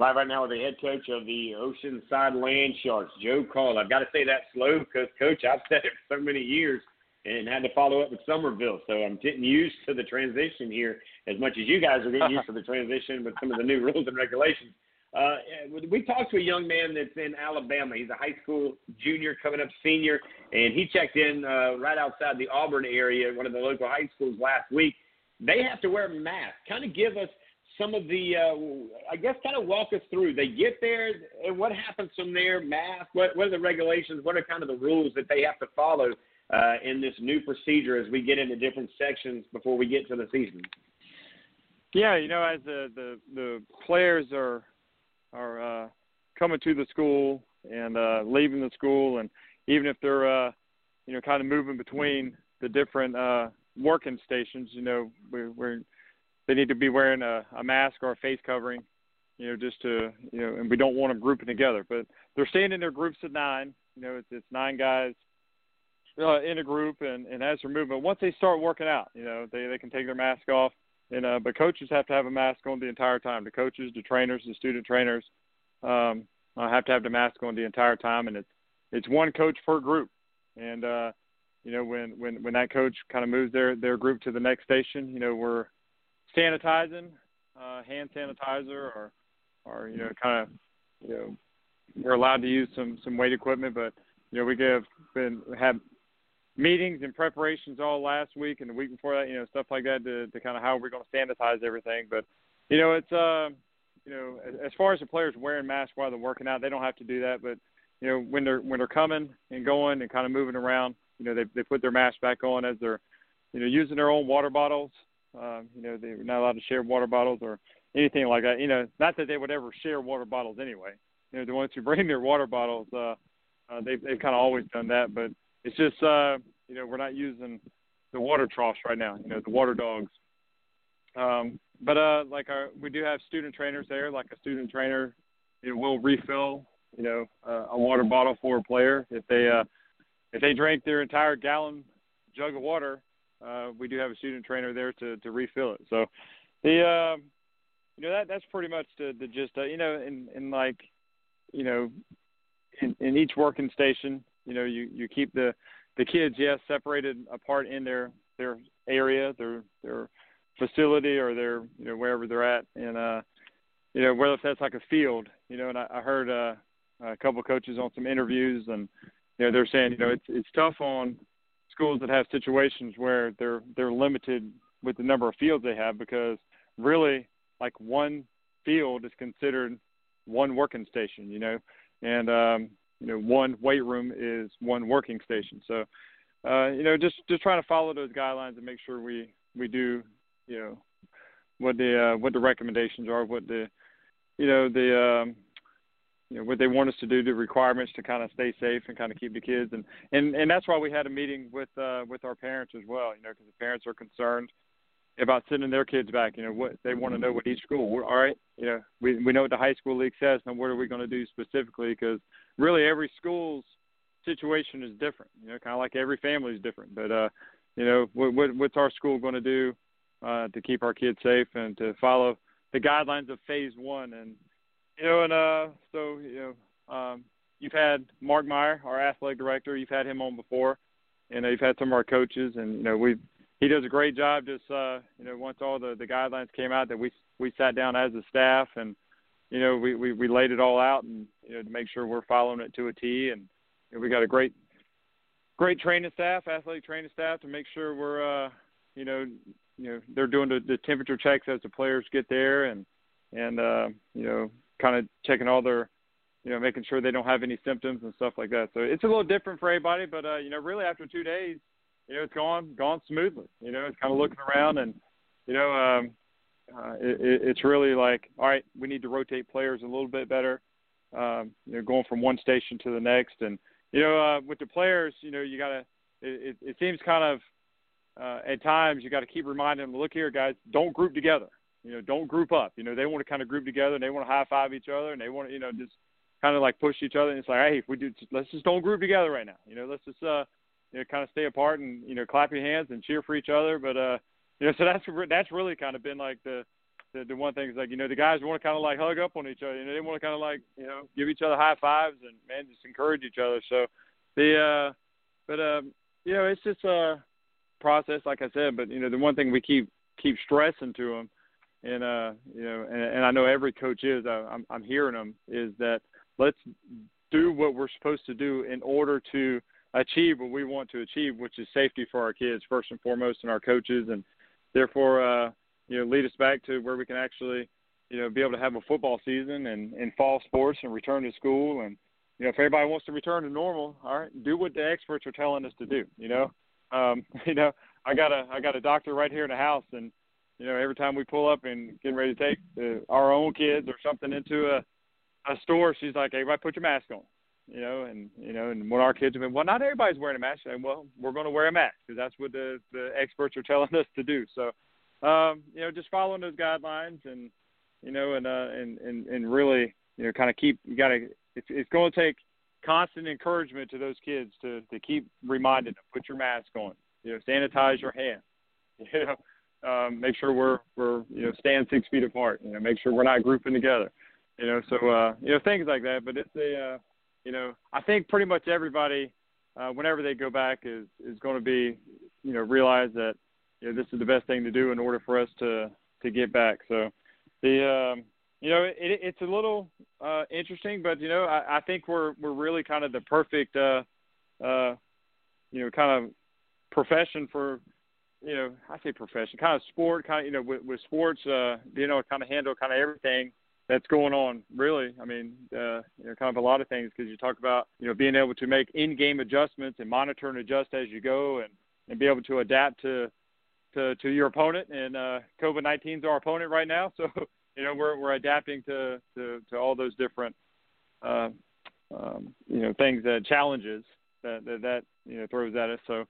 Live right now with the head coach of the Oceanside Land Sharks, Joe Call. I've got to say that slow because, Coach, I've said it for so many years and had to follow up with Summerville. So I'm getting used to the transition here as much as you guys are getting used to the transition with some of the new rules and regulations. Uh, we talked to a young man that's in Alabama. He's a high school junior, coming up senior, and he checked in uh, right outside the Auburn area, one of the local high schools last week. They have to wear masks. Kind of give us some of the, uh, I guess, kind of walk us through. They get there, and what happens from there? Mask. What, what are the regulations? What are kind of the rules that they have to follow uh, in this new procedure as we get into different sections before we get to the season? Yeah, you know, as the the, the players are are uh, coming to the school and uh, leaving the school, and even if they're uh, you know kind of moving between the different uh, working stations, you know, we're, we're they need to be wearing a, a mask or a face covering, you know, just to you know, and we don't want them grouping together. But they're staying in their groups of nine. You know, it's, it's nine guys uh, in a group, and and as they're moving, once they start working out, you know, they they can take their mask off and uh, but coaches have to have a mask on the entire time. The coaches, the trainers, the student trainers um, uh, have to have the mask on the entire time, and it's it's one coach per group. And uh, you know when when when that coach kind of moves their their group to the next station, you know we're sanitizing, uh, hand sanitizer, or or you know kind of you know we're allowed to use some some weight equipment, but you know we have been have meetings and preparations all last week and the week before that, you know, stuff like that to, to kind of how we're going to sanitize everything. But, you know, it's, uh, you know, as far as the players wearing masks while they're working out, they don't have to do that. But, you know, when they're, when they're coming and going and kind of moving around, you know, they, they put their mask back on as they're, you know, using their own water bottles. Um, you know, they're not allowed to share water bottles or anything like that. You know, not that they would ever share water bottles anyway. You know, the ones who bring their water bottles, uh, uh, they've, they've kind of always done that. But, it's just uh, you know we're not using the water troughs right now. You know the water dogs. Um, but uh, like our we do have student trainers there. Like a student trainer, know, will refill you know uh, a water bottle for a player if they uh, if they drank their entire gallon jug of water. Uh, we do have a student trainer there to to refill it. So the uh, you know that that's pretty much the the gist. You know, in in like you know in, in each working station you know you you keep the the kids yes separated apart in their their area their their facility or their you know wherever they're at and uh you know whether if that's like a field you know and I, I heard uh a couple of coaches on some interviews and you know they're saying you know it's it's tough on schools that have situations where they're they're limited with the number of fields they have because really like one field is considered one working station you know and um you know one weight room is one working station. So uh, you know just just trying to follow those guidelines and make sure we we do you know what the uh, what the recommendations are, what the you know the um, you know what they want us to do, the requirements to kind of stay safe and kind of keep the kids, and and and that's why we had a meeting with uh, with our parents as well. You know, because the parents are concerned about sending their kids back. You know, what they want to know what each school. All right, you know, we we know what the high school league says. Now, what are we going to do specifically? Because really, every school's situation is different. You know, kind of like every family is different. But uh, you know, what, what what's our school going to do uh, to keep our kids safe and to follow the guidelines of Phase One? And you know, and uh, so you know, um, you've had Mark Meyer, our athletic director. You've had him on before, and uh, you've had some of our coaches, and you know, we've he does a great job. Just uh, you know, once all the the guidelines came out, that we we sat down as a staff and you know we we, we laid it all out and you know to make sure we're following it to a T. And you know, we got a great great training staff, athletic training staff, to make sure we're uh, you know you know they're doing the, the temperature checks as the players get there and and uh, you know kind of checking all their you know making sure they don't have any symptoms and stuff like that. So it's a little different for everybody, but uh, you know really after two days you know, it's gone gone smoothly. You know, it's kind of looking around and, you know, um, uh, it, it's really like, all right, we need to rotate players a little bit better. Um, you know, going from one station to the next, and you know, uh, with the players, you know, you gotta. It, it seems kind of uh, at times you got to keep reminding them, look here, guys, don't group together. You know, don't group up. You know, they want to kind of group together and they want to high five each other and they want to, you know, just kind of like push each other. And it's like, hey, if we do, let's just don't group together right now. You know, let's just uh, you know, kind of stay apart and you know, clap your hands and cheer for each other. But uh, you know, so that's that's really kind of been like the the, the one thing is like you know the guys want to kind of like hug up on each other. You know, they want to kind of like you know give each other high fives and man just encourage each other. So the uh, but um, you know, it's just a process, like I said. But you know, the one thing we keep keep stressing to them and uh, you know, and, and I know every coach is. Uh, I'm I'm hearing them is that let's do what we're supposed to do in order to achieve what we want to achieve, which is safety for our kids first and foremost, and our coaches, and therefore, uh, you know, lead us back to where we can actually, you know, be able to have a football season and, and fall sports and return to school. And, you know, if everybody wants to return to normal, all right, do what the experts are telling us to do. You know, um, you know, I got a I got a doctor right here in the house, and you know, every time we pull up and getting ready to take the, our own kids or something into a a store, she's like, "Everybody, put your mask on." You know, and you know, and when our kids have been, well, not everybody's wearing a mask. And, well, we're going to wear a mask because that's what the the experts are telling us to do. So, um, you know, just following those guidelines and you know, and uh, and and and really, you know, kind of keep. You got to. It's, it's going to take constant encouragement to those kids to to keep reminding them, put your mask on. You know, sanitize your hands. You know, um, make sure we're we're you know staying six feet apart. You know, make sure we're not grouping together. You know, so uh, you know things like that. But it's a uh, you know I think pretty much everybody uh, whenever they go back is is going to be you know realize that you know this is the best thing to do in order for us to to get back. So the um, you know it, it's a little uh, interesting, but you know I, I think we're we're really kind of the perfect uh, uh, you know kind of profession for you know, I say profession, kind of sport, kind of, you know, with, with sports, uh, you know, kind of handle kind of everything that's going on. Really, I mean, uh, you know, kind of a lot of things because you talk about, you know, being able to make in-game adjustments and monitor and adjust as you go, and and be able to adapt to to to your opponent. And uh, COVID 19 is our opponent right now, so you know, we're we're adapting to to to all those different, uh, um, you know, things that challenges that that, that you know throws at us. So.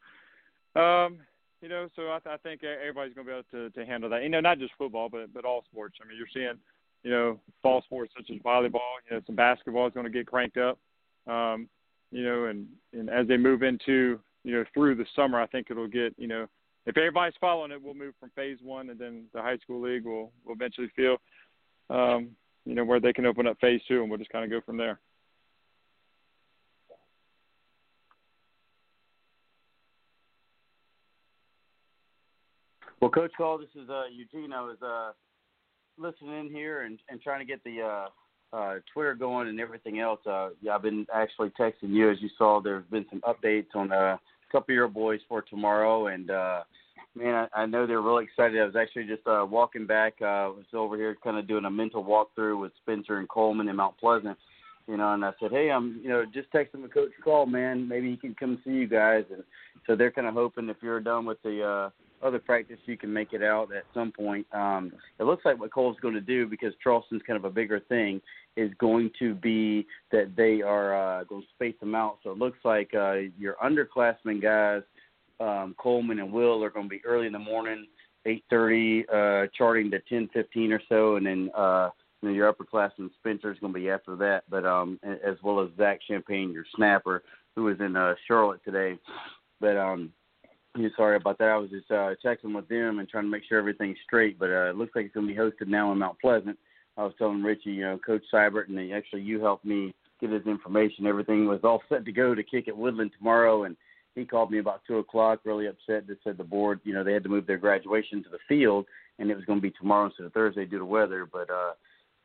Um, you know, so I, th- I think everybody's going to be able to, to handle that. You know, not just football, but but all sports. I mean, you're seeing, you know, fall sports such as volleyball. You know, some basketball is going to get cranked up. Um, you know, and and as they move into you know through the summer, I think it'll get you know if everybody's following it, we'll move from phase one, and then the high school league will will eventually feel, um, you know, where they can open up phase two, and we'll just kind of go from there. Well, Coach Call, this is uh, Eugene. I was uh, listening in here and, and trying to get the uh, uh, Twitter going and everything else. Uh, yeah, I've been actually texting you. As you saw, there's been some updates on uh, a couple of your boys for tomorrow. And, uh, man, I, I know they're really excited. I was actually just uh, walking back. Uh, I was over here kind of doing a mental walkthrough with Spencer and Coleman in Mount Pleasant. You know, and I said, hey, I'm, you know, just texting the coach call, man. Maybe he can come see you guys. And so they're kind of hoping if you're done with the uh, other practice you can make it out at some point. Um, it looks like what Kohl's going to do because Charleston's kind of a bigger thing is going to be that they are uh, going to space them out. So it looks like uh, your underclassmen guys, um, Coleman and Will, are going to be early in the morning, 8:30, uh, charting to 10:15 or so, and then. Uh, you know, your upperclassman Spencer is going to be after that, but um, as well as Zach Champagne, your snapper, who is in uh, Charlotte today. But um, yeah, sorry about that. I was just uh, checking with them and trying to make sure everything's straight. But uh, it looks like it's going to be hosted now in Mount Pleasant. I was telling Richie, you know, Coach Seibert, and actually you helped me get his information. Everything was all set to go to kick at Woodland tomorrow, and he called me about two o'clock, really upset. That said the board, you know, they had to move their graduation to the field, and it was going to be tomorrow instead of Thursday due to weather. But uh,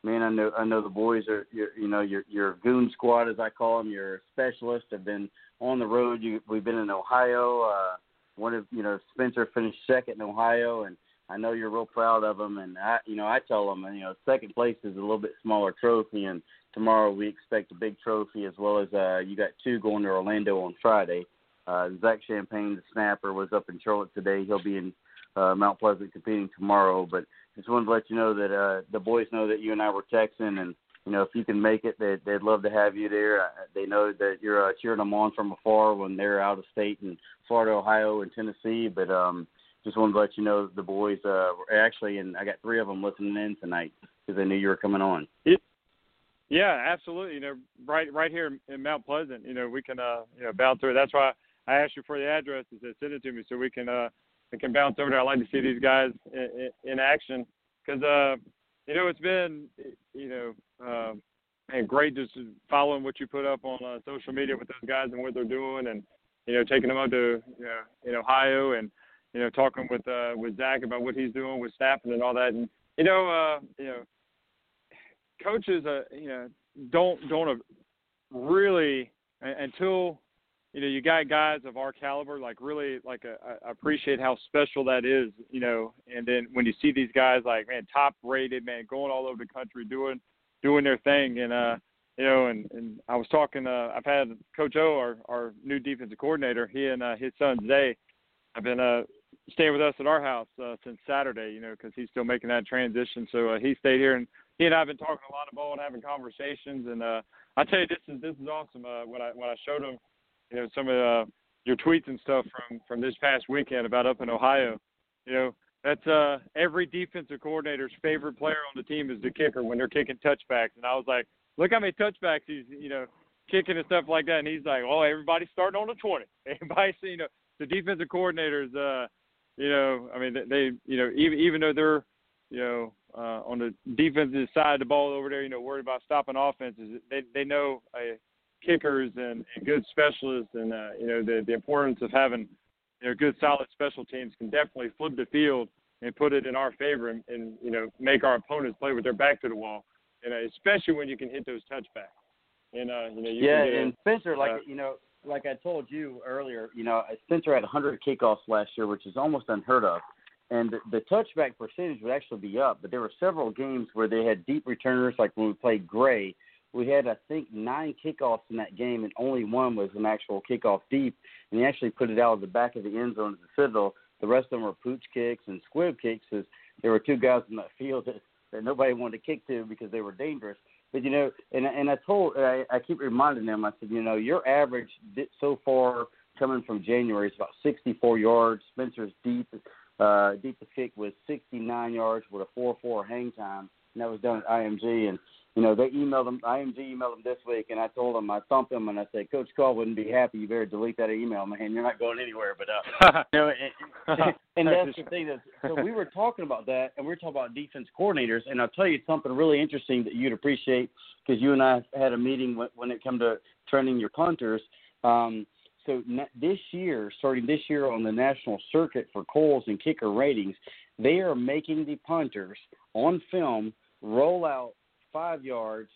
man, I know I know the boys are, you know, your your goon squad as I call them, your specialists have been on the road. You, we've been in Ohio. Uh, one of you know Spencer finished second in Ohio, and I know you're real proud of him. And I, you know, I tell them, you know, second place is a little bit smaller trophy, and tomorrow we expect a big trophy as well as uh, you got two going to Orlando on Friday. Uh, Zach Champagne, the snapper, was up in Charlotte today. He'll be in uh, Mount Pleasant competing tomorrow. But just wanted to let you know that uh, the boys know that you and I were texting, and you know, if you can make it, they'd, they'd love to have you there. Uh, they know that you're uh, cheering them on from afar when they're out of state in Florida, Ohio, and Tennessee. But um, just wanted to let you know the boys uh, were actually, and I got three of them listening in tonight because they knew you were coming on. It, yeah, absolutely. You know, right right here in Mount Pleasant, you know, we can uh, you know bounce through. That's why I asked you for the address and said send it to me so we can uh, we can bounce over there. I like to see these guys in, in action because uh, you know it's been you know um, and great just following what you put up on uh, social media with those guys and what they're doing, and you know taking them up to you know, in Ohio and you know talking with uh, with Zach about what he's doing with staffing and all that. And you know, uh, you know, coaches, uh, you know, don't don't uh, really until you know you got guys of our caliber like really like uh, appreciate how special that is you know and then when you see these guys like man top rated man going all over the country doing doing their thing and uh you know and and I was talking uh I've had coach O our our new defensive coordinator he and uh, his son Zay have been uh staying with us at our house uh, since Saturday you know because he's still making that transition. So uh, he stayed here and he and I've been talking a lot of ball and having conversations and uh I tell you this is this is awesome uh when I when I showed him you know some of uh, your tweets and stuff from from this past weekend about up in Ohio. You know that's uh, every defensive coordinator's favorite player on the team is the kicker when they're kicking touchbacks. And I was like, look how many touchbacks he's you know kicking and stuff like that. And he's like, oh, everybody's starting on the 20. Everybody's you know the defensive coordinators. Uh, you know, I mean they, they you know even even though they're you know uh, on the defensive side of the ball over there, you know, worried about stopping offenses. They they know a kickers and, and good specialists, and uh, you know the the importance of having you know good solid special teams can definitely flip the field and put it in our favor, and, and you know make our opponents play with their back to the wall, and uh, especially when you can hit those touchbacks. And uh, you know, you yeah, and a, Spencer, like uh, you know, like I told you earlier, you know, Spencer had 100 kickoffs last year, which is almost unheard of. And the, the touchback percentage would actually be up, but there were several games where they had deep returners, like when we played Gray, we had I think nine kickoffs in that game, and only one was an actual kickoff deep, and he actually put it out of the back of the end zone of the Citadel. The rest of them were pooch kicks and squib kicks, as there were two guys in that field that, that nobody wanted to kick to because they were dangerous. But you know, and and I told I, I keep reminding them. I said, you know, your average so far coming from January is about 64 yards. Spencer's deep uh, deepest kick was 69 yards with a 4-4 hang time, and that was done at IMG. And you know, they emailed them. IMG emailed them this week, and I told them I thumped them, and I said, Coach Call wouldn't be happy. You better delete that email, man. You're not going anywhere. But uh, you know, and, and that's the thing. That so we were talking about that, and we were talking about defense coordinators, and I'll tell you something really interesting that you'd appreciate because you and I had a meeting when, when it come to training your punters. Um, so this year, starting this year on the national circuit for Kohl's and kicker ratings, they are making the punters on film roll out five yards,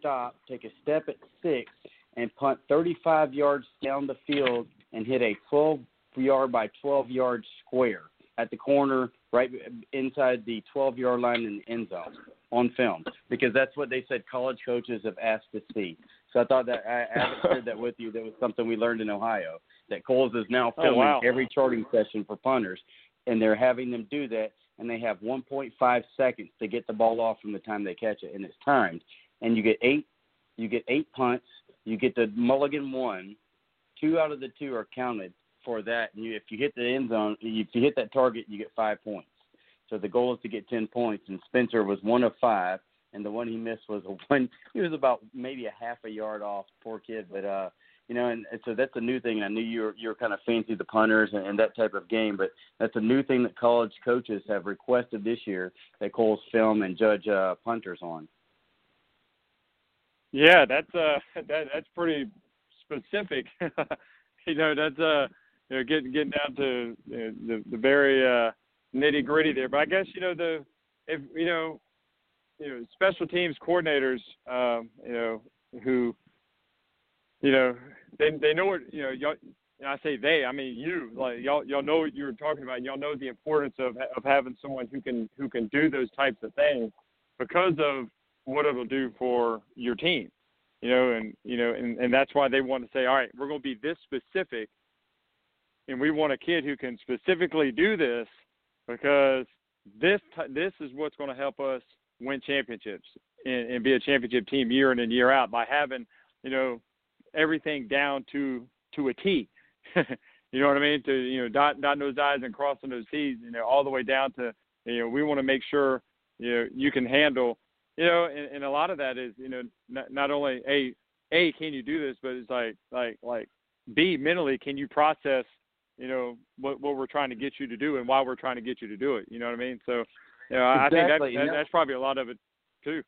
stop, take a step at six, and punt 35 yards down the field and hit a 12 yard by 12 yard square at the corner, right inside the 12 yard line in the end zone on film, because that's what they said college coaches have asked to see. So I thought that I, I shared that with you. That was something we learned in Ohio. That Kohl's is now Oh, filming wow. every charting session for punters, and they're having them do that and they have 1.5 seconds to get the ball off from the time they catch it, and it's timed. And you get eight, you get eight punts. You get the mulligan one. Two out of the two are counted for that. And you, if you hit the end zone, if you hit that target, you get five points. So the goal is to get 10 points. And Spencer was one of five, and the one he missed was a one. He was about maybe a half a yard off. Poor kid, but uh, you know, and, and so that's a new thing. And I knew you were you were kind of fancy the punters and, and that type of game, but that's a new thing that college coaches have requested this year that Kohl's film and judge uh, punters on. Yeah, that's uh that that's pretty specific. you know, that's uh you know getting getting down to you know, the the very uh nitty gritty there. But I guess you know the if you know you know special teams coordinators um you know who you know they they know what you know y'all I say they I mean you like y'all y'all know what you were talking about. And y'all know the importance of of having someone who can who can do those types of things because of what it'll do for your team you know and you know and and that's why they want to say all right we're going to be this specific and we want a kid who can specifically do this because this this is what's going to help us win championships and, and be a championship team year in and year out by having you know everything down to to a T. you know what I mean? To you know dot dotting those I's and crossing those T's. You know all the way down to you know we want to make sure you know you can handle you know and, and a lot of that is you know not, not only a a can you do this but it's like like like b mentally can you process you know what what we're trying to get you to do and why we're trying to get you to do it you know what i mean so you know i think Exactly, that, and that that- that's probably a lot of it too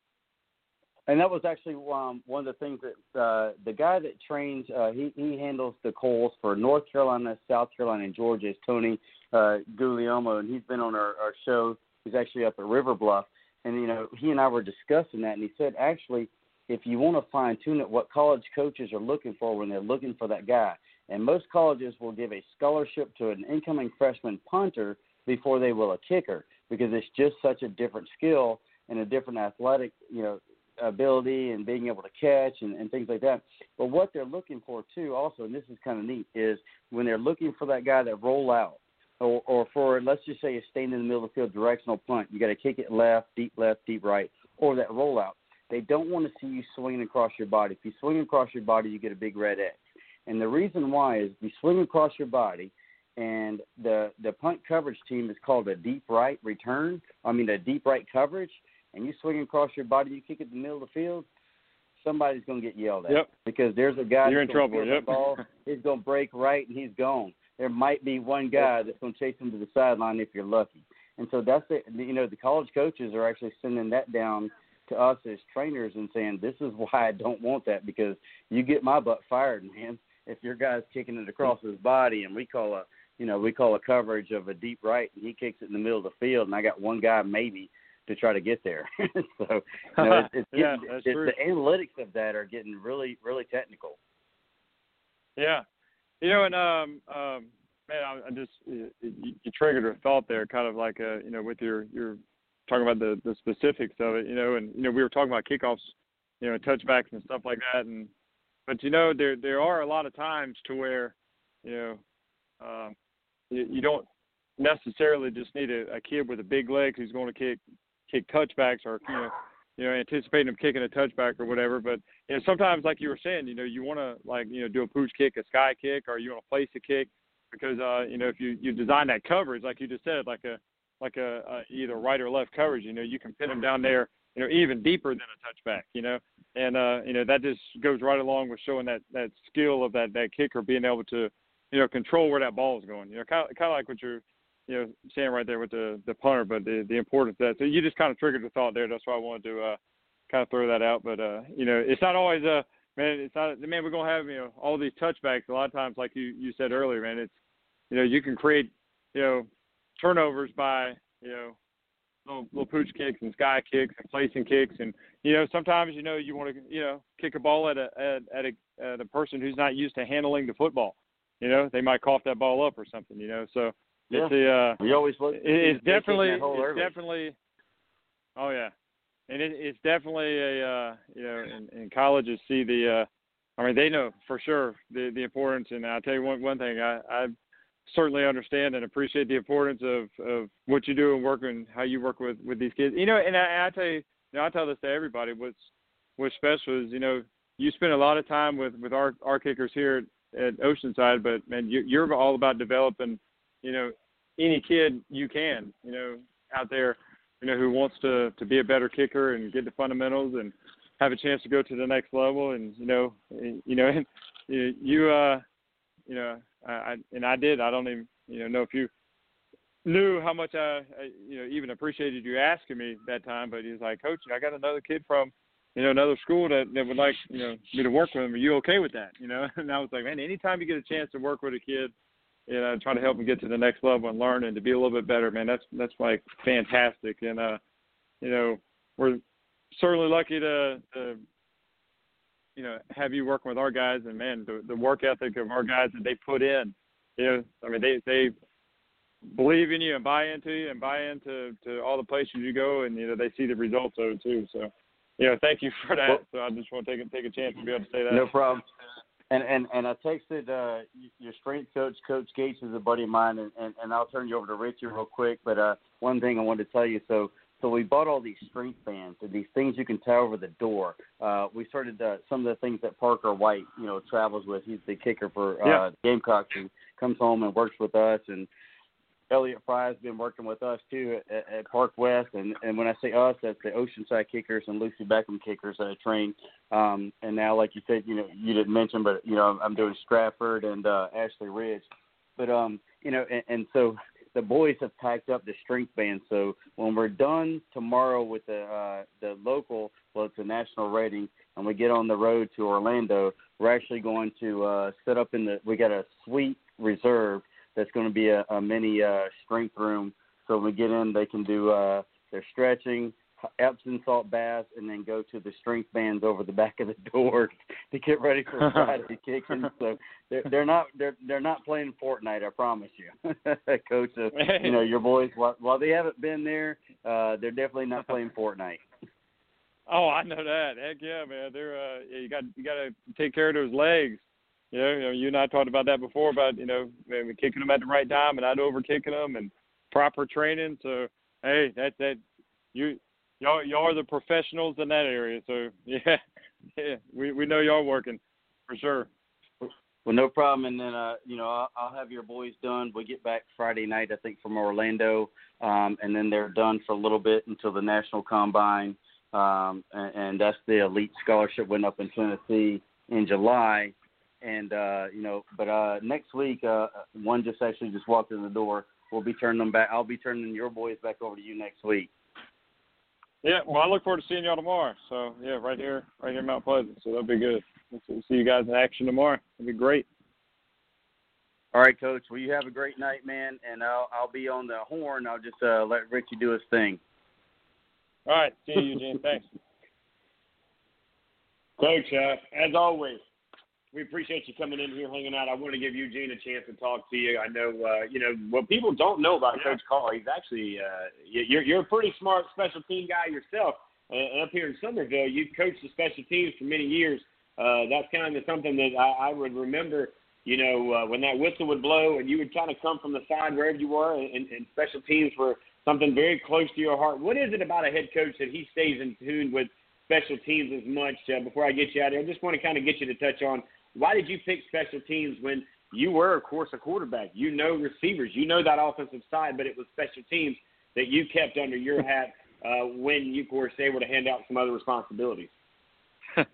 And that was actually um, one of the things that uh, the guy that trains, uh, he, he handles the calls for North Carolina, South Carolina, and Georgia is Tony uh, Guglielmo, and he's been on our, our show. He's actually up at River Bluff. and you know he and I were discussing that, and he said actually if you want to fine tune it, what college coaches are looking for when they're looking for that guy. And most colleges will give a scholarship to an incoming freshman punter before they will a kicker because it's just such a different skill and a different athletic, you know, ability and being able to catch and, and things like that. But what they're looking for too, also, and this is kind of neat, is when they're looking for that guy that roll out, or, or for let's just say a staying in the middle of the field directional punt, you got to kick it left, deep left, deep right, or that roll out. They don't want to see you swinging across your body. If you swing across your body, you get a big red X. And the reason why is you swing across your body, and the the punt coverage team is called a deep right return. I mean a deep right coverage, and you swing across your body, you kick it in the middle of the field. Somebody's going to get yelled at yep. because there's a guy You're in trouble. Yep. Yep. Ball. He's going to break right, and he's gone. There might be one guy that's going to chase him to the sideline if you're lucky. And so that's it. You know, the college coaches are actually sending that down to us as trainers and saying, "This is why I don't want that because you get my butt fired, man. If your guy's kicking it across his body, and we call a, you know, we call a coverage of a deep right, and he kicks it in the middle of the field, and I got one guy maybe to try to get there. so, you know, it's, it's yeah, getting, it's, true. the analytics of that are getting really, really technical. Yeah, you know, and um, um, man, I, I just you, you triggered a thought there, kind of like a, you know, with your your talking about the the specifics of it, you know, and you know we were talking about kickoffs, you know, touchbacks and stuff like that, and but you know there there are a lot of times to where, you know, um, you, you don't necessarily just need a, a kid with a big leg who's going to kick kick touchbacks or you know you know anticipating him kicking a touchback or whatever. But you know sometimes like you were saying, you know you want to like you know do a pooch kick, a sky kick, or you want to place a kick because uh you know if you you design that coverage like you just said like a like a, a either right or left coverage, you know you can pin them down there you know even deeper than a touchback, you know. And uh, you know that just goes right along with showing that that skill of that that kicker being able to, you know, control where that ball is going. You know, kind of kind of like what you're, you know, saying right there with the the punter, but the the importance of that. So you just kind of triggered the thought there. That's why I wanted to uh, kind of throw that out. But uh, you know, it's not always a uh, man. It's not man. We're gonna have you know all these touchbacks. A lot of times, like you you said earlier, man. It's you know you can create you know turnovers by you know little, little pooch kicks and sky kicks and placing kicks and you know sometimes you know you want to you know kick a ball at a at, at a at a person who's not used to handling the football you know they might cough that ball up or something you know so Yeah. it's a uh We always look. it, it's definitely it's definitely oh yeah and it, it's definitely a uh you know in, in colleges see the uh i mean they know for sure the the importance and i'll tell you one one thing i i certainly understand and appreciate the importance of of what you do and working how you work with with these kids you know and i, I tell you, you know, I tell this to everybody what's what's special is you know you spend a lot of time with with our our kickers here at, at oceanside but man you, you're all about developing you know any kid you can you know out there you know who wants to to be a better kicker and get the fundamentals and have a chance to go to the next level and you know and, you know and you you uh you know I, and I did I don't even you know know if you knew how much I, I you know even appreciated you asking me that time but he was like coach I got another kid from you know another school that that would like you know me to work with him are you okay with that you know and I was like man anytime you get a chance to work with a kid you know, try to help them get to the next level and learn and to be a little bit better, man. That's that's like fantastic. And uh, you know, we're certainly lucky to, to you know have you working with our guys and man, the the work ethic of our guys that they put in. You know, I mean they they believe in you and buy into you and buy into to all the places you go and you know they see the results of it too. So, you know, thank you for that. Well- so I just want to take a, take a chance to be able to say that. No problem. And and and I texted uh, your strength coach, Coach Gates, is a buddy of mine, and, and and I'll turn you over to Richie real quick. But uh, one thing I wanted to tell you, so so we bought all these strength bands and these things you can tie over the door. Uh, we started uh, some of the things that Parker White, you know, travels with. He's the kicker for uh, Yeah. Gamecocks and comes home and works with us. And Elliott Fry has been working with us too at, at Park West, and and when I say us, that's the Oceanside Kickers and Lucy Beckham Kickers that I train. Um, and now, like you said, you know, you didn't mention, but you know, I'm doing Stratford and uh, Ashley Ridge. But um, you know, and, and so the boys have packed up the strength band. So when we're done tomorrow with the uh, the local, well, it's a national rating, and we get on the road to Orlando, we're actually going to uh, set up in the. We got a suite reserved that's going to be a, a mini uh, strength room. So when we get in, they can do uh, their stretching, Epsom salt baths, and then go to the strength bands over the back of the door to get ready for Friday kicking. So they're, they're not they're they're not playing Fortnite. I promise you, Coach. Uh, you know your boys while, while they haven't been there, uh, they're definitely not playing Fortnite. Oh, I know that. Heck yeah, man. They're uh, you got you got to take care of those legs. You know, you and I talked about that before about you know maybe kicking them at the right time and not over kicking them and proper training. So hey, that that you y'all y'all are the professionals in that area. So yeah, yeah, we we know y'all working for sure. Well, no problem. And then uh, you know I'll, I'll have your boys done. We get back Friday night, I think, from Orlando, um, and then they're done for a little bit until the national combine um, and, and that's the elite scholarship went up in Tennessee in July. And uh, you know, but uh, next week, uh, one just actually just walked in the door. We'll be turning them back. I'll be turning your boys back over to you next week. Yeah, well, I look forward to seeing y'all tomorrow. So yeah, right here, right here in Mount Pleasant. So that'll be good. We'll see you guys in action tomorrow. It'll be great. All right, Coach. Well, you have a great night, man, and I'll I'll be on the horn. I'll just uh, let Richie do his thing. All right. See you, Eugene. Thanks. Coach, uh, as always, we appreciate you coming in here, hanging out. I want to give Eugene a chance to talk to you. I know, uh, you know, what people don't know about yeah. Coach Carr, he's actually, uh, you're, you're a pretty smart special team guy yourself. Uh, up here in Summerville, you've coached the special teams for many years. Uh, that's kind of something that I, I would remember, you know, uh, when that whistle would blow and you would kind of come from the side wherever you were, and, and special teams were something very close to your heart. What is it about a head coach that he stays in tune with special teams as much? Uh, before I get you out of here, I just want to kind of get you to touch on why did you pick special teams when you were, of course, a quarterback? You know receivers, you know that offensive side, but it was special teams that you kept under your hat uh, when you, of course, able to hand out some other responsibilities.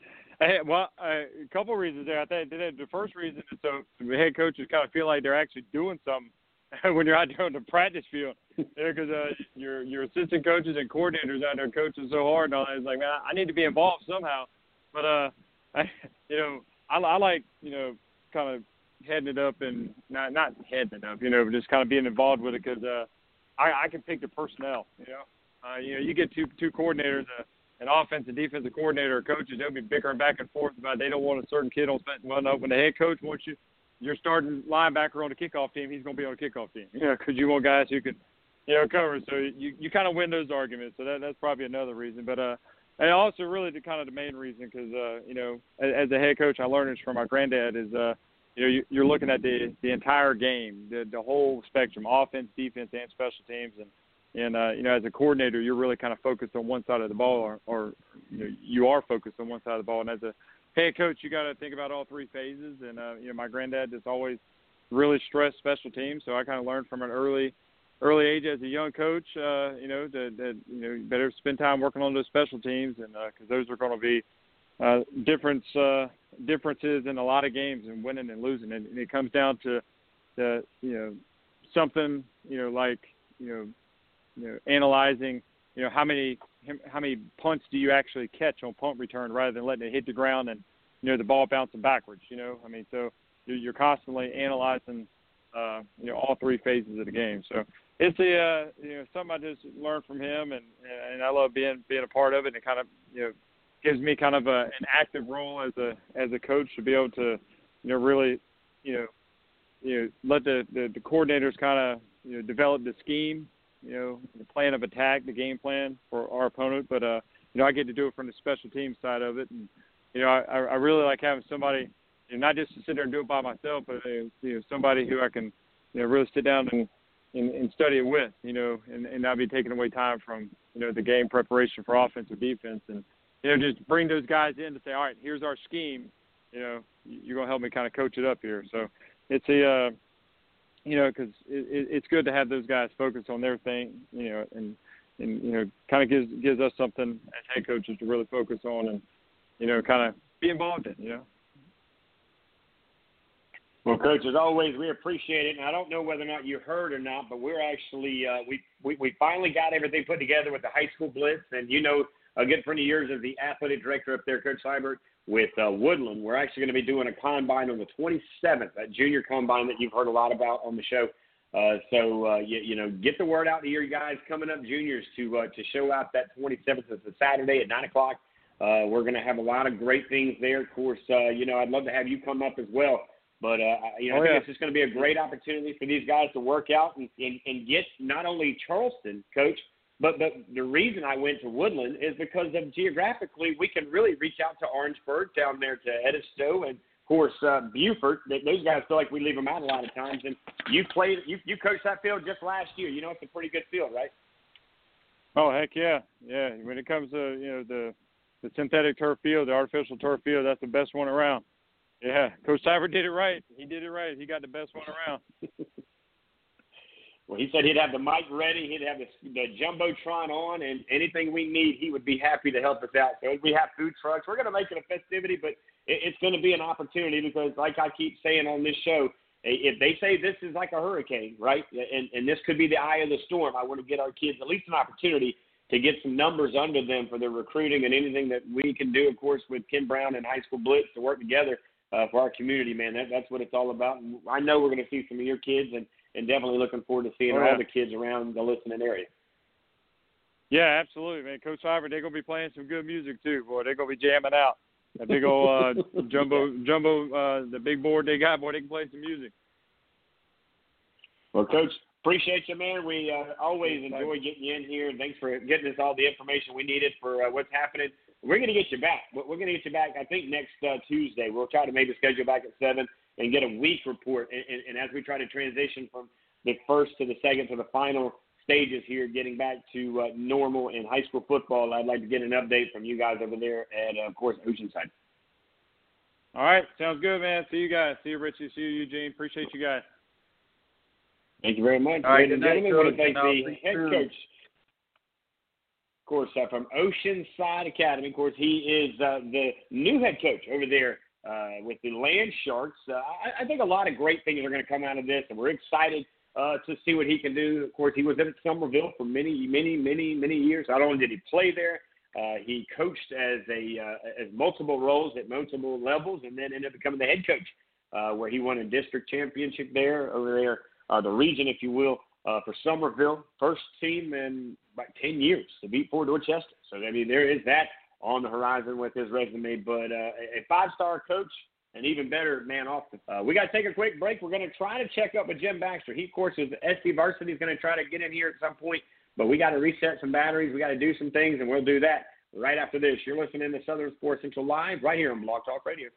Well, uh, a couple reasons there. I think the first reason is so the head coaches kind of feel like they're actually doing something when you're out there on the practice field. Because uh, your your assistant coaches and coordinators out there coaching so hard and all that. It's like, man, I need to be involved somehow. But uh, I, you know, I, I like you know kind of heading it up and not not heading it up, you know, but just kind of being involved with it because uh, I I can pick the personnel. You know, uh, you know, you get two two coordinators. Uh, an offensive defensive coordinator or coaches, they'll be bickering back and forth about they don't want a certain kid on well, no, when the head coach wants you your starting linebacker on the kickoff team, he's going to be on the kickoff team. You know, because you want guys who can, you know, cover. So you you kind of win those arguments. So that that's probably another reason. But uh, and also really the kind of the main reason because uh, you know, as, as a head coach, I learned this from my granddad is uh, you know, you, you're looking at the the entire game, the the whole spectrum, offense, defense, and special teams, and and uh, you know, as a coordinator, you're really kind of focused on one side of the ball, or, or you know, you are focused on one side of the ball, and as a hey, coach, you got to think about all three phases. And uh, you know, my granddad just always really stressed special teams, so I kind of learned from an early early age as a young coach. Uh, you know, that, that you know, you better spend time working on those special teams, and because uh, those are going to be uh, difference uh, differences in a lot of games and winning and losing, and, and it comes down to the you know something you know like you know you know analyzing you know how many how many punts do you actually catch on punt return rather than letting it hit the ground and you know the ball bouncing backwards. You know, I mean, so you're, constantly analyzing uh, you know all three phases of the game. So it's a uh, you know something I just learned from him, and and I love being being a part of it. And it kind of you know gives me kind of a, an active role as a as a coach to be able to you know really you know you know let the the, the coordinators kind of you know develop the scheme you know, the plan of attack, the game plan for our opponent. But uh, you know, I get to do it from the special team side of it, and you know, I, I really like having somebody, you know, not just to sit there and do it by myself, but uh, you know, somebody who I can, you know, really sit down and and, and study it with, you know, and, and not be taking away time from you know the game preparation for offense or defense, and you know, just bring those guys in to say, all right, here's our scheme. You know, you're gonna help me kind of coach it up here. So it's a uh, you know, because it, it, it's good to have those guys focus on their thing, you know, and and you know, kind of gives gives us something as head coaches to really focus on and you know, kind of be involved in, you know. Well, coach, as always, we appreciate it. And I don't know whether or not you heard or not, but we're actually uh, we, we we finally got everything put together with the high school blitz, and you know, a good friend of yours is the athletic director up there, Coach Seibert with uh, Woodland. We're actually going to be doing a combine on the 27th, that junior combine that you've heard a lot about on the show. Uh, so uh, you, you know, get the word out to your guys coming up, juniors, to uh, to show out that 27th. It's a Saturday at nine o'clock. Uh, we're going to have a lot of great things there. Of course, uh, you know, I'd love to have you come up as well. But uh, you know, Oh, I think yeah. it's just going to be a great opportunity for these guys to work out and, and, and get not only Charleston, coach, but but the reason I went to Woodland is because of geographically we can really reach out to Orangeburg down there to Edisto and of course uh, Beaufort. Th- Those guys feel like we leave them out a lot of times. And you played, you you coached that field just last year. You know it's a pretty good field, right? Oh heck yeah, yeah. When it comes to you know the the synthetic turf field, the artificial turf field, that's the best one around. Yeah, Coach Seibert did it right. He did it right. He got the best one around. Well, he said he'd have the mic ready, he'd have the, the jumbotron on, and anything we need, he would be happy to help us out. So we have food trucks. We're going to make it a festivity, but it, it's going to be an opportunity because, like I keep saying on this show, if they say this is like a hurricane, right, and and this could be the eye of the storm, I want to get our kids at least an opportunity to get some numbers under them for their recruiting and anything that we can do, of course, with Ken Brown and High School Blitz to work together uh, for our community, man. That, that's what it's all about. And I know we're going to see some of your kids, and, and definitely looking forward to seeing Oh, yeah. all the kids around the listening area. Yeah, absolutely, man. Coach Seibert, they're gonna be playing some good music too, boy. They're gonna be jamming out. That big old uh, jumbo, jumbo, uh, the big board they got, boy. They can play some music. Well, Coach, appreciate you, man. We uh, always enjoy getting you in here. Thanks for getting us all the information we needed for uh, what's happening. We're going to get you back. We're going to get you back, I think, next uh, Tuesday. We'll try to maybe schedule back at 7 and get a week report. And, and, and as we try to transition from the first to the second to the final stages here, getting back to uh, normal in high school football, I'd like to get an update from you guys over there at, uh, of course, Oceanside. All right, sounds good, man. See you guys. See you, Richie. See you, Eugene. Appreciate you guys. Thank you very much. All right, Ladies and good night, gentlemen, I want to Coach, thank I'll the see you head soon. coach, of course, uh, from Oceanside Academy. Of course, he is uh, the new head coach over there uh, with the Land Sharks. Uh, I, I think a lot of great things are going to come out of this, and we're excited uh, to see what he can do. Of course, he was at Summerville for many, many, many, many years. Not only did he play there, uh, he coached as a uh, as multiple roles at multiple levels, and then ended up becoming the head coach, uh, where he won a district championship there over there, uh, the region, if you will, uh, for Summerville, first team in about ten years to beat Fort Dorchester. So I mean, there is that on the horizon with his resume. But uh, a five star coach, an even better man off. The, uh, we got to take a quick break. We're going to try to check up with Jim Baxter. He, of course, is SC Varsity. is going to try to get in here at some point. But we got to reset some batteries. We got to do some things, and we'll do that right after this. You're listening to Southern Sports Central Live right here on Blog Talk Radio.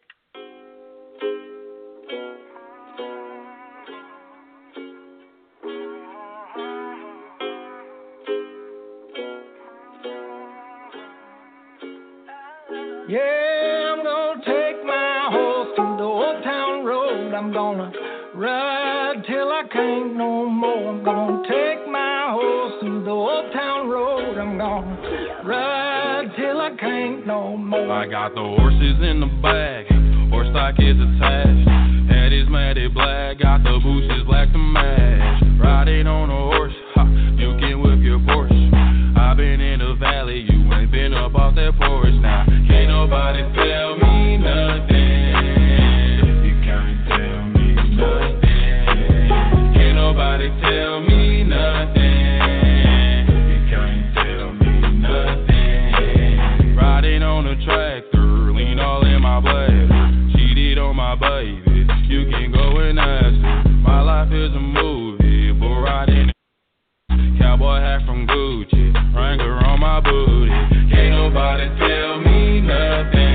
Yeah, I'm gonna take my horse to the old town road. I'm gonna ride till I can't no more. I'm gonna take my horse to the old town road. I'm gonna ride till I can't no more. I got the horses in the back, horse stock is attached. Head is matted black, got the bushes black to match. Riding on a horse, ha, you can whip your Porsche. I've been in the valley, you ain't been up off that porch now. Nobody tell me nothing. You can't tell me nothing. Can't nobody tell me nothing. You can't tell me nothing. Riding on a tractor, lean all in my blood. Cheated on my baby, you can go and ask her. My life is a movie, but riding from Gucci, Wrangler on my booty. Can't nobody tell me nothing.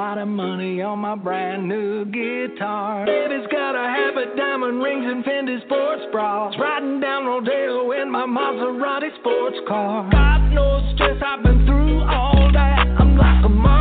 Lot of money on my brand new guitar. Baby's got a habit, diamond rings, and Fendi sports bras. Riding down Rodeo in my Maserati sports car. Got no stress, I've been through all that. I'm like a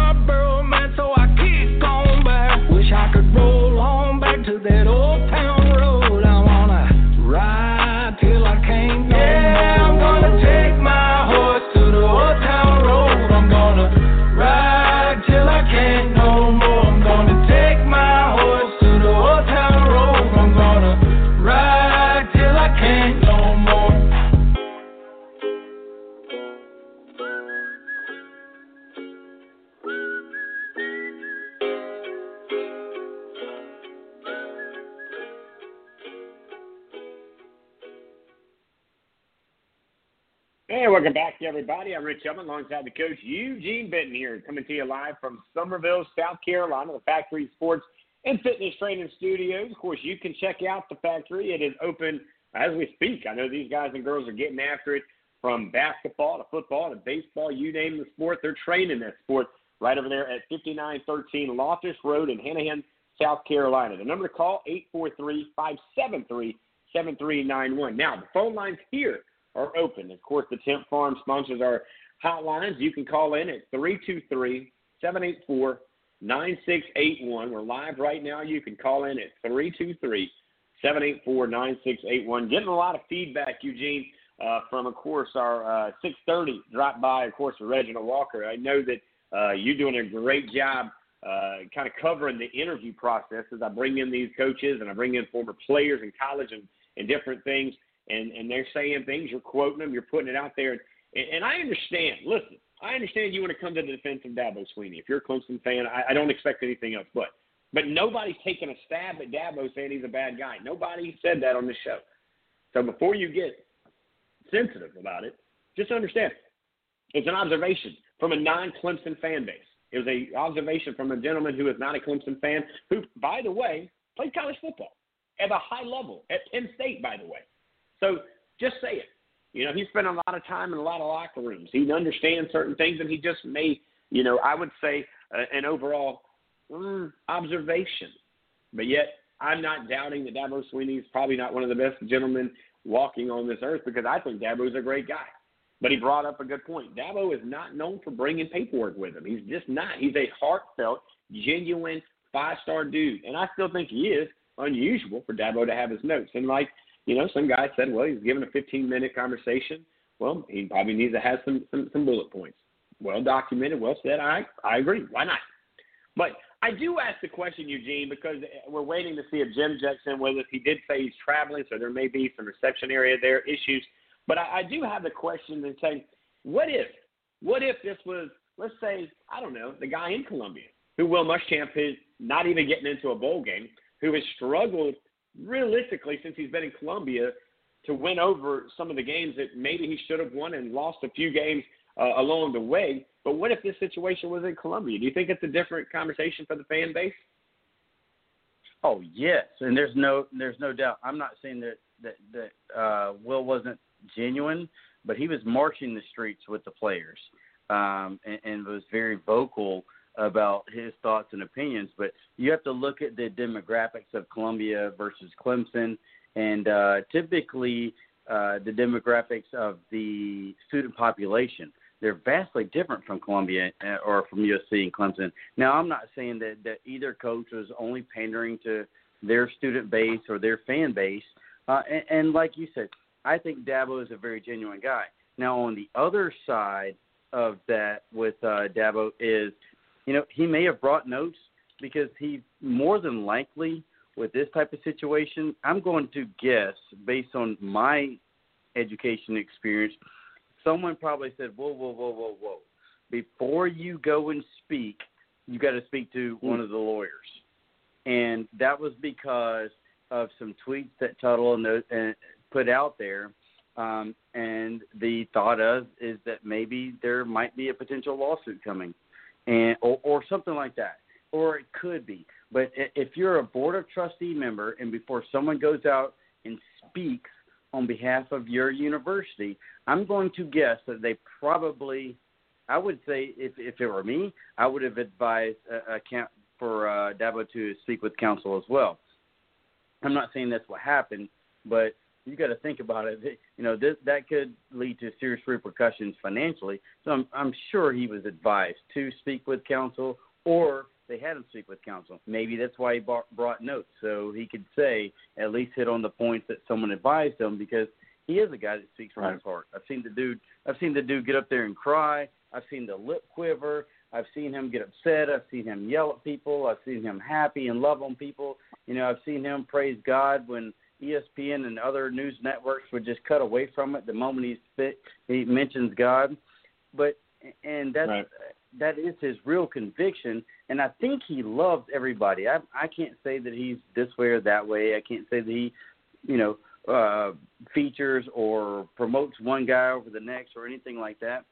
welcome back, everybody. I'm Rich Elman, alongside the coach Eugene Benton here, coming to you live from Summerville, South Carolina, the Factory Sports and Fitness Training Studios. Of course, you can check out the factory. It is open as we speak. I know these guys and girls are getting after it from basketball to football to baseball. You name the sport, they're training that sport right over there at 5913 Loftus Road in Hanahan, South Carolina. The number to call, 843 573 7391. Now, the phone lines here are open. Of course, the Tint Farm sponsors our hotlines. You can call in at 323 784 9681. We're live right now. You can call in at 323 784 9681. Getting a lot of feedback, Eugene, uh, from, of course, our uh, 630 drop by, of course, Reginald Walker. I know that uh, you're doing a great job uh, kind of covering the interview process as I bring in these coaches and I bring in former players in college and, and different things and and they're saying things, you're quoting them, you're putting it out there, and, and I understand. Listen, I understand you want to come to the defense of Dabo Swinney. If you're a Clemson fan, I, I don't expect anything else, but but nobody's taking a stab at Dabo saying he's a bad guy. Nobody said that on the show. So before you get sensitive about it, just understand it's an observation from a non-Clemson fan base. It was a observation from a gentleman who is not a Clemson fan, who, by the way, played college football at a high level at Penn State, by the way. So just say it. You know, he spent a lot of time in a lot of locker rooms. He understands certain things, and he just made, you know, I would say uh, an overall mm, observation. But yet, I'm not doubting that Dabo Swinney is probably not one of the best gentlemen walking on this earth because I think Dabo's a great guy. But he brought up a good point. Dabo is not known for bringing paperwork with him. He's just not. He's a heartfelt, genuine, five star dude. And I still think he is unusual for Dabo to have his notes. And like you know, some guy said, well, he's given a 15 minute conversation. Well, he probably needs to have some, some, some bullet points. Well documented, well said. I, I agree. Why not? But I do ask the question, Eugene, because we're waiting to see if Jim Jackson, whether he did say he's traveling, so there may be some reception area there issues. But I, I do have the question and say, what if, what if this was, let's say, I don't know, the guy in Columbia who Will Muschamp is not even getting into a bowl game, who has struggled realistically, since he's been in Columbia, to win over some of the games that maybe he should have won and lost a few games uh, along the way. But what if this situation was in Columbia? Do you think it's a different conversation for the fan base? Oh yes, and there's no there's no doubt. I'm not saying that that that uh, Will wasn't genuine, but he was marching the streets with the players um, and, and was very vocal about his thoughts and opinions, but you have to look at the demographics of Columbia versus Clemson, and uh, typically uh, the demographics of the student population. They're vastly different from Columbia uh, or from USC and Clemson. Now, I'm not saying that, that either coach was only pandering to their student base or their fan base. Uh, and, and like you said, I think Dabo is a very genuine guy. Now, on the other side of that with uh, Dabo is – you know, he may have brought notes because he more than likely with this type of situation, I'm going to guess based on my education experience, someone probably said, "Whoa, whoa, whoa, whoa, whoa! Before you go and speak, you got to speak to mm. one of the lawyers." And that was because of some tweets that Tuttle and, the, and put out there. Um, and the thought of is that maybe there might be a potential lawsuit coming and or, or something like that, or it could be. But if you're a board of trustee member, and before someone goes out and speaks on behalf of your university, I'm going to guess that they probably, I would say, if if it were me, I would have advised a, a camp for uh, Dabo to speak with counsel as well. I'm not saying that's what happened, but you got to think about it. You know, this, that could lead to serious repercussions financially. So I'm, I'm sure he was advised to speak with counsel, or they had him speak with counsel. Maybe that's why he brought, brought notes so he could say at least hit on the points that someone advised him because he is a guy that speaks from right. his heart. I've seen the dude. I've seen the dude get up there and cry. I've seen the lip quiver. I've seen him get upset. I've seen him yell at people. I've seen him happy and love on people. You know, I've seen him praise God when ESPN and other news networks would just cut away from it the moment he's fit, he mentions God. But and that's right. that is his real conviction, and I think he loves everybody. I I can't say that he's this way or that way. I can't say that he, you know, uh, features or promotes one guy over the next or anything like that.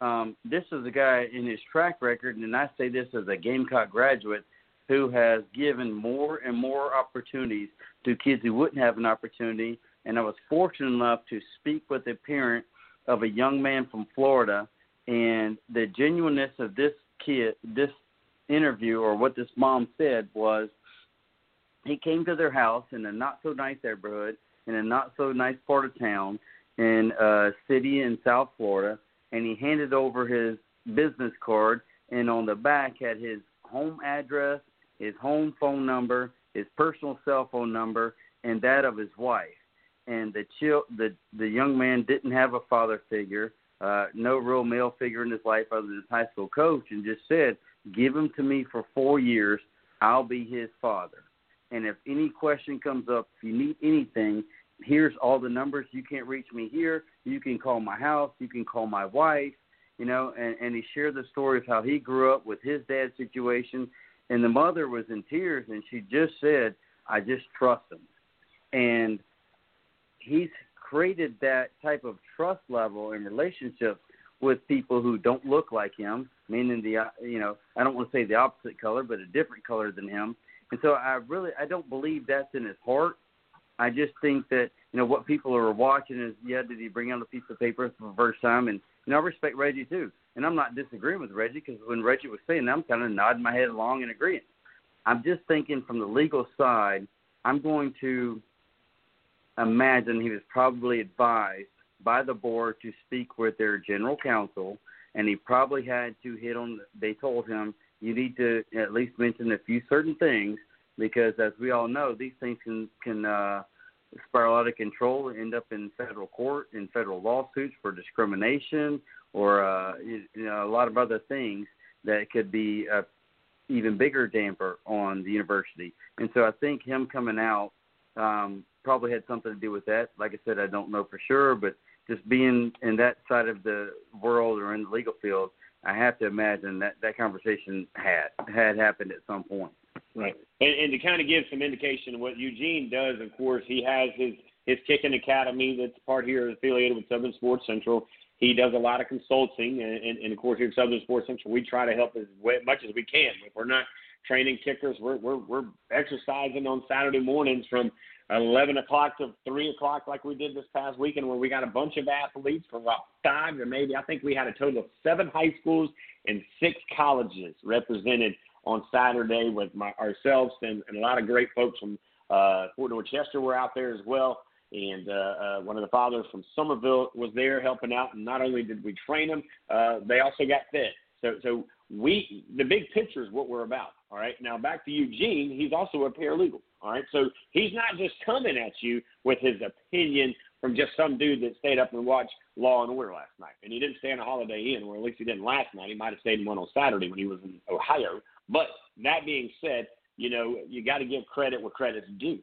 Um, this is a guy in his track record, and I say this as a Gamecock graduate who has given more and more opportunities to kids who wouldn't have an opportunity. And I was fortunate enough to speak with a parent of a young man from Florida, and the genuineness of this kid, this interview, or what this mom said was, he came to their house in a not so nice neighborhood in a not so nice part of town in a city in South Florida, and he handed over his business card, and on the back had his home address, his home phone number, his personal cell phone number, and that of his wife. And the chill, the the young man didn't have a father figure, uh, no real male figure in his life other than his high school coach, and just said, "Give him to me for four years. I'll be his father." And if any question comes up, if you need anything, here's all the numbers. You can't reach me here. You can call my house. You can call my wife. You know, and, and he shared the story of how he grew up with his dad's situation. And the mother was in tears, and she just said, "I just trust him." And he's created that type of trust level in relationships with people who don't look like him, meaning the you know I don't want to say the opposite color, but a different color than him. And so I really I don't believe that's in his heart. I just think that you know what people are watching is yeah did he bring out a piece of paper for the first time and know I respect Reggie too and I'm not disagreeing with Reggie because when Reggie was saying that I'm kind of nodding my head along and agreeing. I'm just thinking from the legal side I'm going to imagine he was probably advised by the board to speak with their general counsel, and he probably had to hit on. They told him you need to at least mention a few certain things because, as we all know, these things can can uh, spiral out of control, and end up in federal court, in federal lawsuits for discrimination, or uh, you know a lot of other things that could be a even bigger damper on the university. And so I think him coming out um, probably had something to do with that. Like I said, I don't know for sure, but just being in that side of the world or in the legal field, I have to imagine that that conversation had had happened at some point. Right, and, and to kind of give some indication of what Eugene does, of course, he has his his kicking academy that's part here affiliated with Southern Sports Central. He does a lot of consulting, and, and, and of course, here at Southern Sports Central, we try to help as much as we can. If we're not training kickers, we're we're, we're exercising on Saturday mornings from 11 o'clock to 3 o'clock like we did this past weekend where we got a bunch of athletes from about five to maybe I think we had a total of seven high schools and six colleges represented on Saturday with my, ourselves and, and a lot of great folks from uh, Fort Dorchester were out there as well. And uh, uh, one of the fathers from Summerville was there helping out. And not only did we train them, uh, they also got fed. So, so we the big picture is what we're about. All right. Now back to Eugene. He's also a paralegal. All right. So he's not just coming at you with his opinion from just some dude that stayed up and watched Law and Order last night. And he didn't stay in a Holiday Inn, or at least he didn't last night. He might have stayed in one on Saturday when he was in Ohio. But that being said, you know, you got to give credit where credit's due.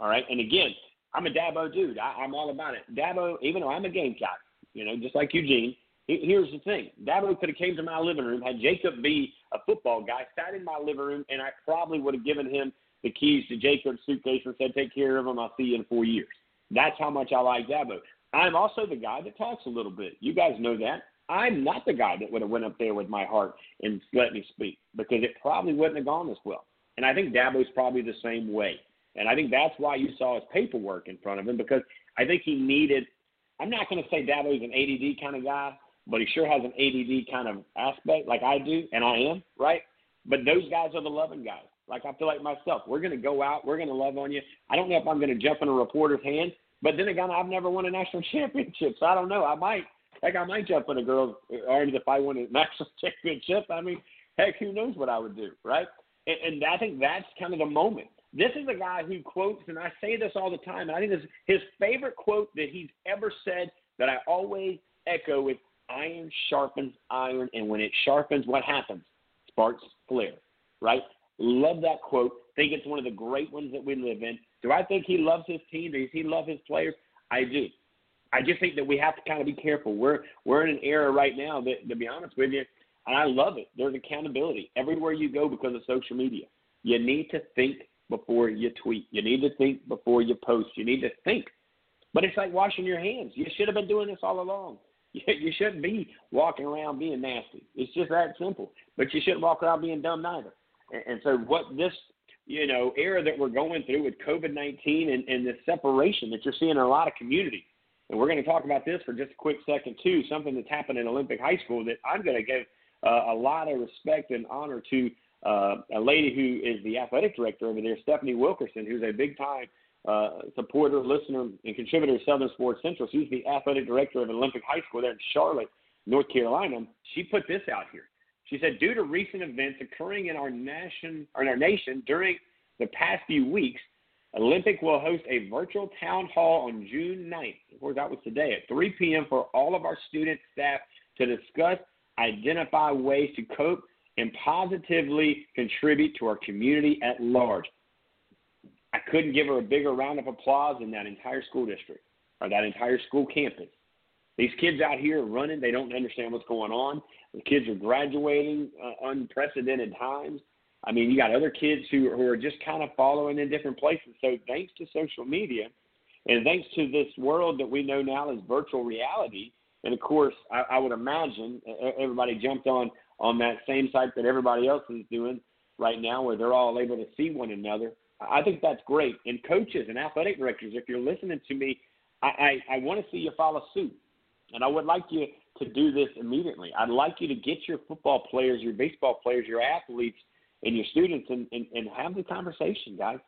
All right. And again, I'm a Dabo dude. I, I'm all about it. Dabo, even though I'm a Gamecock, you know, just like Eugene, here's the thing. Dabo could have came to my living room, had Jacob be a football guy, sat in my living room, and I probably would have given him the keys to Jacob's suitcase and said, take care of him. I'll see you in four years. That's how much I like Dabo. I'm also the guy that talks a little bit. You guys know that. I'm not the guy that would have went up there with my heart and let me speak because it probably wouldn't have gone as well. And I think Dabo's probably the same way. And I think that's why you saw his paperwork in front of him because I think he needed. I'm not going to say Dabo's an ADD kind of guy, but he sure has an ADD kind of aspect, like I do, and I am, right? But those guys are the loving guys. Like I feel like myself, we're going to go out, we're going to love on you. I don't know if I'm going to jump in a reporter's hand, but then again, I've never won a national championship, so I don't know. I might, heck, I might jump in a girl's arms if I win a national championship. I mean, heck, who knows what I would do, right? And, and I think that's kind of the moment. This is a guy who quotes, and I say this all the time, and I think this his favorite quote that he's ever said that I always echo is iron sharpens iron, and when it sharpens, what happens? Sparks flare, right? Love that quote. Think it's one of the great ones that we live in. Do I think he loves his team? Does he love his players? I do. I just think that we have to kind of be careful. We're we're in an era right now that, to be honest with you, and I love it. There's accountability everywhere you go because of social media. You need to think before you tweet. You need to think before you post. You need to think But it's like washing your hands. You should have been doing this all along. You shouldn't be walking around being nasty. It's just that simple. But you shouldn't walk around being dumb neither. And, and so what this you know era that we're going through with COVID nineteen and, and the separation that you're seeing in a lot of communities. And we're going to talk about this for just a quick second too. Something that's happened in Olympic High School that I'm going to give uh, a lot of respect and honor to uh, a lady who is the athletic director over there, Stephanie Wilkerson, who's a big time uh, supporter, listener, and contributor to Southern Sports Central. She's the athletic director of Olympic High School there in Charlotte, North Carolina. She put this out here. She said, due to recent events occurring in our nation, or in our nation during the past few weeks, Olympic will host a virtual town hall on June 9th. Of course, that was today at 3 p.m. for all of our student staff to discuss, identify ways to cope, and positively contribute to our community at large. I couldn't give her a bigger round of applause in that entire school district or that entire school campus. These kids out here are running, they don't understand what's going on. The kids are graduating uh, unprecedented times. I mean, you got other kids who, who are just kind of following in different places. So, thanks to social media and thanks to this world that we know now as virtual reality, and of course, I, I would imagine everybody jumped on on that same site that everybody else is doing right now, where they're all able to see one another. I think that's great. And coaches and athletic directors, if you're listening to me, I, I, I want to see you follow suit. And I would like you to do this immediately. I'd like you to get your football players, your baseball players, your athletes, and your students and, and, and have the conversation, guys.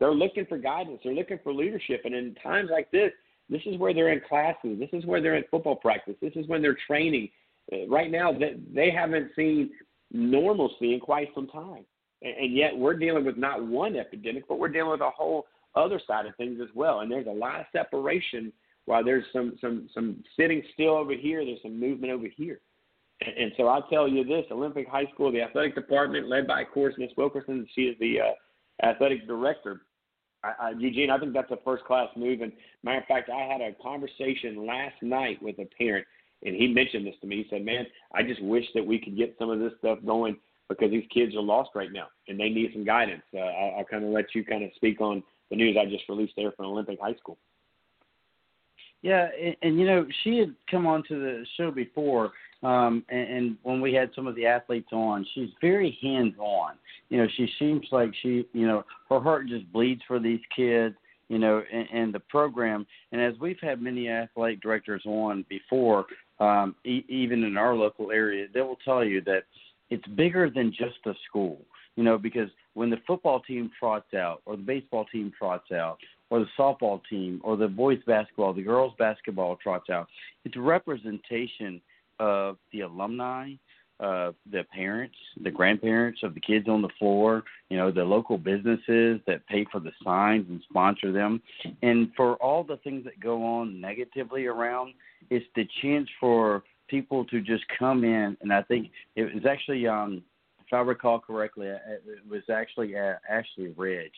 They're looking for guidance. They're looking for leadership. And in times like this, this is where they're in classes. This is where they're in football practice. This is when they're training. Uh, right now, they, they haven't seen normalcy in quite some time and yet we're dealing with not one epidemic, but we're dealing with a whole other side of things as well. And there's a lot of separation. While there's some some some sitting still over here, there's some movement over here. And, and so I'll tell you this: Olympic High School, the athletic department, led by, of course, Miss Wilkerson, she is the uh, athletic director. I, I, Eugene, I think that's a first class move. And matter of fact, I had a conversation last night with a parent, and he mentioned this to me. He said, "Man, I just wish that we could get some of this stuff going." because these kids are lost right now and they need some guidance. Uh, I'll, I'll kind of let you kind of speak on the news I just released there from Olympic High School. Yeah, and, and you know she had come on to the show before, um, and, and when we had some of the athletes on, she's very hands on. You know, she seems like she, you know, her heart just bleeds for these kids. You know, and, and the program. And as we've had many athletic directors on before, um, e- even in our local area, they will tell you that it's bigger than just a school, you know, because when the football team trots out, or the baseball team trots out, or the softball team, or the boys basketball, the girls basketball trots out, it's representation of the alumni, uh, the parents, the grandparents of the kids on the floor, you know, the local businesses that pay for the signs and sponsor them. And for all the things that go on negatively around, it's the chance for people to just come in, and I think it was actually, um, if I recall correctly, it was actually uh, Ashley Ridge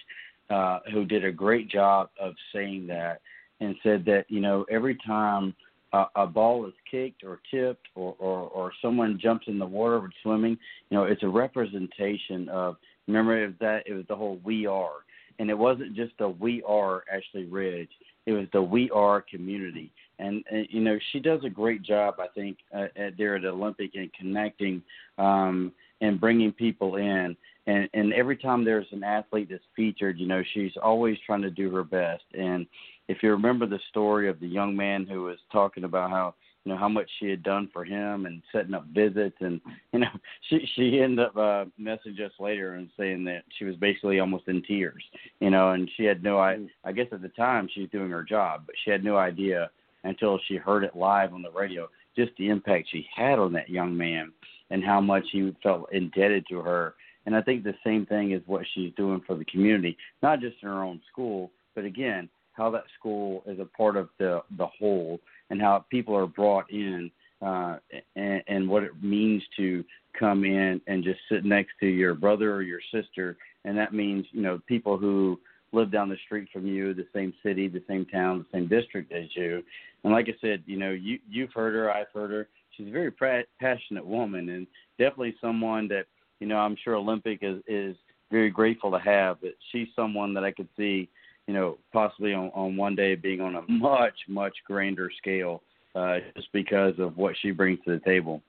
uh, who did a great job of saying that and said that you know every time a, a ball is kicked or tipped or, or or someone jumps in the water swimming, you know it's a representation of. Remember that it was the whole we are, and it wasn't just the we are Ashley Ridge. It was the we are community and, and you know she does a great job, I think, uh, at, there at Olympic in connecting um, and bringing people in. And, and every time there's an athlete that's featured, you know, she's always trying to do her best. And if you remember the story of the young man who was talking about how you know how much she had done for him and setting up visits and you know she she ended up uh messaging us later and saying that she was basically almost in tears you know and she had no i i guess at the time she was doing her job but she had no idea until she heard it live on the radio. Just the impact she had on that young man and how much he felt indebted to her. And I think the same thing is what she's doing for the community, not just in her own school, but again, how that school is a part of the the whole and how people are brought in uh, and, and what it means to come in and just sit next to your brother or your sister. And that means, you know, people who live down the street from you, the same city, the same town, the same district as you. And like I said, you know, you you've heard her, I've heard her. She's a very pra- passionate woman, and definitely someone that you know I'm sure Olympic is is very grateful to have. But she's someone that I could see, you know, possibly on, on one day being on a much, much grander scale, uh, just because of what she brings to the table.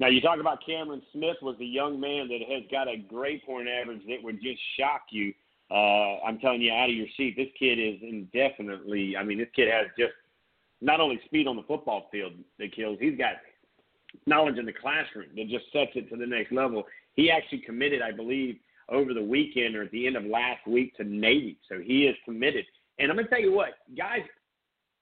Now you talk about Cameron Smith was the young man that has got a great point average that would just shock you. Uh, I'm telling you, out of your seat, this kid is indefinitely. I mean, this kid has just not only speed on the football field that kills. He's got knowledge in the classroom that just sets it to the next level. He actually committed, I believe, over the weekend or at the end of last week to Navy. So he is committed. And I'm going to tell you what, guys,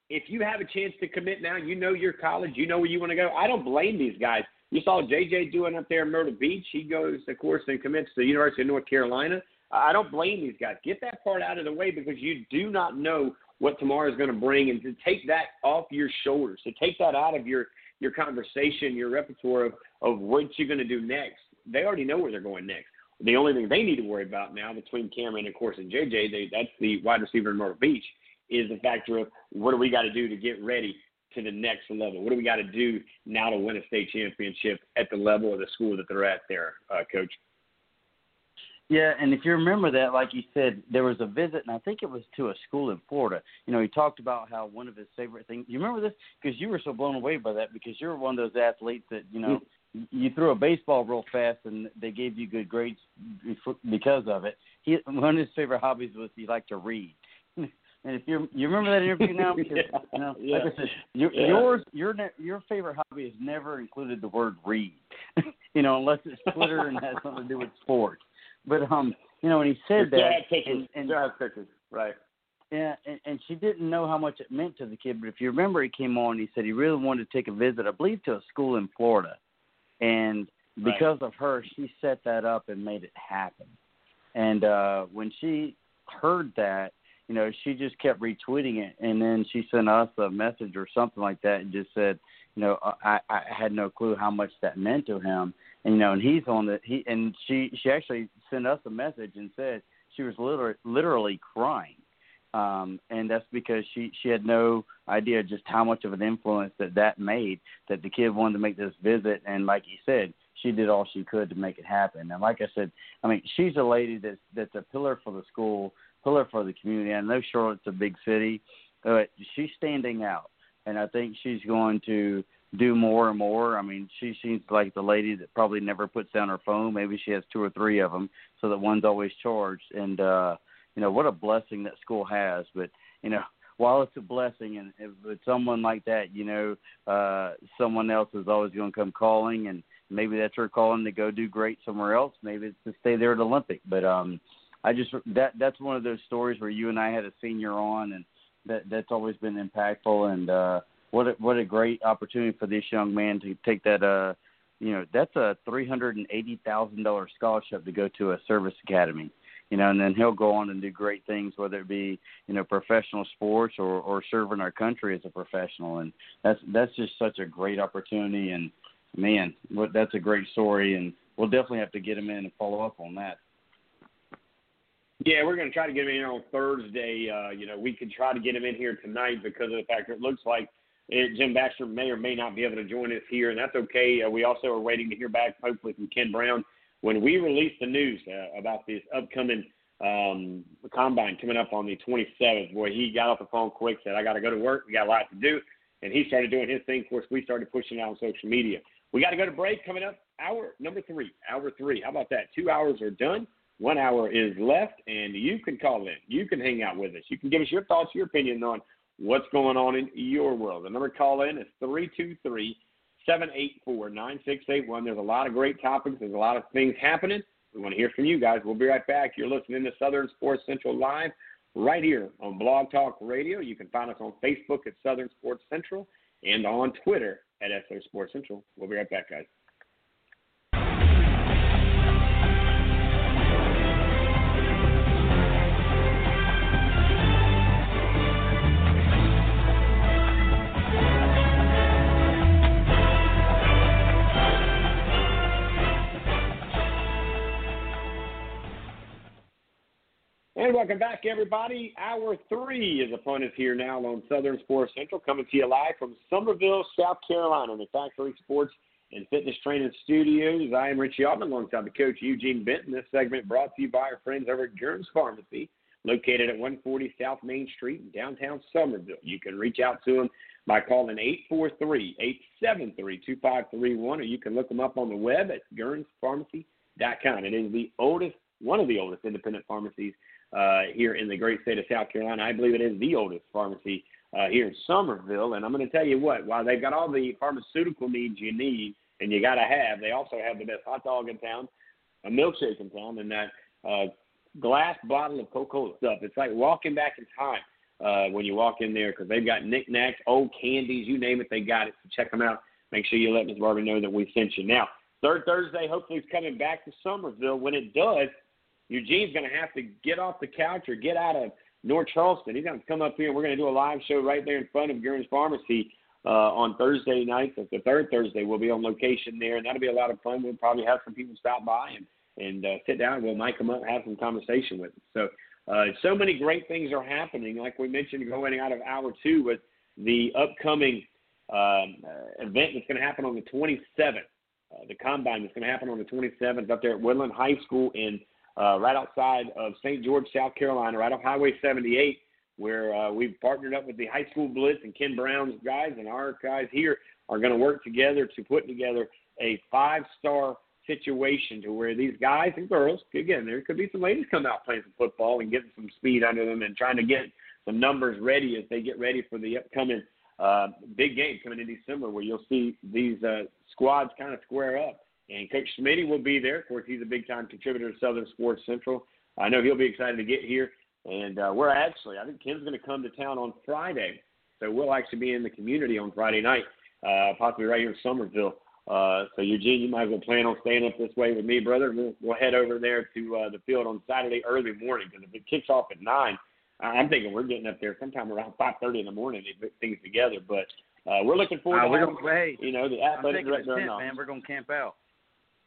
if you have a chance to commit now, you know your college, you know where you want to go. I don't blame these guys. You saw JJ doing up there in Myrtle Beach. He goes, of course, and commits to the University of North Carolina. I don't blame these guys. Get that part out of the way because you do not know what tomorrow is going to bring, and to take that off your shoulders, to take that out of your your conversation, your repertoire of of what you're going to do next. They already know where they're going next. The only thing they need to worry about now, between Cameron of course and JJ, they, that's the wide receiver in Myrtle Beach, is the factor of what do we got to do to get ready to the next level? What do we got to do now to win a state championship at the level of the school that they're at there, uh, Coach? Yeah, and if you remember that, like you said, there was a visit, and I think it was to a school in Florida. You know, he talked about how one of his favorite things. You remember this because you were so blown away by that because you're one of those athletes that you know mm. you threw a baseball real fast and they gave you good grades because of it. He one of his favorite hobbies was he liked to read. And if you you remember that interview now, because yeah, you know, yeah. like I said, your, Yeah. yours your your favorite hobby has never included the word read, you know, unless it's Twitter and has something to do with sports. But um, you know, when he said that, pictures. and, and. Right. yeah, and, and she didn't know how much it meant to the kid. But if you remember, he came on. He said he really wanted to take a visit, I believe, to a school in Florida, and Right. because of her, she set that up and made it happen. And uh when she heard that, you know, she just kept retweeting it, and then she sent us a message or something like that, and just said, you know, I, I had no clue how much that meant to him, and you know, and he's on the he and she she actually sent us a message and said she was literally literally crying um, and that's because she she had no idea just how much of an influence that that made. That the kid wanted to make this visit, and like you said, she did all she could to make it happen. And like I said, I mean, she's a lady that's that's a pillar for the school, pillar for the community. I know Charlotte's a big city, but she's standing out, and I think she's going to do more and more. I mean, she seems like the lady that probably never puts down her phone. Maybe she has two or three of them, so that one's always charged. And uh, you know what a blessing that school has. But you know, while it's a blessing, and if with someone like that, you know, uh, someone else is always going to come calling, and maybe that's her calling to go do great somewhere else. Maybe it's to stay there at Olympic. But um, I just that that's one of those stories where you and I had a senior on, and that that's always been impactful. And uh, what a, what a great opportunity for this young man to take that. Uh, you know, that's a three hundred and eighty thousand dollars scholarship to go to a service academy you know, and then he'll go on and do great things, whether it be you know professional sports or or serving our country as a professional, and that's that's just such a great opportunity, and man, what that's a great story, and we'll definitely have to get him in and follow up on that. Yeah, we're going to try to get him in on Thursday. Uh, you know, we could try to get him in here tonight because of the fact that it looks like Jim Baxter may or may not be able to join us here, and that's okay. Uh, we also are waiting to hear back, hopefully, from Ken Brown when we release the news uh, about this upcoming um, combine coming up on the 27th. Boy, he got off the phone quick, said, "I got to go to work. We got a lot to do," and he started doing his thing. Of course, we started pushing it out on social media. We got to go to break coming up. Hour number three, hour three. How about that? Two hours are done. One hour is left, and you can call in. You can hang out with us. You can give us your thoughts, your opinion on what's going on in your world. The number to call in is 323 784 9681. There's a lot of great topics, there's a lot of things happening. We want to hear from you guys. We'll be right back. You're listening to Southern Sports Central Live right here on Blog Talk Radio. You can find us on Facebook at Southern Sports Central and on Twitter at SO Sports Central. We'll be right back, guys. And welcome back, everybody. Hour three is upon us here now on Southern Sports Central, coming to you live from Summerville, South Carolina, in the Factory Sports and Fitness Training Studios. I am Richie Altman alongside the coach Eugene Benton. This segment brought to you by our friends over at Guerin's Pharmacy, located at 140 South Main Street in downtown Summerville. You can reach out to them by calling 843-873-2531, or you can look them up on the web at guerinspharmacy.com. It is the oldest, one of the oldest independent pharmacies uh, here in the great state of South Carolina. I believe it is the oldest pharmacy uh, here in Summerville. And I'm going to tell you what, while they've got all the pharmaceutical needs you need and you got to have, they also have the best hot dog in town, a milkshake in town, and that uh, glass bottle of Coca-Cola stuff. It's like walking back in time uh, when you walk in there because they've got knickknacks, old candies, you name it, they got it. So check them out. Make sure you let Ms. Barbie know that we sent you. Now, third Thursday, hopefully, is coming back to Summerville. When it does, Eugene's going to have to get off the couch or get out of North Charleston. He's going to come up here and we're going to do a live show right there in front of Guerin's Pharmacy uh, on Thursday night. That's the third Thursday. We'll be on location there, and that'll be a lot of fun. We'll probably have some people stop by and and uh, sit down. We'll mic them up, and have some conversation with them. So uh, so many great things are happening, like we mentioned, going out of hour two with the upcoming um, uh, event that's going to happen on the 27th. Uh, the combine that's going to happen on the 27th up there at Woodland High School in uh, right outside of St. George, South Carolina, right off Highway 78, where uh, we've partnered up with the High School Blitz and Ken Brown's guys, and our guys here are going to work together to put together a five-star situation to where these guys and girls, again, there could be some ladies come out playing some football and getting some speed under them and trying to get some numbers ready as they get ready for the upcoming uh, big game coming in December, where you'll see these uh, squads kind of square up. And Coach Smitty will be there. Of course, he's a big time contributor to Southern Sports Central. I know he'll be excited to get here. And uh, we're actually, I think Ken's going to come to town on Friday. So we'll actually be in the community on Friday night, uh, possibly right here in Summerville. Uh, so Eugene, you might as well plan on staying up this way with me, brother. We'll, we'll head over there to uh, the field on Saturday early morning because if it kicks off at nine, I'm thinking we're getting up there sometime around five thirty in the morning to put things together. But uh, we're looking forward uh, to we're having, gonna, hey, you know the athletic director. tent, man. We're gonna camp out.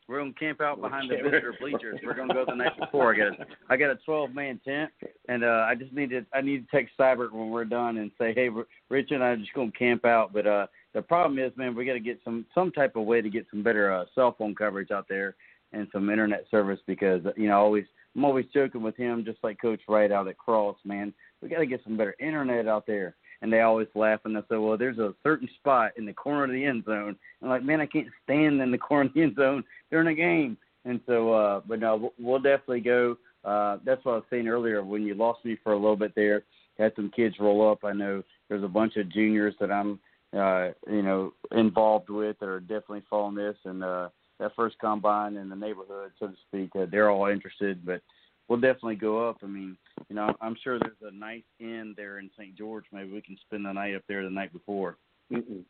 We're gonna camp out behind the visitor bleachers. We're gonna go the night before. I got a, I got a 12 man tent, and uh, I just need to I need to text Seibert when we're done and say, hey, Rich and I are just gonna camp out. But uh, the problem is, man, we got to get some some type of way to get some better uh, cell phone coverage out there and some internet service because you know I always I'm always joking with him, just like Coach Wright out at Cross, man. We got to get some better internet out there. And they always laugh and they say, well, there's a certain spot in the corner of the end zone. I'm like, man, I can't stand in the corner of the end zone during a game. And so, uh, but no, we'll- definitely go. Uh, that's what I was saying earlier. When you lost me for a little bit there, had some kids roll up. I know there's a bunch of juniors that I'm, uh, you know, involved with that are definitely following this. And uh, that first combine in the neighborhood, so to speak, uh, they're all interested. But we'll definitely go up. I mean, you know, I'm sure there's a nice inn there in St. George. Maybe we can spend the night up there the night before. Mm-mm.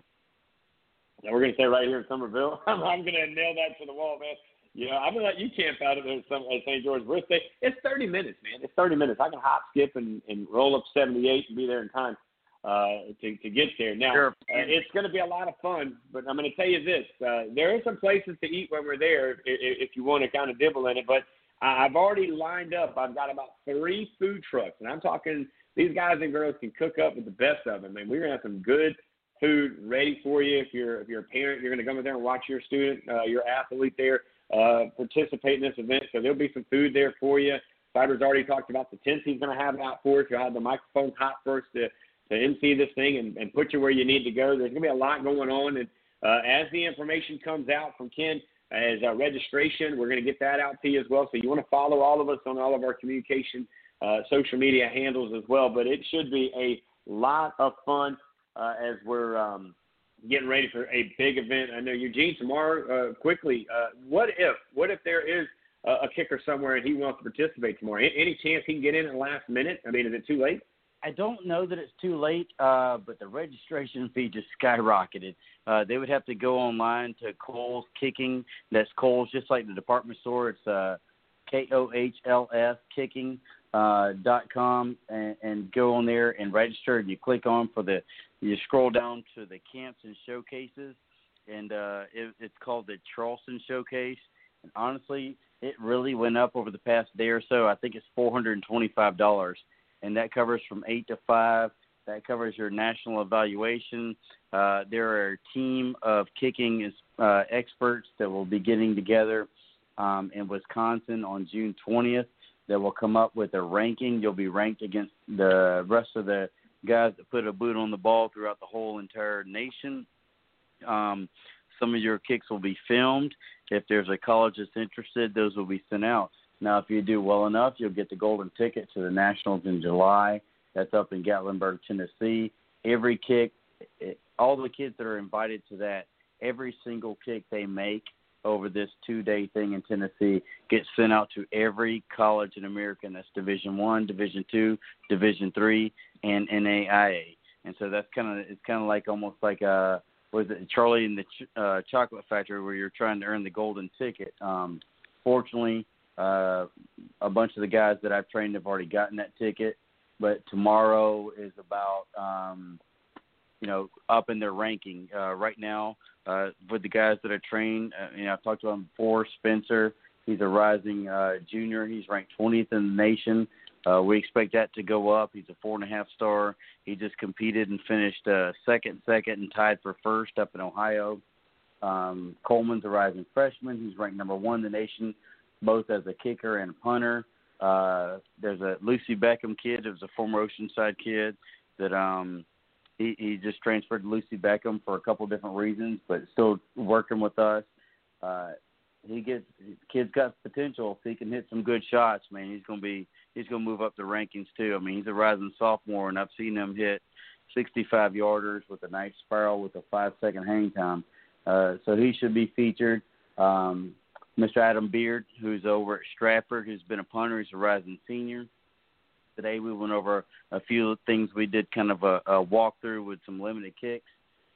Yeah, we're going to stay right here in Summerville. I'm, I'm going to nail that to the wall, man. Yeah, I'm going to let you camp out at there some- at St. George birthday. It's 30 minutes, man. It's 30 minutes. I can hop, skip, and, and roll up 78 and be there in time uh, to, to get there. Now, Sure. uh, it's going to be a lot of fun, but I'm going to tell you this. Uh, there are some places to eat when we're there if, if you want to kind of dibble in it, but I've already lined up. I've got about three food trucks, and I'm talking these guys and girls can cook up with the best of them. And we're going to have some good food ready for you. If you're if you're a parent, you're to come in there and watch your student, uh, your athlete there uh, participate in this event. So there'll be some food there for you. Seibert's already talked about the tents he's to have out for us. You'll have the microphone hot first to to MC this thing and, and put you where you need to go. There's to be a lot going on, and uh, as the information comes out from Ken as uh, registration, we're going to get that out to you as well. So you want to follow all of us on all of our communication uh, social media handles as well. But it should be a lot of fun uh, as we're um, getting ready for a big event. I know Eugene tomorrow. Uh, quickly, uh, what if what if there is a, a kicker somewhere and he wants to participate tomorrow? Any chance he can get in at the last minute? I mean, is it too late? I don't know that it's too late, uh, but the registration fee just skyrocketed. Uh, they would have to go online to Kohl's Kicking. That's Kohl's, just like the department store. It's uh, K O H L S Kicking uh, dot com, and, and go on there and register. And you click on for the, you scroll down to the camps and showcases, and uh, it, it's called the Charleston Showcase. And honestly, it really went up over the past day or so. I think it's four hundred and twenty-five dollars and that covers from eight to five. That covers your national evaluation. Uh, there are a team of kicking uh, experts that will be getting together um, in Wisconsin on June 20th that will come up with a ranking. You'll be ranked against the rest of the guys that put a boot on the ball throughout the whole entire nation. Um, some of your kicks will be filmed. If there's a college that's interested, those will be sent out. Now, if you do well enough, you'll get the golden ticket to the Nationals in July. That's up in Gatlinburg, Tennessee. Every kick, all the kids that are invited to that, every single kick they make over this two-day thing in Tennessee gets sent out to every college in America. And that's Division One, Division Two, Division Three, and NAIA. And so that's kind of it's kind of like almost like a was it Charlie in the Ch- uh, Chocolate Factory where you're trying to earn the golden ticket. Um, fortunately, uh, a bunch of the guys that I've trained have already gotten that ticket, but tomorrow is about um, you know up in their ranking. Uh, right now, uh, with the guys that I train, uh, you know I've talked to him before. Spencer, he's a rising uh, junior. He's ranked 20th in the nation. Uh, we expect that to go up. He's a four and a half star. He just competed and finished uh, second, second, and tied for first up in Ohio. Um, Coleman's a rising freshman. He's ranked number one in the nation, both as a kicker and a punter. Uh, there's a Lucy Beckham kid. It was a former Oceanside kid that um, he he just transferred to Lucy Beckham for a couple different reasons, but still working with us. Uh, he gets kid's got potential. If he can hit some good shots, man, he's gonna be he's gonna move up the rankings too. I mean, he's a rising sophomore, and I've seen him hit 65 yarders with a nice spiral with a five second hang time. Uh, so he should be featured. Um, Mr. Adam Beard, who's over at Stratford, who's been a punter, he's a rising senior. Today we went over a few things. We did kind of a, a walkthrough with some limited kicks,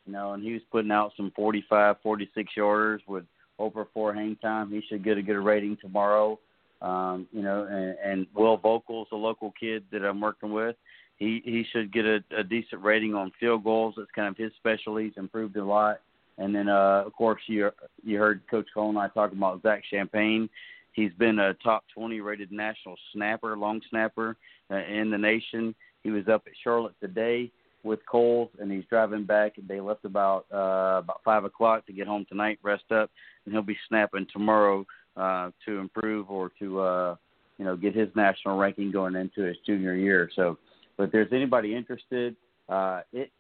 you know, and he was putting out some 45, 46 yarders with over four hang time. He should get a good rating tomorrow. Um, you know, and, and Will Vocals, a local kid that I'm working with, he he should get a, a decent rating on field goals. That's kind of his specialty. He's improved a lot. And then, uh, of course, you you heard Coach Kohl and I talking about Zach Champagne. He's been a top 20 rated national snapper, long snapper uh, in the nation. He was up at Charlotte today with Kohl's, and he's driving back. They left about uh, about five o'clock to get home tonight, rest up, and he'll be snapping tomorrow uh, to improve or to uh, you know get his national ranking going into his junior year. So, but if there's anybody interested, uh, it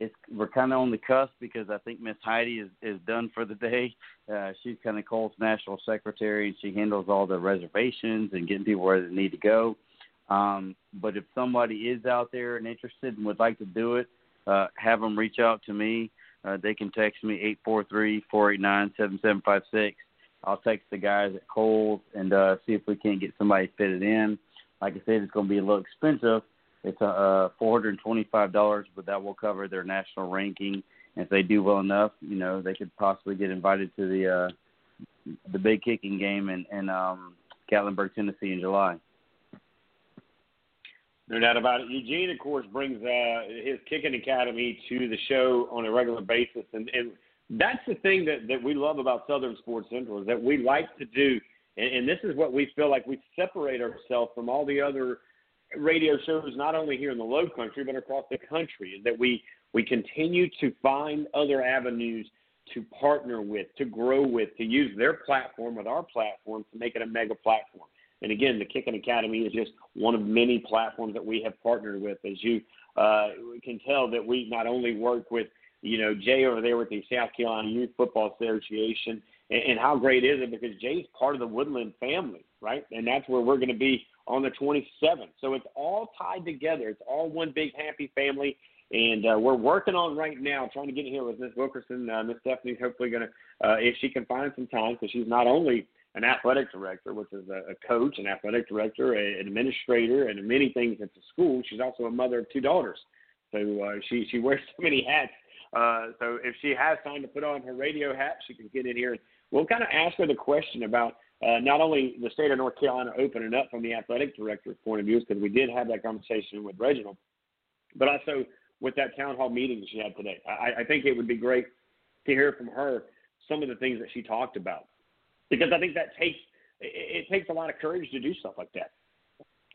it's we're kind of on the cusp because I think Miss Heidi is is done for the day. Uh, she's kind of Kohl's national secretary and she handles all the reservations and getting people where they need to go. Um, but if somebody is out there and interested and would like to do it, uh, have them reach out to me. Uh, they can text me eight four three four eight nine seven seven five six. I'll text the guys at Kohl's and uh, see if we can't get somebody fitted in. Like I said, it's going to be a little expensive. It's uh, twenty-five dollars, but that will cover their national ranking. And if they do well enough, you know, they could possibly get invited to the uh, the big kicking game in, in um, Gatlinburg, Tennessee, in July. No doubt about it. Eugene, of course, brings uh, his kicking academy to the show on a regular basis, and, and that's the thing that, that we love about Southern Sports Central is that we like to do, and, and this is what we feel like we separate ourselves from all the other radio shows, not only here in the Low Country but across the country, is that we we continue to find other avenues to partner with, to grow with, to use their platform with our platform to make it a mega platform. And again, the Kicking Academy is just one of many platforms that we have partnered with. As you uh, can tell, that we not only work with you know Jay over there with the South Carolina Youth Football Association, and, and how great is it because Jay's part of the Woodland family, right? And that's where we're going to be on the 27th. So it's all tied together. It's all one big happy family. And uh, we're working on right now, trying to get in here with Miss Wilkerson. Uh, Miss Stephanie's hopefully going to, uh, if she can find some time, because she's not only an athletic director, which is a, a coach, an athletic director, an administrator, and many things at the school. She's also a mother of two daughters. So uh, she she wears so many hats. Uh, so if she has time to put on her radio hat, she can get in here. We'll kind of ask her the question about uh, not only the state of North Carolina opening up from the athletic director's point of view, because we did have that conversation with Reginald, but also with that town hall meeting that she had today. I, I think it would be great to hear from her some of the things that she talked about, because I think that takes it, it takes a lot of courage to do stuff like that.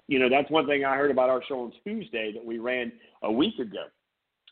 You know, that's one thing I heard about our show on Tuesday that we ran a week ago.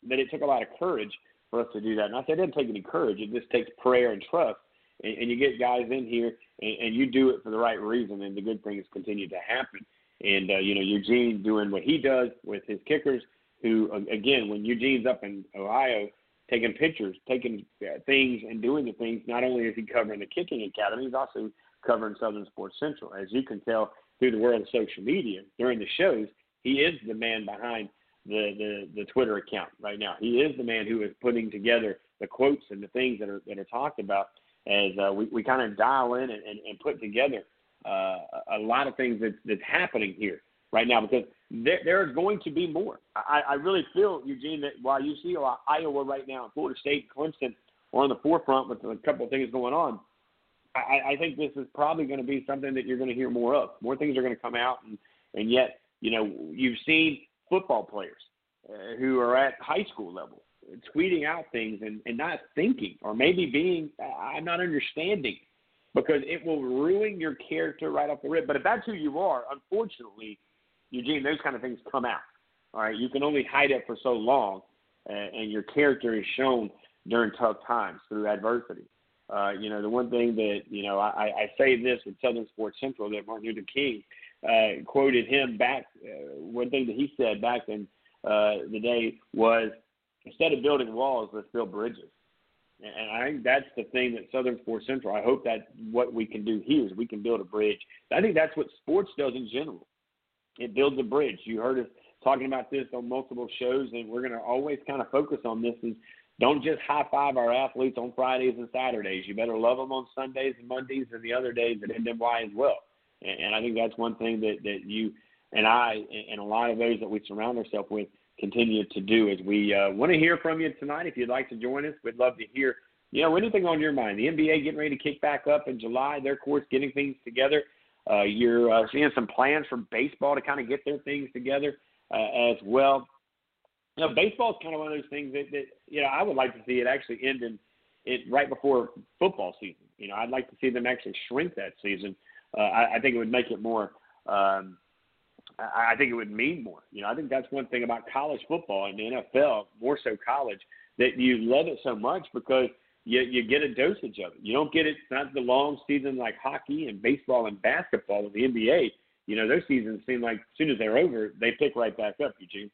That it took a lot of courage for us to do that. And I said, it doesn't take any courage. It just takes prayer and trust. And, and you get guys in here, and, and you do it for the right reason, and the good things continue to happen. And uh, you know, Eugene doing what he does with his kickers. Who again, when Eugene's up in Ohio, taking pictures, taking uh, things, and doing the things. Not only is he covering the kicking academy, he's also covering Southern Sports Central. As you can tell through the world of social media during the shows, he is the man behind the, the, the Twitter account right now. He is the man who is putting together the quotes and the things that are that are talked about as uh, we, we kind of dial in and, and, and put together uh, a lot of things that's, that's happening here right now because there, there is going to be more. I, I really feel, Eugene, that while you see Iowa right now, Florida State, Clemson are on the forefront with a couple of things going on, I, I think this is probably going to be something that you're going to hear more of. More things are going to come out, and, and yet, you know, you've seen football players uh, who are at high school level tweeting out things and, and not thinking or maybe being I'm not understanding because it will ruin your character right off the rip. But if that's who you are, unfortunately, Eugene, those kind of things come out. All right, you can only hide it for so long, uh, and your character is shown during tough times through adversity. Uh, you know, the one thing that you know, I, I say this with Southern Sports Central that Martin Luther King uh, quoted him back. Uh, one thing that he said back in uh, the day was, instead of building walls, let's build bridges. And I think that's the thing that Southern Sports Central. I hope that what we can do here is we can build a bridge. I think that's what sports does in general. It builds a bridge. You heard us talking about this on multiple shows, and we're going to always kind of focus on this. Is don't just high five our athletes on Fridays and Saturdays. You better love them on Sundays and Mondays and the other days at NWI as well. And, and I think that's one thing that that you and I and a lot of those that we surround ourselves with continue to do. As we uh, want to hear from you tonight, if you'd like to join us, we'd love to hear. You know, anything on your mind. The NBA getting ready to kick back up in July. Their course getting things together. Uh, you're uh, seeing some plans for baseball to kind of get their things together uh, as well. You know, baseball is kind of one of those things that, that you know I would like to see it actually end in it right before football season. You know, I'd like to see them actually shrink that season. Uh, I, I think it would make it more. Um, I, I think it would mean more. You know, I think that's one thing about college football and the NFL, more so college, that you love it so much because you you get a dosage of it. You don't get it. It's not the long season like hockey and baseball and basketball in the NBA. You know, those seasons seem like as soon as they're over, they pick right back up. Eugene.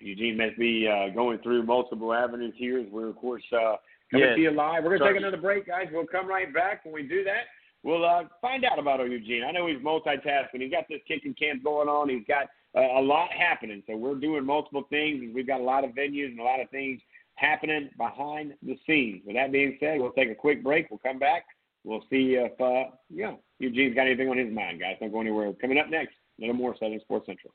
Eugene must be uh, going through multiple avenues here. As we're of course uh, coming Yes. to you live. We're gonna Sorry. take another break, guys. We'll come right back when we do that. We'll uh, find out about Eugene. I know he's multitasking. He's got this kicking camp going on. He's got uh, a lot happening. So we're doing multiple things. and We've got a lot of venues and a lot of things happening behind the scenes. With that being said, we'll take a quick break. We'll come back. We'll see if uh, yeah Eugene's got anything on his mind, guys. Don't go anywhere. Coming up next, a little more Southern Sports Central.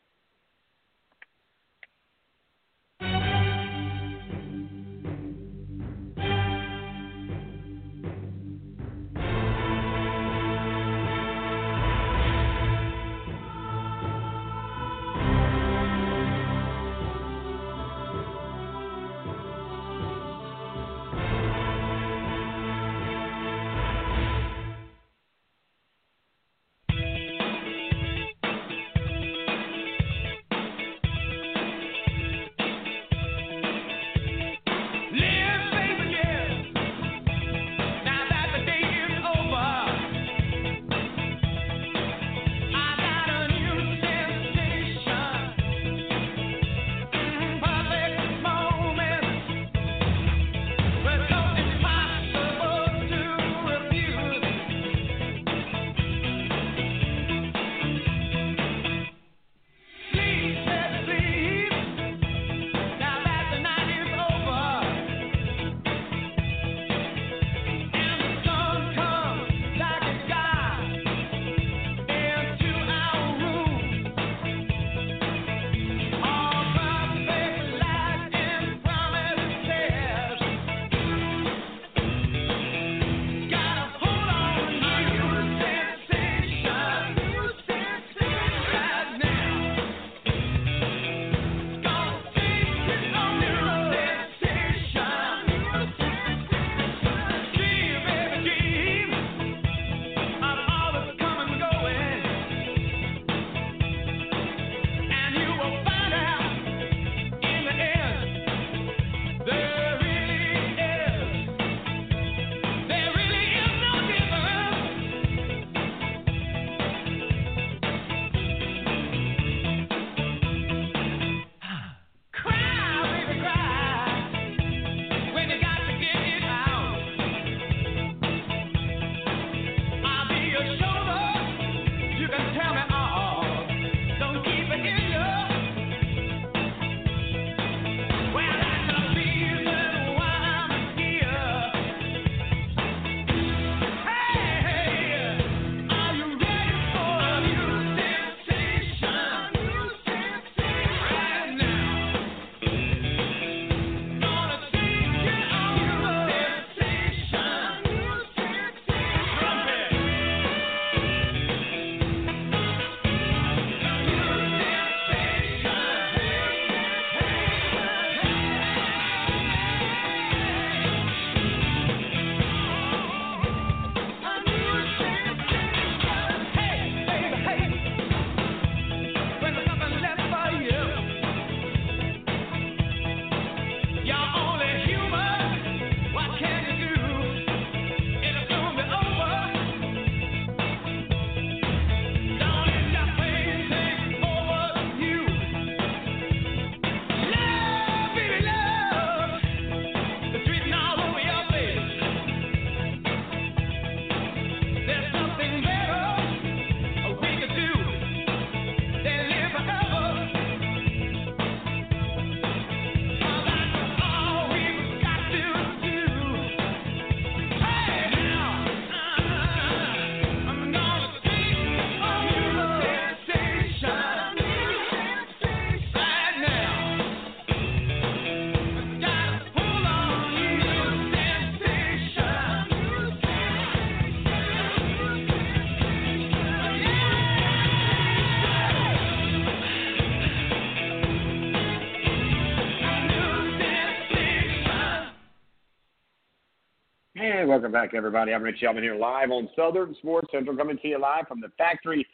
Back, everybody. I'm Rich Elman here live on Southern Sports Central, coming to you live from the Factory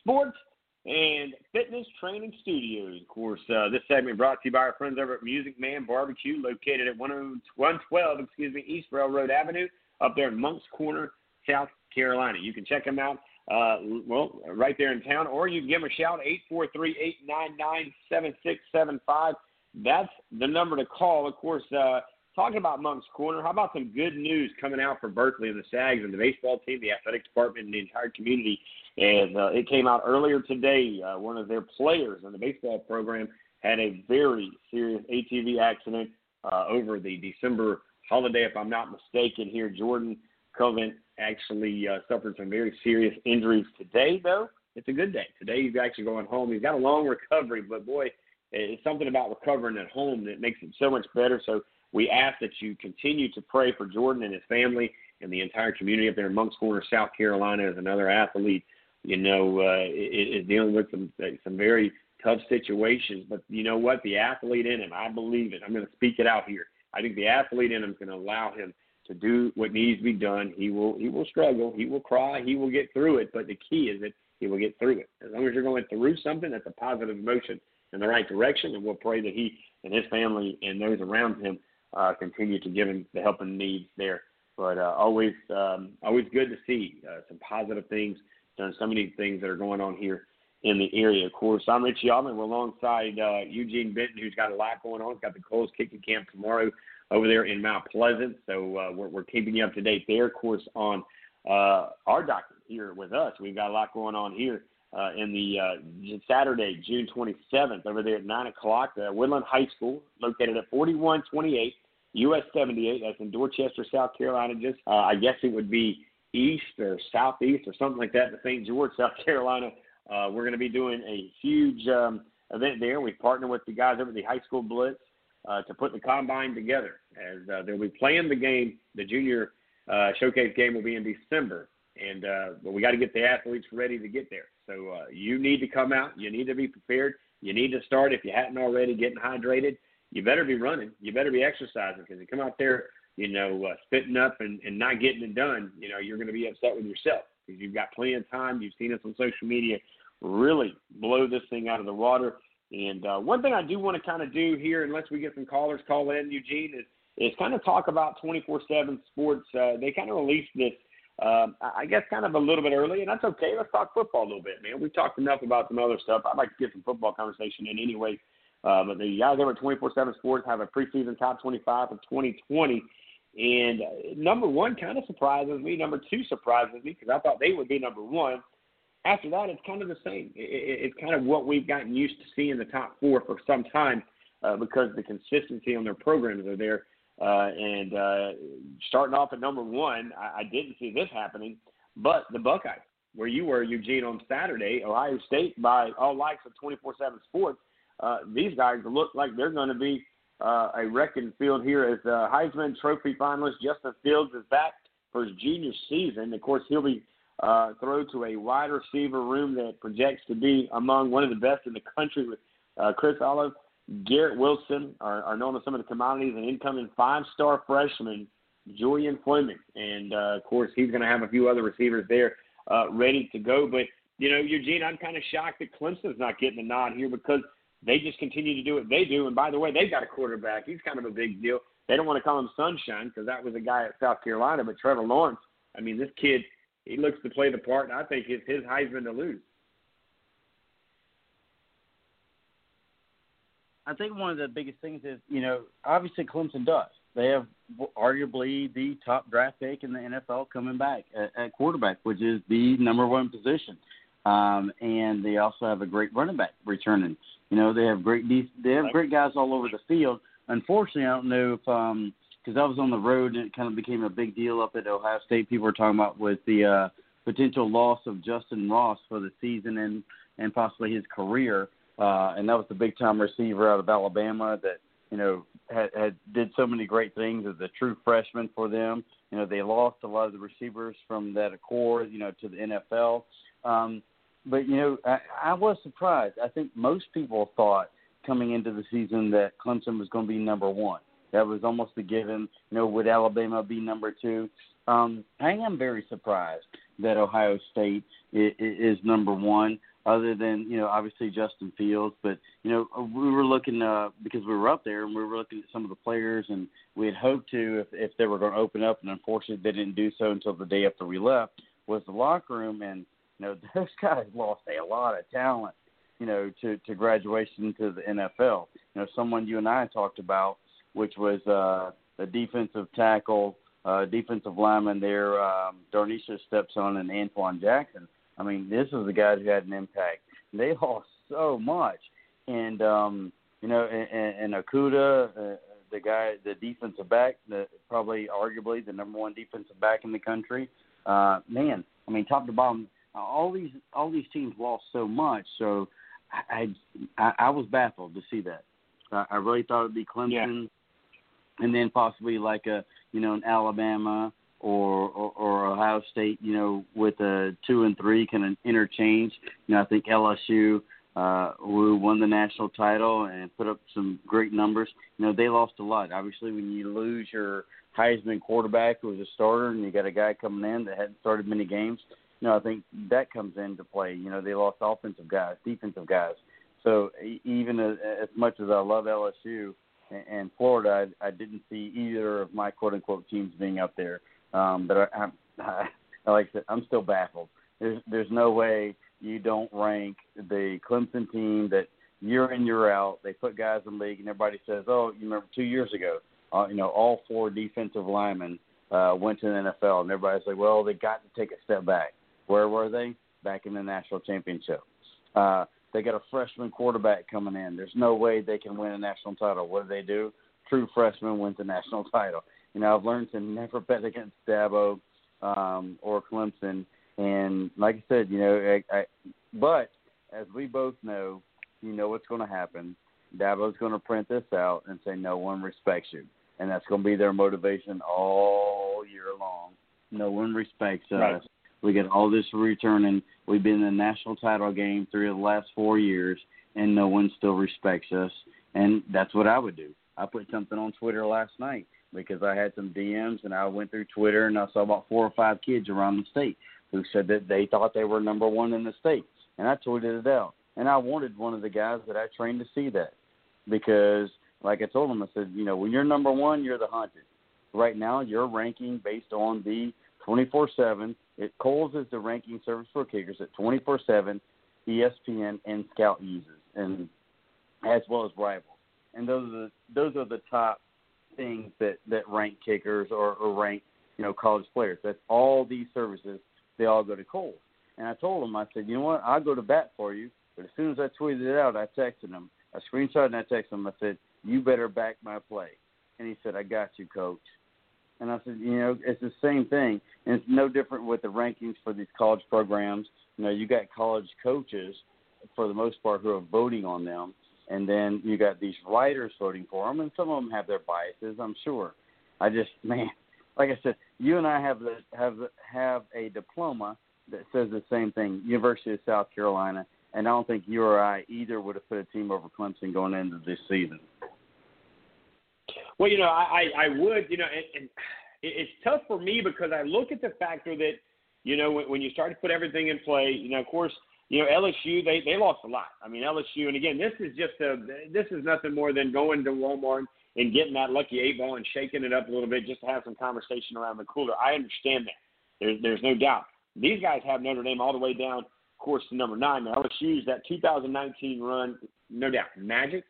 Sports and Fitness Training Studios. Of course, uh, this segment brought to you by our friends over at Music Man Barbecue, located at 112, excuse me, East Railroad Avenue, up there in Moncks Corner, South Carolina. You can check them out, uh, well, right there in town, or you can give them a shout, 843-899-7675. That's the number to call. Of course, uh, talking about Moncks Corner, how about some good news coming out for Berkeley and the Stags and the baseball team, the athletic department, and the entire community? And uh, it came out earlier today. Uh, one of their players in the baseball program had a very serious ATV accident uh, over the December holiday, if I'm not mistaken. Here, Jordan Covent actually uh, suffered some very serious injuries today, though. It's a good day. Today he's actually going home. He's got a long recovery, but boy, it's something about recovering at home that makes it so much better. So we ask that you continue to pray for Jordan and his family and the entire community up there in Moncks Corner, South Carolina, as another athlete, you know, uh, is dealing with some some very tough situations. But you know what? The athlete in him, I believe it. I'm going to speak it out here. I think the athlete in him is going to allow him to do what needs to be done. He will he will struggle, he will cry, he will get through it. But the key is that he will get through it. As long as you're going through something, that's a positive emotion in the right direction, and we'll pray that he and his family and those around him uh, continue to give him the help and needs there. But uh, always, um, always good to see uh, some positive things. Done so many things that are going on here in the area. Of course, I'm Richie Allman. We're alongside uh, Eugene Benton, who's got a lot going on. He's got the Kohl's kicking camp tomorrow over there in Mount Pleasant. So uh, we're, we're keeping you up to date there. Of course, on uh, our doctor here with us, we've got a lot going on here uh, in the uh, Saturday, June 27th, over there at 9 o'clock. Uh, Woodland High School, located at 4128 US 78. That's in Dorchester, South Carolina. Just, uh, I guess it would be east or southeast or something like that to St. George, South Carolina. Uh, we're going to be doing a huge um, event there. We've partnered with the guys over at the High School Blitz uh, to put the combine together. As uh, they'll be playing the game, the junior uh, showcase game will be in December, and uh, but we got to get the athletes ready to get there. So uh, you need to come out. You need to be prepared. You need to start if you hadn't already getting hydrated. You better be running. You better be exercising because you come out there, you know, uh, spitting up and, and not getting it done. You know, you're going to be upset with yourself because you've got plenty of time. You've seen us on social media really blow this thing out of the water. And uh, one thing I do want to kind of do here, unless we get some callers call in, Eugene, is is kind of talk about 24/7 Sports. Uh, they kind of released this, uh, I guess, kind of a little bit early, and that's okay. Let's talk football a little bit, man. We've talked enough about some other stuff. I'd like to get some football conversation in anyway. Uh, but the guys over at 24/7 Sports have a preseason top 25 of 2020. And uh, number one kind of surprises me. Number two surprises me because I thought they would be number one after that, it's kind of the same. It, it's kind of what we've gotten used to seeing in the top four for some time uh, because the consistency on their programs are there. Uh, and uh, starting off at number one, I, I didn't see this happening, but the Buckeyes, where you were, Eugene, on Saturday, Ohio State, by all likes of 24 7 Sports, uh, these guys look like they're going to be uh, a wrecking field here as uh, Heisman Trophy finalist Justin Fields is back for his junior season. Of course, he'll be uh, throw to a wide receiver room that projects to be among one of the best in the country with uh, Chris Olave, Garrett Wilson are, are known as some of the commodities, and incoming five-star freshman Julian Fleming. And, uh, of course, he's going to have a few other receivers there uh, ready to go. But, you know, Eugene, I'm kind of shocked that Clemson's not getting a nod here because they just continue to do what they do. And, by the way, they've got a quarterback. He's kind of a big deal. They don't want to call him Sunshine because that was a guy at South Carolina, but Trevor Lawrence, I mean, this kid – he looks to play the part, and I think it's his Heisman to lose. I think one of the biggest things is, you know, obviously Clemson does. They have arguably the top draft pick in the NFL coming back at, at quarterback, which is the number one position. Um, and they also have a great running back returning. You know, they have great they have great guys all over the field. Unfortunately, I don't know if um, because I was on the road and it kind of became a big deal up at Ohio State. People were talking about with the uh, potential loss of Justin Ross for the season and and possibly his career. Uh, and that was the big time receiver out of Alabama that you know had, had did so many great things as a true freshman for them. You know they lost a lot of the receivers from that core, you know, to the NFL. Um, but you know I, I was surprised. I think most people thought coming into the season that Clemson was going to be number one. That was almost a given. You know, would Alabama be number two? Um, I am very surprised that Ohio State is, is number one. Other than you know, obviously Justin Fields, but you know, we were looking uh, because we were up there and we were looking at some of the players, and we had hoped to if, if they were going to open up, and unfortunately they didn't do so until the day after we left. Was the locker room, and you know, those guys lost a lot of talent, you know, to to graduation to the NFL. You know, someone you and I talked about, which was uh, the defensive tackle uh, defensive lineman there, um, Darnaysious Stepson and Antoine Jackson. I mean, this is the guys who had an impact. They lost so much, and um, you know, and, and Okudah, uh, the guy, the defensive back, the probably arguably the number one defensive back in the country. Uh, man, I mean, top to bottom, all these all these teams lost so much. So I I, I was baffled to see that. I, I really thought it'd be Clemson. Yeah and then possibly like a you know an Alabama or, or or Ohio State, you know, with a two and three can interchange. You know, I think LSU uh, who won the national title and put up some great numbers. You know, they lost a lot. Obviously, when you lose your Heisman quarterback who was a starter and you got a guy coming in that hadn't started many games, you know, I think that comes into play. You know, they lost offensive guys, defensive guys. So even as, much as I love LSU, and Florida, I, I didn't see either of my quote unquote teams being up there. Um, but I, I, I, like said, I'm still baffled. There's there's no way you don't rank the Clemson team that year in year out they put guys in the league and everybody says, oh, you remember two years ago, uh, you know, all four defensive linemen uh, went to the NFL, and everybody's like, well, they got to take a step back. Where were they? Back in the national championship. Uh, they got a freshman quarterback coming in. There's no way they can win a national title. What do they do? True freshman wins a national title. You know, I've learned to never bet against Dabo um, or Clemson. And like I said, you know, I, I, but as we both know, you know what's going to happen. Dabo's going to print this out and say no one respects you, and that's going to be their motivation all year long. No one respects us. Right. We get all this returning. We've been in the national title game three of the last four years, and no one still respects us. And that's what I would do. I put something on Twitter last night because I had some DMs, and I went through Twitter and I saw about four or five kids around the state who said that they thought they were number one in the state, and I tweeted it out. And I wanted one of the guys that I trained to see that because, like I told them, I said, you know, when you're number one, you're the hunted. Right now, you're ranking based on the 24/7 it Kohl's is the ranking service for kickers at 24/7, ESPN and Scout uses, and as well as Rivals. And those are the, those are the top things that that rank kickers or, or rank you know college players. That's all these services. They all go to Kohl's. And I told him, I said, you know what? I'll go to bat for you. But as soon as I tweeted it out, I texted him. I screenshot and I texted him. I said, you better back my play. And he said, I got you, coach. And I said, you know, it's the same thing. And it's no different with the rankings for these college programs. You know, you got college coaches for the most part who are voting on them, and then you got these writers voting for them, and some of them have their biases, I'm sure. I just, man, like I said, you and I have the, have have a diploma that says the same thing, University of South Carolina, and I don't think you or I either would have put a team over Clemson going into this season. Well, you know, I I, I would, you know, and, and it's tough for me because I look at the factor that, you know, when, when you start to put everything in play, you know, of course, you know, LSU they they lost a lot. I mean, LSU, and again, this is just a this is nothing more than going to Walmart and getting that lucky eight ball and shaking it up a little bit just to have some conversation around the cooler. I understand that. There's there's no doubt. These guys have Notre Dame all the way down, of course, to number nine. Now LSU's that 2019 run, no doubt, magic.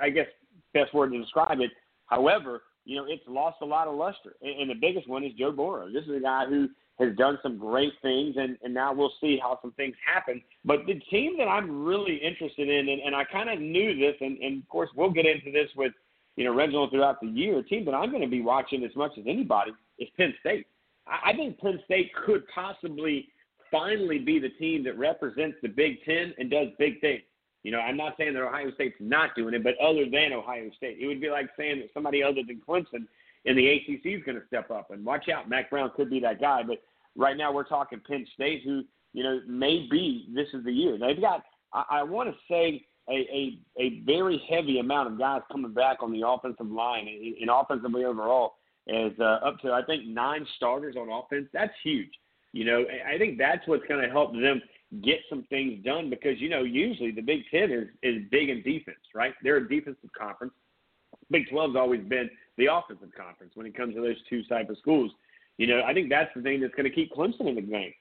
I guess best word to describe it However, you know, it's lost a lot of luster. And, and the biggest one is Joe Burrow. This is a guy who has done some great things, and, and now we'll see how some things happen. But the team that I'm really interested in, and, and I kind of knew this, and, and of course we'll get into this with, you know, Reginald throughout the year, team that I'm going to be watching as much as anybody is Penn State. I, I think Penn State could possibly finally be the team that represents the Big Ten and does big things. You know, I'm not saying that Ohio State's not doing it, but other than Ohio State, it would be like saying that somebody other than Clemson in the ACC is going to step up. And watch out, Mack Brown could be that guy. But right now, we're talking Penn State, who you know may be this is the year. They've got, I, I want to say, a, a a very heavy amount of guys coming back on the offensive line and, and offensively overall. as uh, up to I think nine starters on offense. That's huge. You know, I think that's what's going to help them get some things done because you know usually the Big Ten is is big in defense, right? They're a defensive conference. Big 12's always been the offensive conference when it comes to those two type of schools. You know, I think that's the thing that's going to keep Clemson in the game.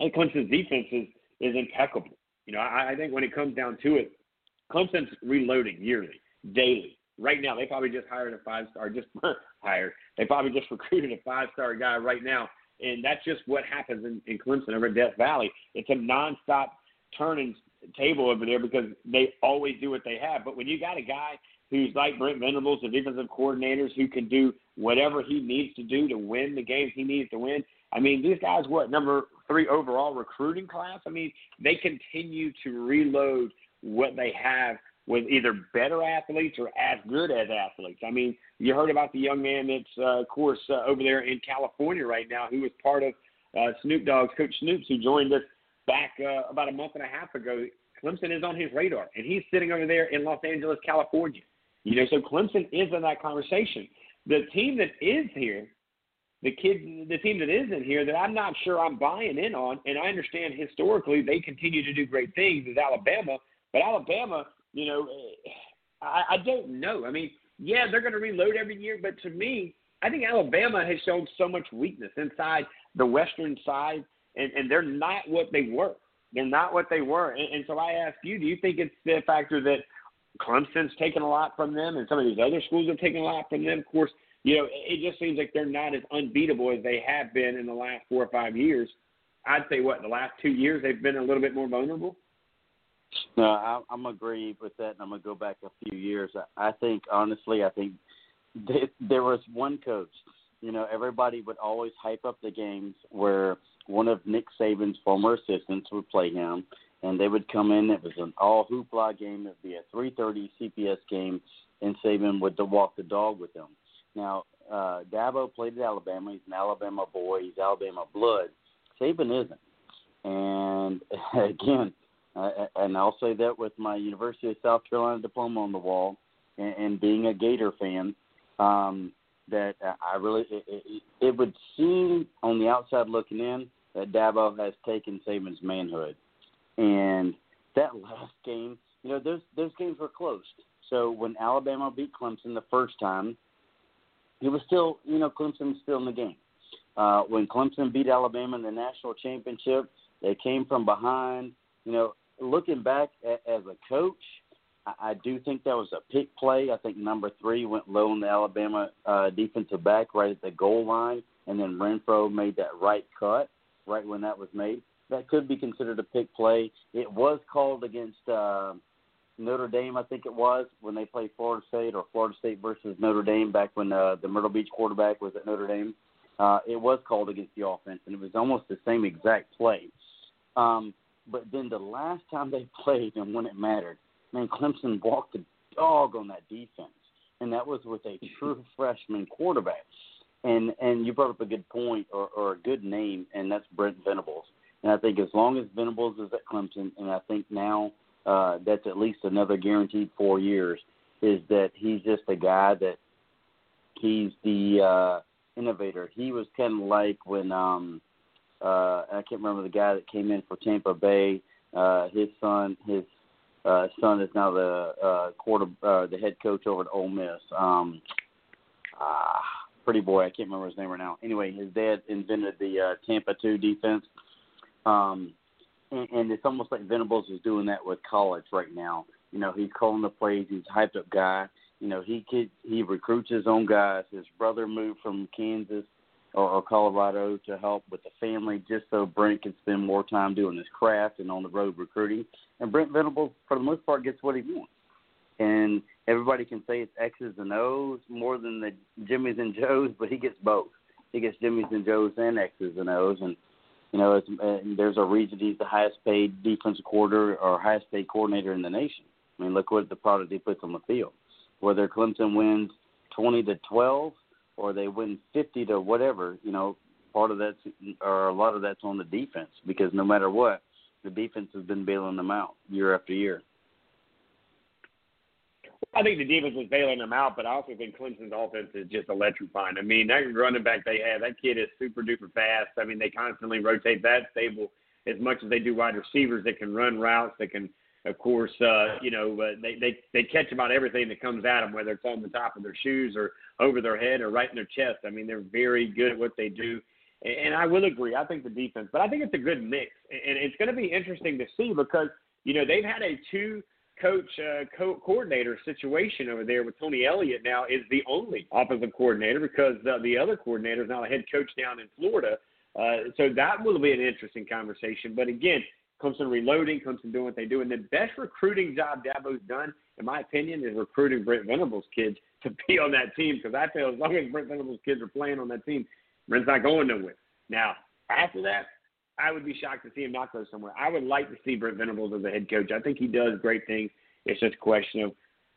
I think Clemson's defense is is impeccable. You know, I, I think when it comes down to it, Clemson's reloading yearly, daily. Right now, they probably just hired a five star, just hired. They probably just recruited a five star guy right now, and that's just what happens in, in Clemson over at Death Valley. It's a nonstop turning table over there because they always do what they have. But when you got a guy who's like Brent Venables, the defensive coordinators who can do whatever he needs to do to win the games he needs to win. I mean, these guys, what number three overall recruiting class? I mean, they continue to reload what they have with either better athletes or as good as athletes. I mean, you heard about the young man that's, uh, of course, uh, over there in California right now, who was part of uh, Snoop Dogg's Coach Snoops, who joined us back uh, about a month and a half ago. Clemson is on his radar, and he's sitting over there in Los Angeles, California. You know, so Clemson is in that conversation. The team that is here, the kid, the team that is in here that I'm not sure I'm buying in on, and I understand historically they continue to do great things is Alabama, but Alabama, you know, I, I don't know. I mean, yeah, they're going to reload every year, but to me, I think Alabama has shown so much weakness inside the Western side, and, and they're not what they were. They're not what they were. And, and so I ask you, do you think it's the factor that Clemson's taken a lot from them, and some of these other schools have taken a lot from them. Of course, you know, it just seems like they're not as unbeatable as they have been in the last four or five years. I'd say what the last two years they've been a little bit more vulnerable. No, I, I'm agree with that, and I'm gonna go back a few years. I, I think honestly, I think th- there was one coach. You know, everybody would always hype up the games where one of Nick Saban's former assistants would play him, and they would come in. It was an all hoopla game. It'd be a 3:30 CBS game, and Saban would walk the dog with them. Now, uh, Dabo played at Alabama. He's an Alabama boy. He's Alabama blood. Saban isn't. And again, uh, and I'll say that with my University of South Carolina diploma on the wall, and, and being a Gator fan, um, that I really it, it, it would seem on the outside looking in that Dabo has taken Saban's manhood and that last game, you know, those those games were close. So when Alabama beat Clemson the first time, it was still, you know, Clemson was still in the game. Uh, when Clemson beat Alabama in the national championship, they came from behind. You know, looking back at, as a coach, I, I do think that was a pick play. I think number three went low on the Alabama uh, defensive back right at the goal line, and then Renfrow made that right cut right when that was made that could be considered a pick play. It was called against uh, Notre Dame, I think it was, when they played Florida State or Florida State versus Notre Dame back when uh, the Myrtle Beach quarterback was at Notre Dame. Uh, it was called against the offense, and it was almost the same exact play. Um, but then the last time they played and when it mattered, man, Clemson walked the dog on that defense, and that was with a true freshman quarterback. And and you brought up a good point or, or a good name, and that's Brent Venables. And I think as long as Venables is at Clemson, and I think now uh, that's at least another guaranteed four years, is that he's just a guy that he's the uh, innovator. He was kind of like when um, uh, I can't remember the guy that came in for Tampa Bay. Uh, his son, his uh, son is now the uh, quarter, uh, the head coach over at Ole Miss. Um, ah, pretty boy, I can't remember his name right now. Anyway, his dad invented the uh, Tampa two defense. Um, and, and it's almost like Venables is doing that with college right now. You know, he's calling the plays. He's a hyped up guy. You know, he could, he recruits his own guys. His brother moved from Kansas or, or Colorado to help with the family, just so Brent can spend more time doing his craft and on the road recruiting. And Brent Venables, for the most part, gets what he wants. And everybody can say it's X's and O's more than the Jimmys and Joes, but he gets both. He gets Jimmys and Joes and X's and O's, and you know, there's a reason he's the highest paid defensive coordinator or highest paid coordinator in the nation. I mean, look what the product he puts on the field. Whether Clemson wins 20 to 12 or they win 50 to whatever, you know, part of that's or a lot of that's on the defense because no matter what, the defense has been bailing them out year after year. I think the defense was bailing them out, but I also think Clemson's offense is just electrifying. I mean, that running back they have, that kid is super duper fast. I mean, they constantly rotate that stable as much as they do wide receivers that can run routes, that can, of course, uh, you know, uh, they they they catch about everything that comes at them, whether it's on the top of their shoes or over their head or right in their chest. I mean, they're very good at what they do. And, and I will agree. I think the defense, but I think it's a good mix, and it's going to be interesting to see because you know they've had a two coach uh, co- coordinator situation over there with Tony Elliott now is the only offensive coordinator because uh, the other coordinator is now a head coach down in Florida. Uh, so that will be an interesting conversation. But again, Clemson reloading, Clemson doing what they do, and the best recruiting job Dabo's done, in my opinion, is recruiting Brent Venables' kids to be on that team. Because I feel as long as Brent Venables' kids are playing on that team, Brent's not going nowhere. Now after that, I would be shocked to see him not go somewhere. I would like to see Brent Venables as a head coach. I think he does great things. It's just a question of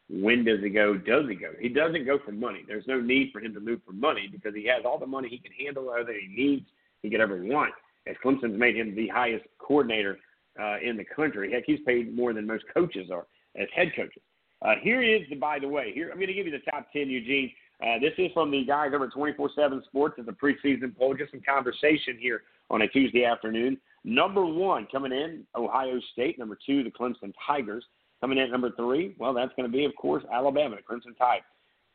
when does he go? Does he go? He doesn't go for money. There's no need for him to move for money because he has all the money he can handle, everything he needs, he could ever want. As Clemson's made him the highest coordinator uh, in the country. Heck, he's paid more than most coaches are as head coaches. Uh, here is the, by the way, here I'm going to give you the top 10, Eugene. Uh, this is from the guys over at 24/7 Sports. It's a preseason poll, just some conversation here on a Tuesday afternoon. Number one coming in, Ohio State. Number two, the Clemson Tigers. Coming in at number three, well, that's going to be, of course, Alabama, the Crimson Tide.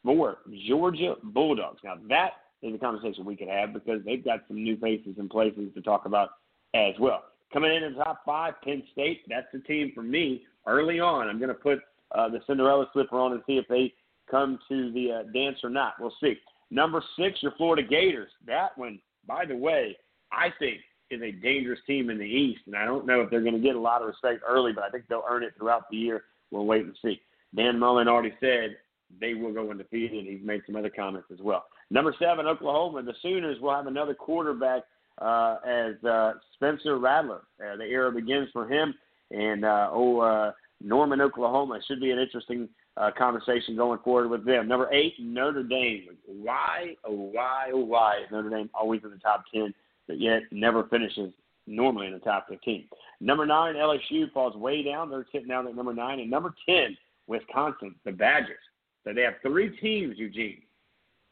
Four, Georgia Bulldogs. Now, that is a conversation we could have because they've got some new faces and places to talk about as well. Coming in the top five, Penn State. That's the team for me early on. I'm going to put uh, the Cinderella slipper on and see if they come to the uh, dance or not. We'll see. Number six, your Florida Gators. That one, by the way, I think is a dangerous team in the East, and I don't know if they're going to get a lot of respect early, but I think they'll earn it throughout the year. We'll wait and see. Dan Mullen already said they will go undefeated. And he's made some other comments as well. Number seven, Oklahoma. The Sooners will have another quarterback uh, as uh, Spencer Rattler. Uh, the era begins for him, and uh, oh, uh, Norman, Oklahoma should be an interesting uh, conversation going forward with them. Number eight, Notre Dame. Why, oh, why, oh, why is Notre Dame always in the top 10, but yet never finishes normally in the top 15? Number nine, LSU falls way down. They're sitting down at number nine. And number 10, Wisconsin, the Badgers. So they have three teams, Eugene.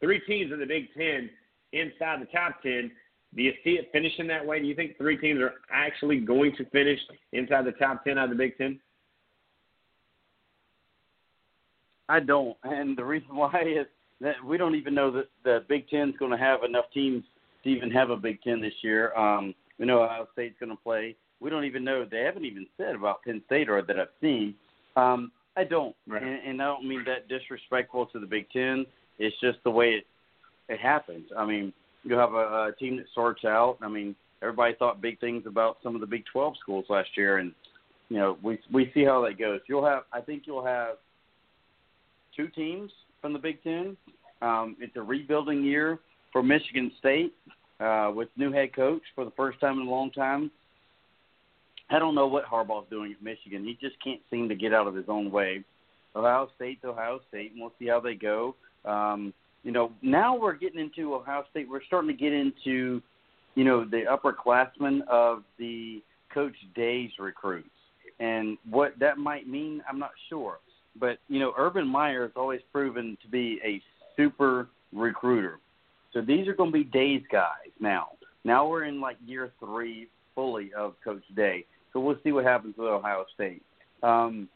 Three teams in the Big Ten inside the top 10. Do you see it finishing that way? Do you think three teams are actually going to finish inside the top 10 out of the Big Ten? I don't, and the reason why is that we don't even know that the Big Ten is going to have enough teams to even have a Big Ten this year. Um, we know Ohio State's going to play. We don't even know. They haven't even said about Penn State or that I've seen. Um, I don't, right. and, and I don't mean that disrespectful to the Big Ten. It's just the way it it happens. I mean, you have a, a team that sorts out. I mean, everybody thought big things about some of the Big 12 schools last year, and you know, we we see how that goes. You'll have, I think, you'll have two teams from the Big Ten. Um, it's a rebuilding year for Michigan State uh, with new head coach for the first time in a long time. I don't know what Harbaugh's doing at Michigan. He just can't seem to get out of his own way. Ohio State to Ohio State, and we'll see how they go. Um, you know, now we're getting into Ohio State. We're starting to get into, you know, the upperclassmen of the Coach Day's recruits, and what that might mean, I'm not sure. But you know, Urban Meyer has always proven to be a super recruiter. So these are going to be Day's guys now. Now we're in like year three fully of Coach Day. So we'll see what happens with Ohio State. Um,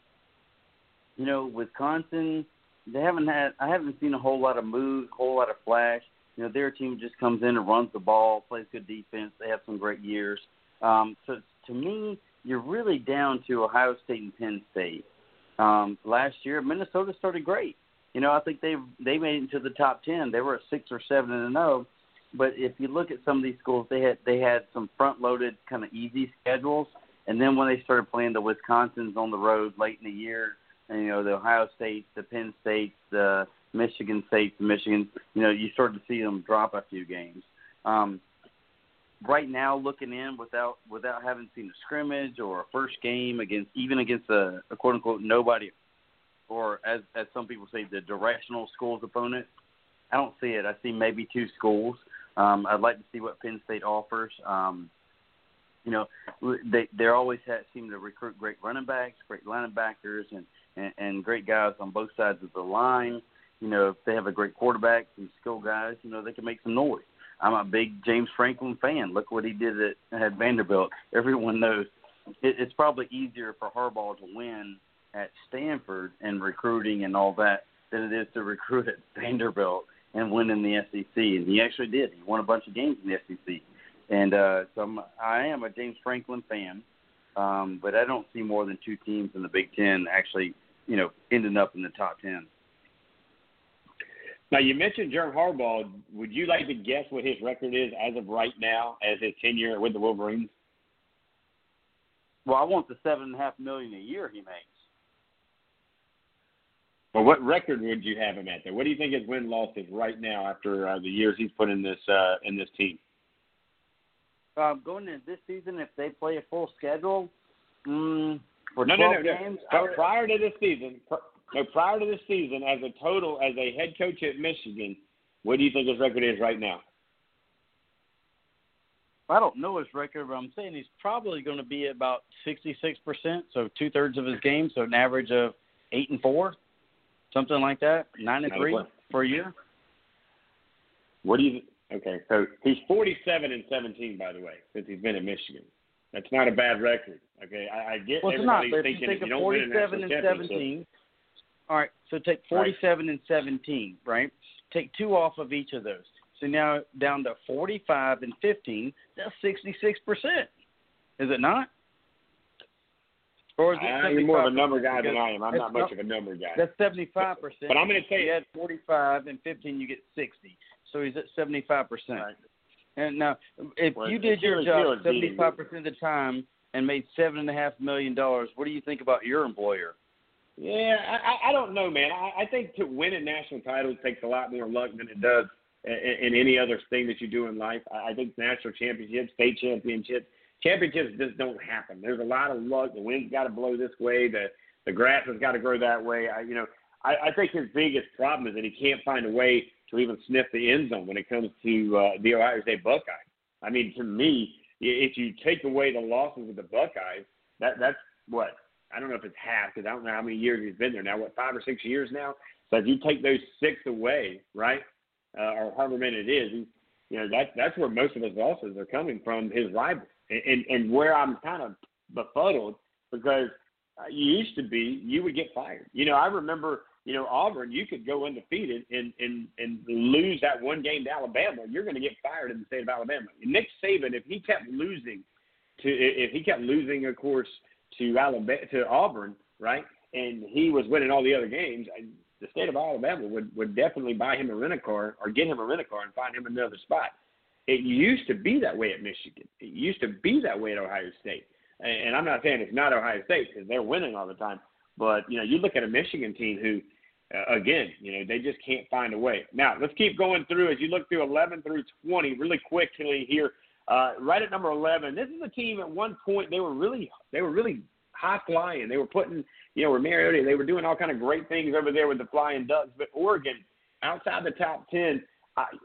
you know, Wisconsin, they haven't had. I haven't seen a whole lot of moves, a whole lot of flash. You know, their team just comes in and runs the ball, plays good defense. They have some great years. Um, so to me, you're really down to Ohio State and Penn State. Um, last year, Minnesota started great. You know, I think they they made it into the top ten. They were at six or seven and zero. But if you look at some of these schools, they had they had some front loaded kind of easy schedules, and then when they started playing the Wisconsins on the road late in the year, and you know the Ohio States, the Penn States, the Michigan States, the Michigan, you know, you start to see them drop a few games. Um, right now, looking in without without having seen a scrimmage or a first game against even against a, a quote unquote nobody, or as as some people say, the directional schools opponent. I don't see it. I see maybe two schools. Um, I'd like to see what Penn State offers. Um, you know, they they always have, seem to recruit great running backs, great linebackers, and and, and great guys on both sides of the line. You know, if they have a great quarterback, some skill guys, you know, they can make some noise. I'm a big James Franklin fan. Look what he did at, at Vanderbilt. Everyone knows it, it's probably easier for Harbaugh to win at Stanford and recruiting and all that than it is to recruit at Vanderbilt and win in the SEC. And he actually did. He won a bunch of games in the SEC. And uh, so I'm, I am a James Franklin fan, um, but I don't see more than two teams in the Big Ten actually, you know, ending up in the top ten. Now you mentioned Jim Harbaugh. Would you like to guess what his record is as of right now, as his tenure with the Wolverines? Well, I want the seven and a half million a year he makes. Well, what record would you have him at there? What do you think his win loss is right now after uh, the years he's put in this uh, in this team? Um, going into this season, if they play a full schedule, mm, for no, 12 no, no, games, would- Prior to this season, pr- no, prior to this season, as a total, as a head coach at Michigan, what do you think his record is right now? I don't know his record, but I'm saying he's probably going to be about 66%, so two thirds of his games, so an average of eight and four, something like that, Nine and three for a year. What do you? Okay, so he's 47 and 17, by the way, since he's been at Michigan. That's not a bad record. Okay, I, I get Well, it's not. everybody But if you thinking if you don't win a 47 and 17, all right, so take 47 and 17, right? Take two off of each of those. So now down to 45 and 15, that's 66%. Is it not? Or is Ah, you're more of a number guy than I am. I'm not much of a number guy. That's 75%. But I'm gonna tell you- you add 45 and 15, you get 60. So he's at 75%. Right. And now, if Well, you did your job Steelers beat him. 75% of the time and made seven and a half million dollars, what do you think about your employer? Yeah, I, I- I don't know, man. I, I think to win a national title takes a lot more luck than it does in, in any other thing that you do in life. I, I think national championships, state championships, championships just don't happen. There's a lot of luck. The wind's got to blow this way. The the grass has got to grow that way. I, you know, I, I think his biggest problem is that he can't find a way to even sniff the end zone when it comes to uh, the Ohio State Buckeyes. I mean, to me, if you take away the losses of the Buckeyes, that that's what I don't know if it's half because I don't know how many years he's been there now. What five or six years now? So if you take those six away, right, uh, or however many it is, you know that's that's where most of his losses are coming from his rivals, and and, where I'm kind of befuddled because uh, you used to be you would get fired. You know, I remember you know Auburn, you could go undefeated and and and lose that one game to Alabama, you're going to get fired in the state of Alabama. Nick Saban, if he kept losing to if he kept losing, of course, to Alabama to Auburn, right, and he was winning all the other games, the state of Alabama would would definitely buy him a rental car or get him a rental car and find him another spot. It used to be that way at Michigan. It used to be that way at Ohio State. And, I'm not saying it's not Ohio State because they're winning all the time, but you know, you look at a Michigan team who, uh, again, you know, they just can't find a way. Now let's keep going through as you look through 11 through 20 really quickly here. Uh, right at number 11, this is a team at one point they were really they were really high flying. They were putting, you know, with Mariota, they were doing all kind of great things over there with the Flying Ducks. But Oregon, outside the top 10, uh,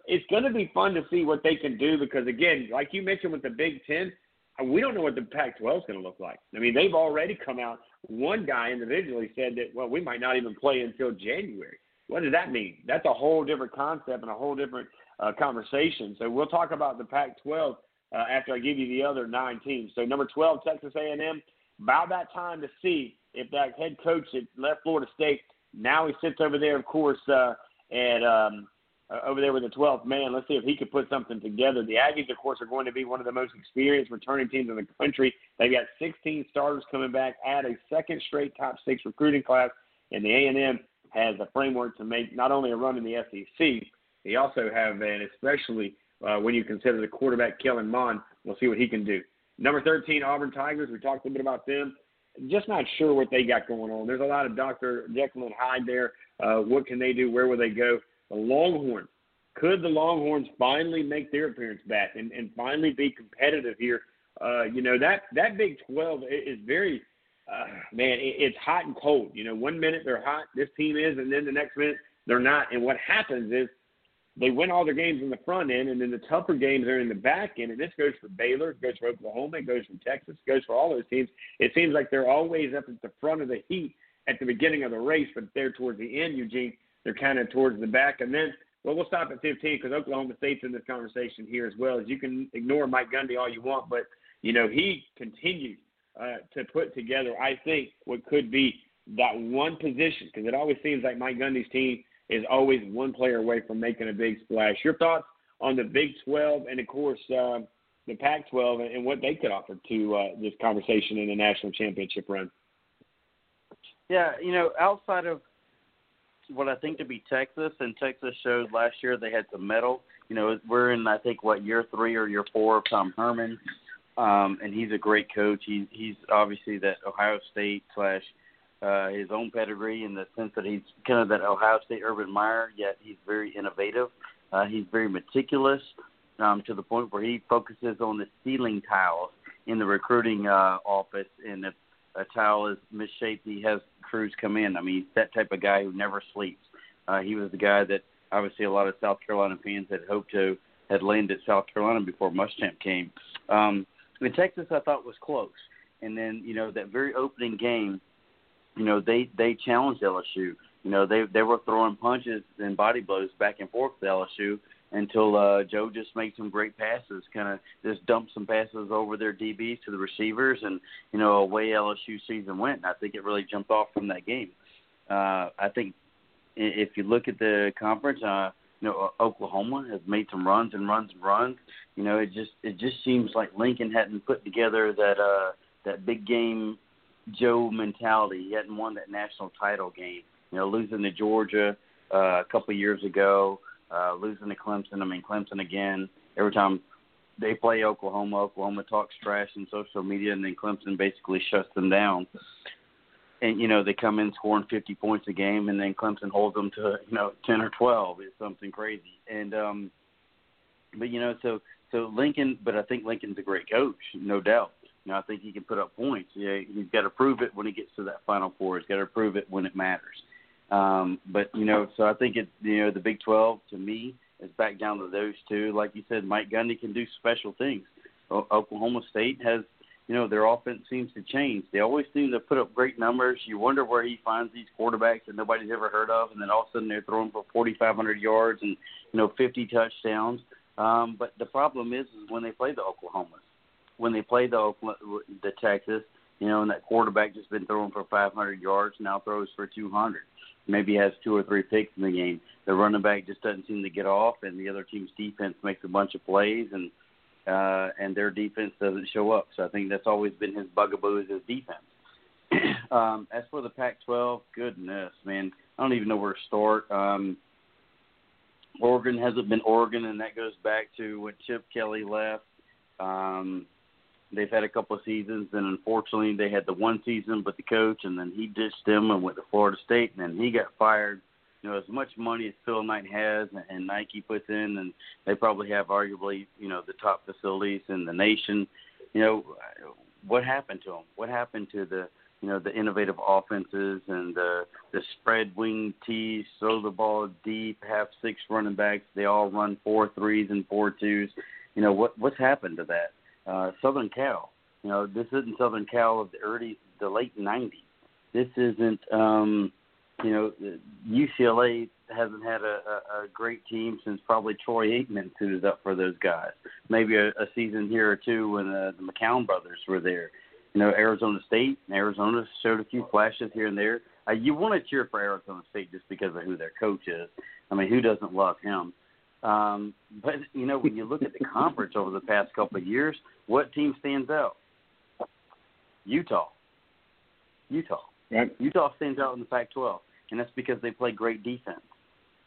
it's going to be fun to see what they can do because, again, like you mentioned with the Big Ten, uh, we don't know what the Pac-12 is going to look like. I mean, they've already come out. One guy individually said that, well, we might not even play until January. What does that mean? That's a whole different concept and a whole different uh, conversation. So we'll talk about the Pac-12 uh, after I give you the other nine teams. So number 12, Texas A&M. About that time to see if that head coach that left Florida State now he sits over there, of course, uh, at um, uh, over there with the 12th man. Let's see if he could put something together. The Aggies, of course, are going to be one of the most experienced returning teams in the country. They've got 16 starters coming back, add a second straight top six recruiting class, and the A&M has a framework to make not only a run in the SEC, they also have an especially uh, when you consider the quarterback Kellen Mond. We'll see what he can do. Number 13, Auburn Tigers. We talked a bit about them. Just not sure what they got going on. There's a lot of Dr. Jekyll and Hyde there. Uh, what can they do? Where will they go? The Longhorns. Could the Longhorns finally make their appearance back and, and finally be competitive here? Uh, you know that that Big 12 is very uh, man. It, it's hot and cold. You know, one minute they're hot, this team is, and then the next minute they're not. And what happens is they win all their games in the front end, and then the tougher games are in the back end. And this goes for Baylor, it goes for Oklahoma, it goes for Texas, it goes for all those teams. It seems like they're always up at the front of the heat, at the beginning of the race, but there towards the end, Eugene, they're kind of towards the back. And then, well, we'll stop at 15 because Oklahoma State's in this conversation here as well. As you can ignore Mike Gundy all you want, but you know he continued uh, to put together, I think, what could be that one position because it always seems like Mike Gundy's team is always one player away from making a big splash. Your thoughts on the Big 12 and, of course, uh, the Pac 12 and, what they could offer to uh, this conversation in a national championship run? Yeah, you know, outside of what I think to be Texas, and Texas showed last year they had some metal. You know, we're in I think what year three or year four of Tom Herman, um, and he's a great coach. He, he's obviously that Ohio State slash uh, his own pedigree in the sense that he's kind of that Ohio State Urban Meyer, yet he's very innovative. Uh, he's very meticulous um, to the point where he focuses on the ceiling tiles in the recruiting uh, office. And if a towel is misshaped, he has crews come in. I mean, he's that type of guy who never sleeps. Uh, he was the guy that obviously a lot of South Carolina fans had hoped to had landed South Carolina before Muschamp came. Um, in Texas, I thought was close, and then you know that very opening game, you know they they challenged LSU. You know they they were throwing punches and body blows back and forth to LSU until uh, Joe just made some great passes, kind of just dumped some passes over their DBs to the receivers, and you know away LSU season went. And I think it really jumped off from that game. Uh, I think if you look at the conference, uh, you know Oklahoma has made some runs and runs and runs. You know it just it just seems like Lincoln hadn't put together that uh, that big game Joe mentality. He hadn't won that national title game. You know losing to Georgia uh, a couple years ago uh, losing to Clemson. I mean, Clemson again. Every time they play Oklahoma, Oklahoma talks trash in social media, and then Clemson basically shuts them down. And you know they come in scoring 50 points a game, and then Clemson holds them to you know 10 or 12. It's something crazy. And um, but you know so so Lincoln, but I think Lincoln's a great coach, no doubt. You know, I think he can put up points. Yeah, he's got to prove it when he gets to that Final Four. He's got to prove it when it matters. Um, but you know, so I think it you know the Big 12 to me is back down to those two. Like you said, Mike Gundy can do special things. O- Oklahoma State has you know their offense seems to change. They always seem to put up great numbers. You wonder where he finds these quarterbacks that nobody's ever heard of, and then all of a sudden they're throwing for 4,500 yards and you know 50 touchdowns. Um, but the problem is, is when they play the Oklahomas, when they play the Oklahoma, the Texas, you know, and that quarterback just been throwing for 500 yards, now throws for 200 maybe has two or three picks in the game. The running back just doesn't seem to get off, and the other team's defense makes a bunch of plays, and uh, and their defense doesn't show up. So I think that's always been his bugaboo is his defense. um, as for the Pac-12, goodness, man, I don't even know where to start. Um, Oregon hasn't been Oregon, and that goes back to when Chip Kelly left. Um, they've had a couple of seasons, and unfortunately, they had the one season, but the coach, and then he ditched them and went to Florida State, and then he got fired. You know, as much money as Phil Knight has and Nike puts in, and they probably have arguably, you know, the top facilities in the nation. You know, what happened to them? What happened to the, you know, the innovative offenses and the the spread wing tees, throw the ball deep, have six running backs. They all run four threes and four twos. You know, what what's happened to that? Uh, Southern Cal. You know, this isn't Southern Cal of the early, the late '90s. This isn't, um, you know, UCLA hasn't had a, a, a great team since probably Troy Aikman suited up for those guys. Maybe a, a season here or two when uh, the McCown brothers were there. You know, Arizona State, Arizona showed a few flashes here and there. Uh, you want to cheer for Arizona State just because of who their coach is. I mean, who doesn't love him? Um, but you know, when you look at the conference over the past couple of years, what team stands out? Utah. Utah. Right. Utah stands out in the Pac-12, and that's because they play great defense,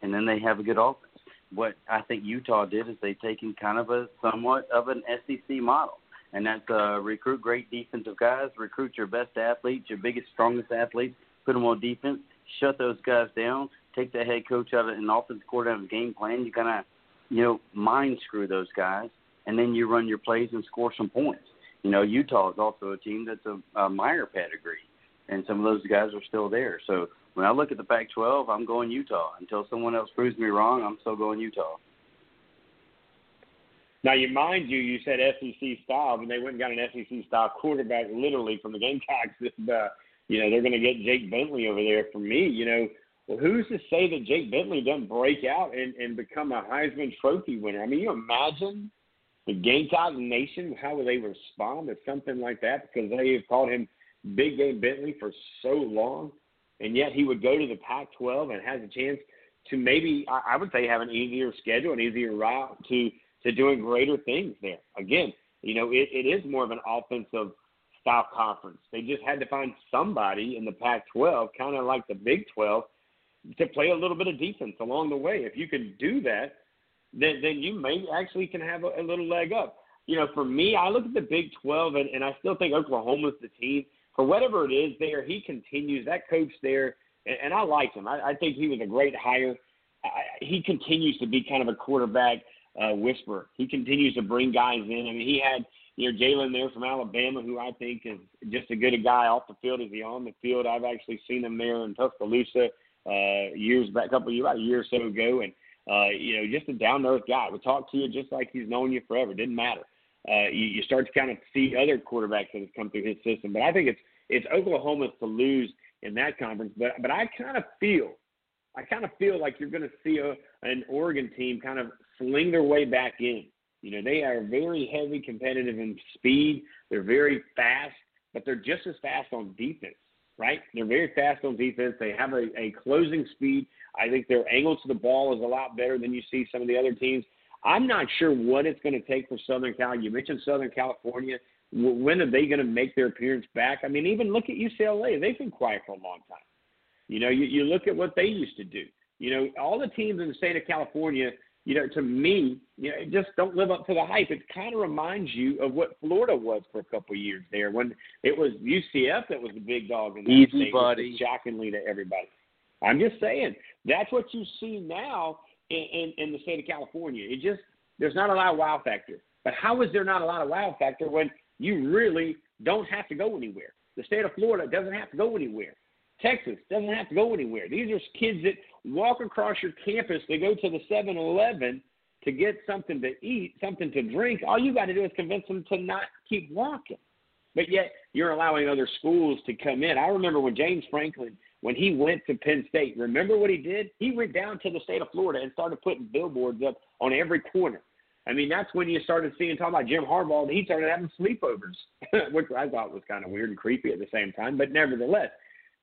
and then they have a good offense. What I think Utah did is they've taken kind of a somewhat of an SEC model, and that's uh, recruit great defensive guys, recruit your best athletes, your biggest, strongest athletes, put them on defense, shut those guys down, take the head coach out of an offense coordinator game plan. You kind of, you know, mind screw those guys, and then you run your plays and score some points. You know, Utah is also a team that's a, a Meyer pedigree, and some of those guys are still there. So when I look at the Pac-12, I'm going Utah. Until someone else proves me wrong, I'm still going Utah. Now, you mind you, you said SEC style, but they went and got an SEC style quarterback literally from the Gamecocks this uh, you know they're going to get Jake Bentley over there. For me, you know, well, who's to say that Jake Bentley doesn't break out and, and become a Heisman Trophy winner? I mean, you imagine the Gamecock Nation how would they respond to something like that because they have called him Big Game Bentley for so long, and yet he would go to the Pac-12 and has a chance to maybe I would say have an easier schedule, an easier route to to doing greater things there. Again, you know, it, it is more of an offensive style conference. They just had to find somebody in the Pac-12, kind of like the Big 12, to play a little bit of defense along the way. If you can do that, then then you may actually can have a, a little leg up. You know, for me, I look at the Big 12, and, and I still think Oklahoma's the team. For whatever it is there, he continues. That coach there, and, and I like him. I, I think he was a great hire. I, he continues to be kind of a quarterback uh, whisperer. He continues to bring guys in. I mean, he had you know Jalen there from Alabama, who I think is just as good a guy off the field as he on the field. I've actually seen him there in Tuscaloosa uh, years back, a couple of years, about a year or so ago, and uh, you know, just a down to earth guy. Would talk to you just like he's known you forever. Didn't matter. Uh, you, you start to kind of see other quarterbacks that have come through his system, but I think it's it's Oklahoma's to lose in that conference. But but I kind of feel, I kind of feel like you're going to see a, an Oregon team kind of sling their way back in. You know, they are very heavy competitive in speed. They're very fast, but they're just as fast on defense right? They're very fast on defense. They have a, a closing speed. I think their angle to the ball is a lot better than you see some of the other teams. I'm not sure what it's going to take for Southern Cal. You mentioned Southern California. When are they going to make their appearance back? I mean, even look at UCLA. They've been quiet for a long time. You know, you, you look at what they used to do. You know, all the teams in the state of California – you know, to me, you know, just don't live up to the hype. It kind of reminds you of what Florida was for a couple of years there when it was UCF that was the big dog in that Easy, state, buddy. shockingly to everybody. I'm just saying that's what you see now in, in, in the state of California. It just there's not a lot of wow factor. But how is there not a lot of wow factor when you really don't have to go anywhere? The state of Florida doesn't have to go anywhere. Texas doesn't have to go anywhere. These are kids that walk across your campus. They go to the 7 Eleven to get something to eat, something to drink. All you got to do is convince them to not keep walking. But yet you're allowing other schools to come in. I remember when James Franklin, when he went to Penn State, remember what he did? He went down to the state of Florida and started putting billboards up on every corner. I mean, that's when you started seeing talking about Jim Harbaugh. And he started having sleepovers, which I thought was kind of weird and creepy at the same time. But nevertheless,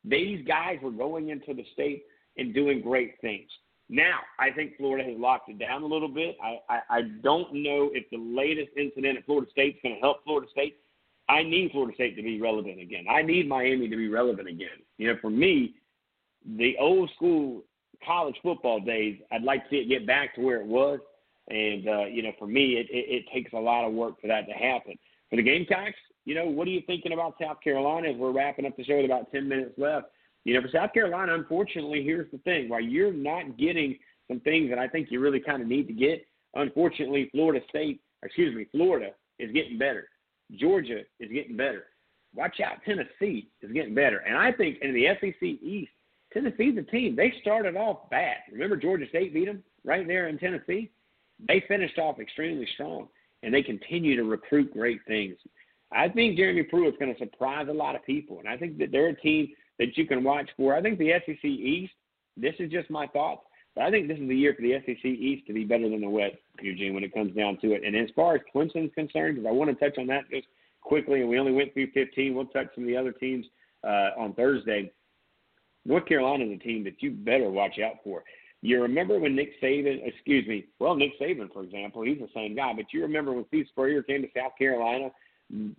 these guys were going into the state and doing great things. Now, I think Florida has locked it down a little bit. I, I, I don't know if the latest incident at Florida State is going to help Florida State. I need Florida State to be relevant again. I need Miami to be relevant again. You know, for me, the old school college football days, I'd like to see it get back to where it was. And, uh, you know, for me, it, it, it takes a lot of work for that to happen. For the Gamecocks, you know, what are you thinking about South Carolina as we're wrapping up the show with about 10 minutes left? You know, for South Carolina, unfortunately, here's the thing: while you're not getting some things that I think you really kind of need to get, unfortunately, Florida State, excuse me, Florida is getting better. Georgia is getting better. Watch out, Tennessee is getting better. And I think in the SEC East, Tennessee's a team. They started off bad. Remember Georgia State beat them right there in Tennessee? They finished off extremely strong, and they continue to recruit great things. I think Jeremy Pruitt's going to surprise a lot of people, and I think that they're a team that you can watch for. I think the SEC East. This is just my thoughts, but I think this is the year for the SEC East to be better than the West, Eugene, when it comes down to it. And as far as Clemson's concerned, because I want to touch on that just quickly, and we only went through 15. We'll touch some of the other teams uh, on Thursday. North Carolina is a team that you better watch out for. You remember when Nick Saban, excuse me, well, Nick Saban, for example, he's the same guy, but you remember when Steve Spurrier came to South Carolina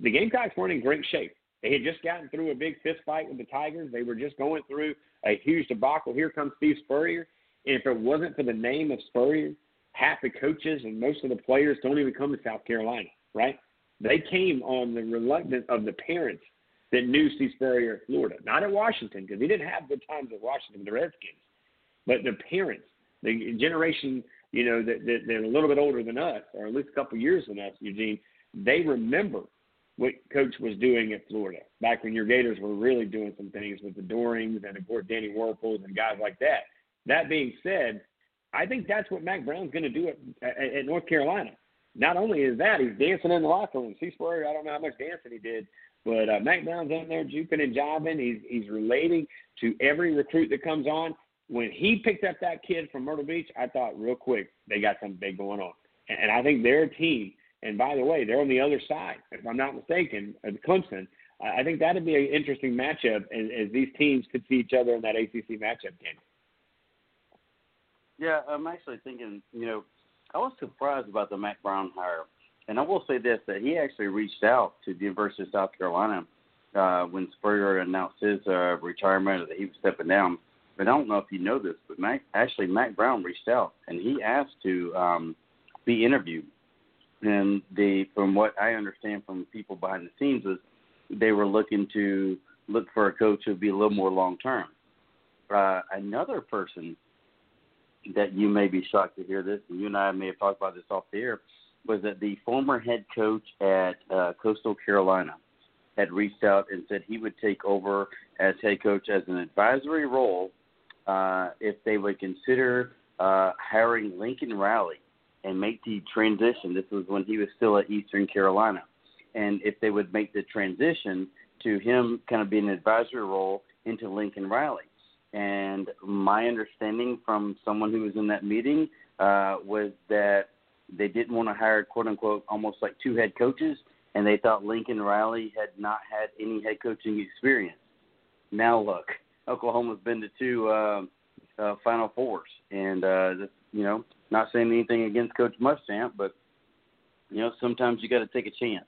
the Gamecocks weren't in great shape. They had just gotten through a big fist fight with the Tigers. They were just going through a huge debacle. Here comes Steve Spurrier. And if it wasn't for the name of Spurrier, half the coaches and most of the players don't even come to South Carolina, right? They came on the reluctance of the parents that knew Steve Spurrier at Florida, not at Washington, because he didn't have good times at Washington with the Redskins, but the parents, the generation, you know, that, that they're a little bit older than us, or at least a couple years than us, Eugene, they remember what Coach was doing at Florida back when your Gators were really doing some things with the Doerings and of course Danny Wuerffels and guys like that. That being said, I think that's what Mack Brown's going to do at, at, at North Carolina. Not only is that, he's dancing in the locker room. See Spurrier, I don't know how much dancing he did But uh, Mack Brown's in there juking and jiving. He's he's relating to every recruit that comes on. When he picked up that kid from Myrtle Beach, I thought real quick they got something big going on. And, and I think their team. And by the way, they're on the other side, if I'm not mistaken, of Clemson. I think that'd be an interesting matchup as, as these teams could see each other in that ACC matchup game. Yeah, I'm actually thinking, you know, I was surprised about the Mack Brown hire. And I will say this that he actually reached out to the University of South Carolina uh, when Spurrier announced his uh, retirement or that he was stepping down. But I don't know if you know this, but Mack, actually Mack Brown reached out and he asked to um, be interviewed. And the from what I understand from people behind the scenes is they were looking to look for a coach who would be a little more long term. Uh, another person that you may be shocked to hear this, and you and I may have talked about this off the air, was that the former head coach at uh, Coastal Carolina had reached out and said he would take over as head coach as an advisory role uh, if they would consider uh, hiring Lincoln Riley and make the transition. This was when he was still at Eastern Carolina and if they would make the transition to him kind of being an advisory role into Lincoln Riley. And my understanding from someone who was in that meeting uh, was that they didn't want to hire quote unquote almost like two head coaches, and they thought Lincoln Riley had not had any head coaching experience. Now look, Oklahoma's been to two uh, uh, Final Fours, and uh, you know, not saying anything against Coach Muschamp, but you know, sometimes you got to take a chance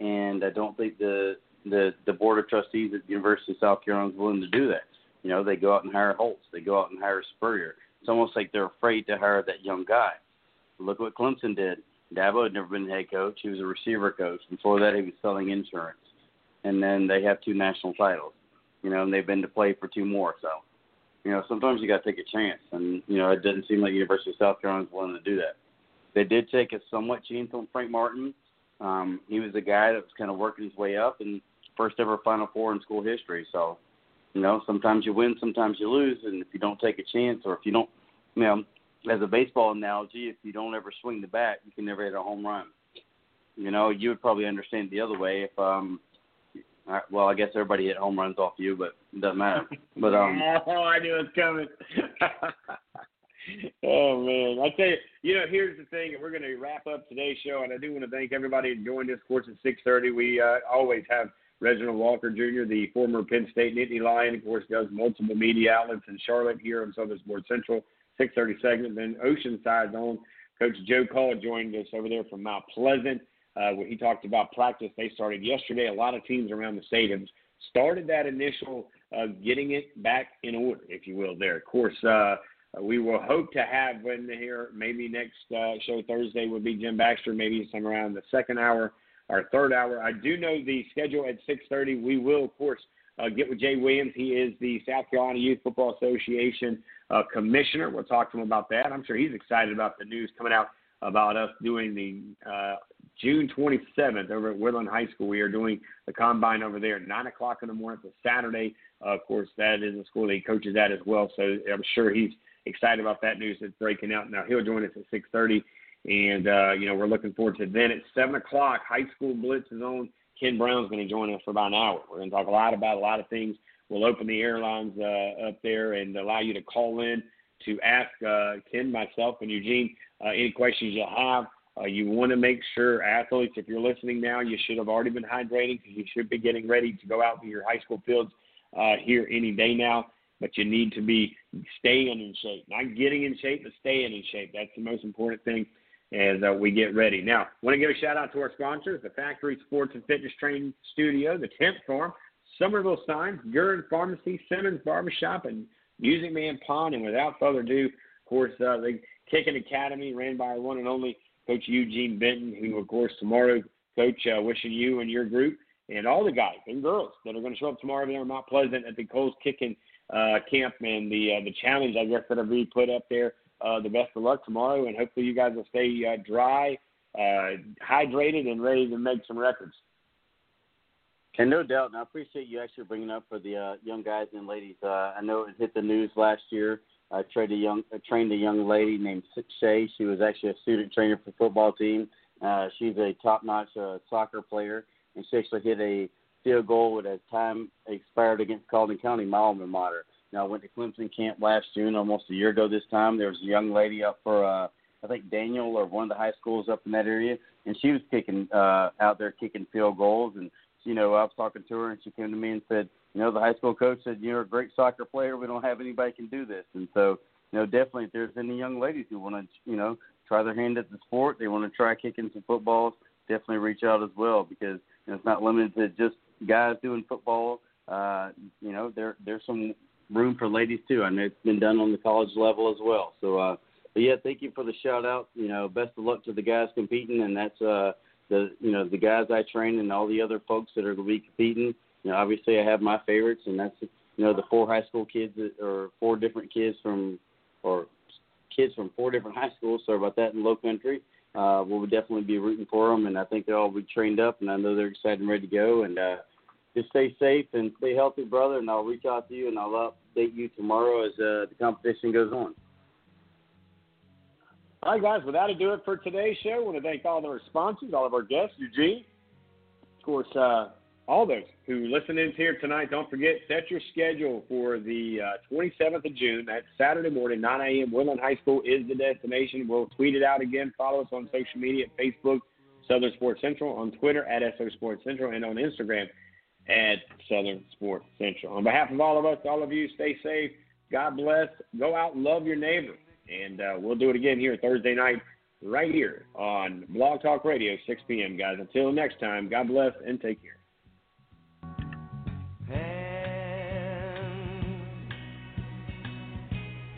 and I don't think the the the board of trustees at the University of South Carolina is willing to do that. You know, they go out and hire Holtz, they go out and hire Spurrier. It's almost like they're afraid to hire that young guy. Look what Clemson did. Dabo had never been head coach; he was a receiver coach. Before that, he was selling insurance, and then they have two national titles. You know, and they've been to play for two more. So, you know, sometimes you got to take a chance, and you know, it doesn't seem like University of South Carolina is willing to do that. They did take a somewhat chance on Frank Martin um, he was a guy that was kind of working his way up and first ever Final Four in school history. So, you know, sometimes you win, sometimes you lose, and if you don't take a chance or if you don't, you know, as a baseball analogy, if you don't ever swing the bat, you can never hit a home run. You know, you would probably understand the other way if um well, I guess everybody hit home runs off you, but it doesn't matter. But um Oh, I knew it was coming. oh man, I tell you, you know, here's the thing, and we're going to wrap up today's show, and I do want to thank everybody who joined us. Of course, at 6:30, we uh, always have Reginald Walker Jr., the former Penn State Nittany Lion, of course, does multiple media outlets in Charlotte here on Southern Sports Central. 6:30 segment. Then Oceanside's own Coach Joe Call joined us over there from Mount Pleasant. Uh, where he talked about practice they started yesterday. A lot of teams around the have started that initial uh, getting it back in order, if you will. There, of course. Uh, uh, we will hope to have when here maybe next uh, show Thursday would be Jim Baxter, maybe some around the second hour or third hour. I do know the schedule at 6:30. We will, of course, uh, get with Jay Williams. He is the South Carolina Youth Football Association uh, commissioner. We'll talk to him about that. I'm sure he's excited about the news coming out about us doing the uh, June 27th over at Woodland High School. We are doing the combine over there at 9 o'clock in the morning. It's a Saturday. Uh, of course, that is a school that he coaches at as well. So I'm sure he's excited about that news that's breaking out. Now he'll join us at 6:30, and uh, you know we're looking forward to then at 7 o'clock. High School Blitz is on. Ken Brown's going to join us for about an hour. We're going to talk a lot about a lot of things. We'll open the airlines uh, up there and allow you to call in to ask uh, Ken, myself, and Eugene uh, any questions you have. Uh, you want to make sure athletes, if you're listening now, you should have already been hydrating because you should be getting ready to go out to your high school fields uh, here any day now but you need to be staying in shape, not getting in shape, but staying in shape. That's the most important thing as uh, we get ready. Now, want to give a shout out to our sponsors, the Factory Sports and Fitness Training Studio, the Tint Farm, Summerville Signs, Guerin's Pharmacy, Simmons Barbershop, and Music Man Pond. And without further ado, of course, uh, the Kicking Academy ran by our one and only Coach Eugene Benton, who, of course, tomorrow, Coach, uh, wishing you and your group and all the guys and girls that are going to show up tomorrow there in Mount Pleasant at the Kohl's Kicking uh, camp and the uh, the challenge I guess that'll be put up there. Uh, the best of luck tomorrow, and hopefully you guys will stay uh, dry, uh, hydrated, and ready to make some records. And no doubt, and I appreciate you actually bringing up for the uh, young guys and ladies. Uh, I know it hit the news last year. I trained a young I trained a young lady named Shay. She was actually a student trainer for the football team. Uh, she's a top-notch uh, soccer player, and she actually hit a field goal as time expired against Colleton County, my alma mater. Now I went to Clemson camp last June, almost a year ago this time. There was a young lady up for uh, I think Daniel or one of the high schools up in that area, and she was kicking uh, out there kicking field goals. And you know, I was talking to her, and she came to me and said, you know, the high school coach said you're a great soccer player. We don't have anybody can do this, and so you know, definitely if there's any young ladies who want to, you know, try their hand at the sport, they want to try kicking some footballs, definitely reach out as well because you know, it's not limited to just guys doing football. Uh, you know, there there's some room for ladies too. I know it's been done on the college level as well. So, uh, but yeah, thank you for the shout out. You know, best of luck to the guys competing, and that's uh, the you know the guys I train and all the other folks that are going to be competing. You know, obviously I have my favorites, and that's you know the four high school kids or four different kids from or kids from four different high schools. Sorry about that in Low Country. Uh, we'll definitely be rooting for them, and I think they'll all be trained up, and I know they're excited and ready to go. And uh, just stay safe and stay healthy, brother. And I'll reach out to you and I'll update you tomorrow as uh, the competition goes on. All right, guys. With that, to do it for today's show. I want to thank all of our sponsors, all of our guests, Eugene, of course, uh, all those who listen in here tonight. Don't forget, set your schedule for the uh, 27th of June. That's Saturday morning, 9 a.m. Woodland High School is the destination. We'll tweet it out again. Follow us on social media at Facebook, Southern Sports Central, on Twitter at SO Sports Central, and on Instagram at Southern Sports Central. On behalf of all of us, all of you, stay safe. God bless. Go out and love your neighbor. And uh, we'll do it again here Thursday night, right here on Blog Talk Radio, 6 p.m., guys. Until next time, God bless and take care.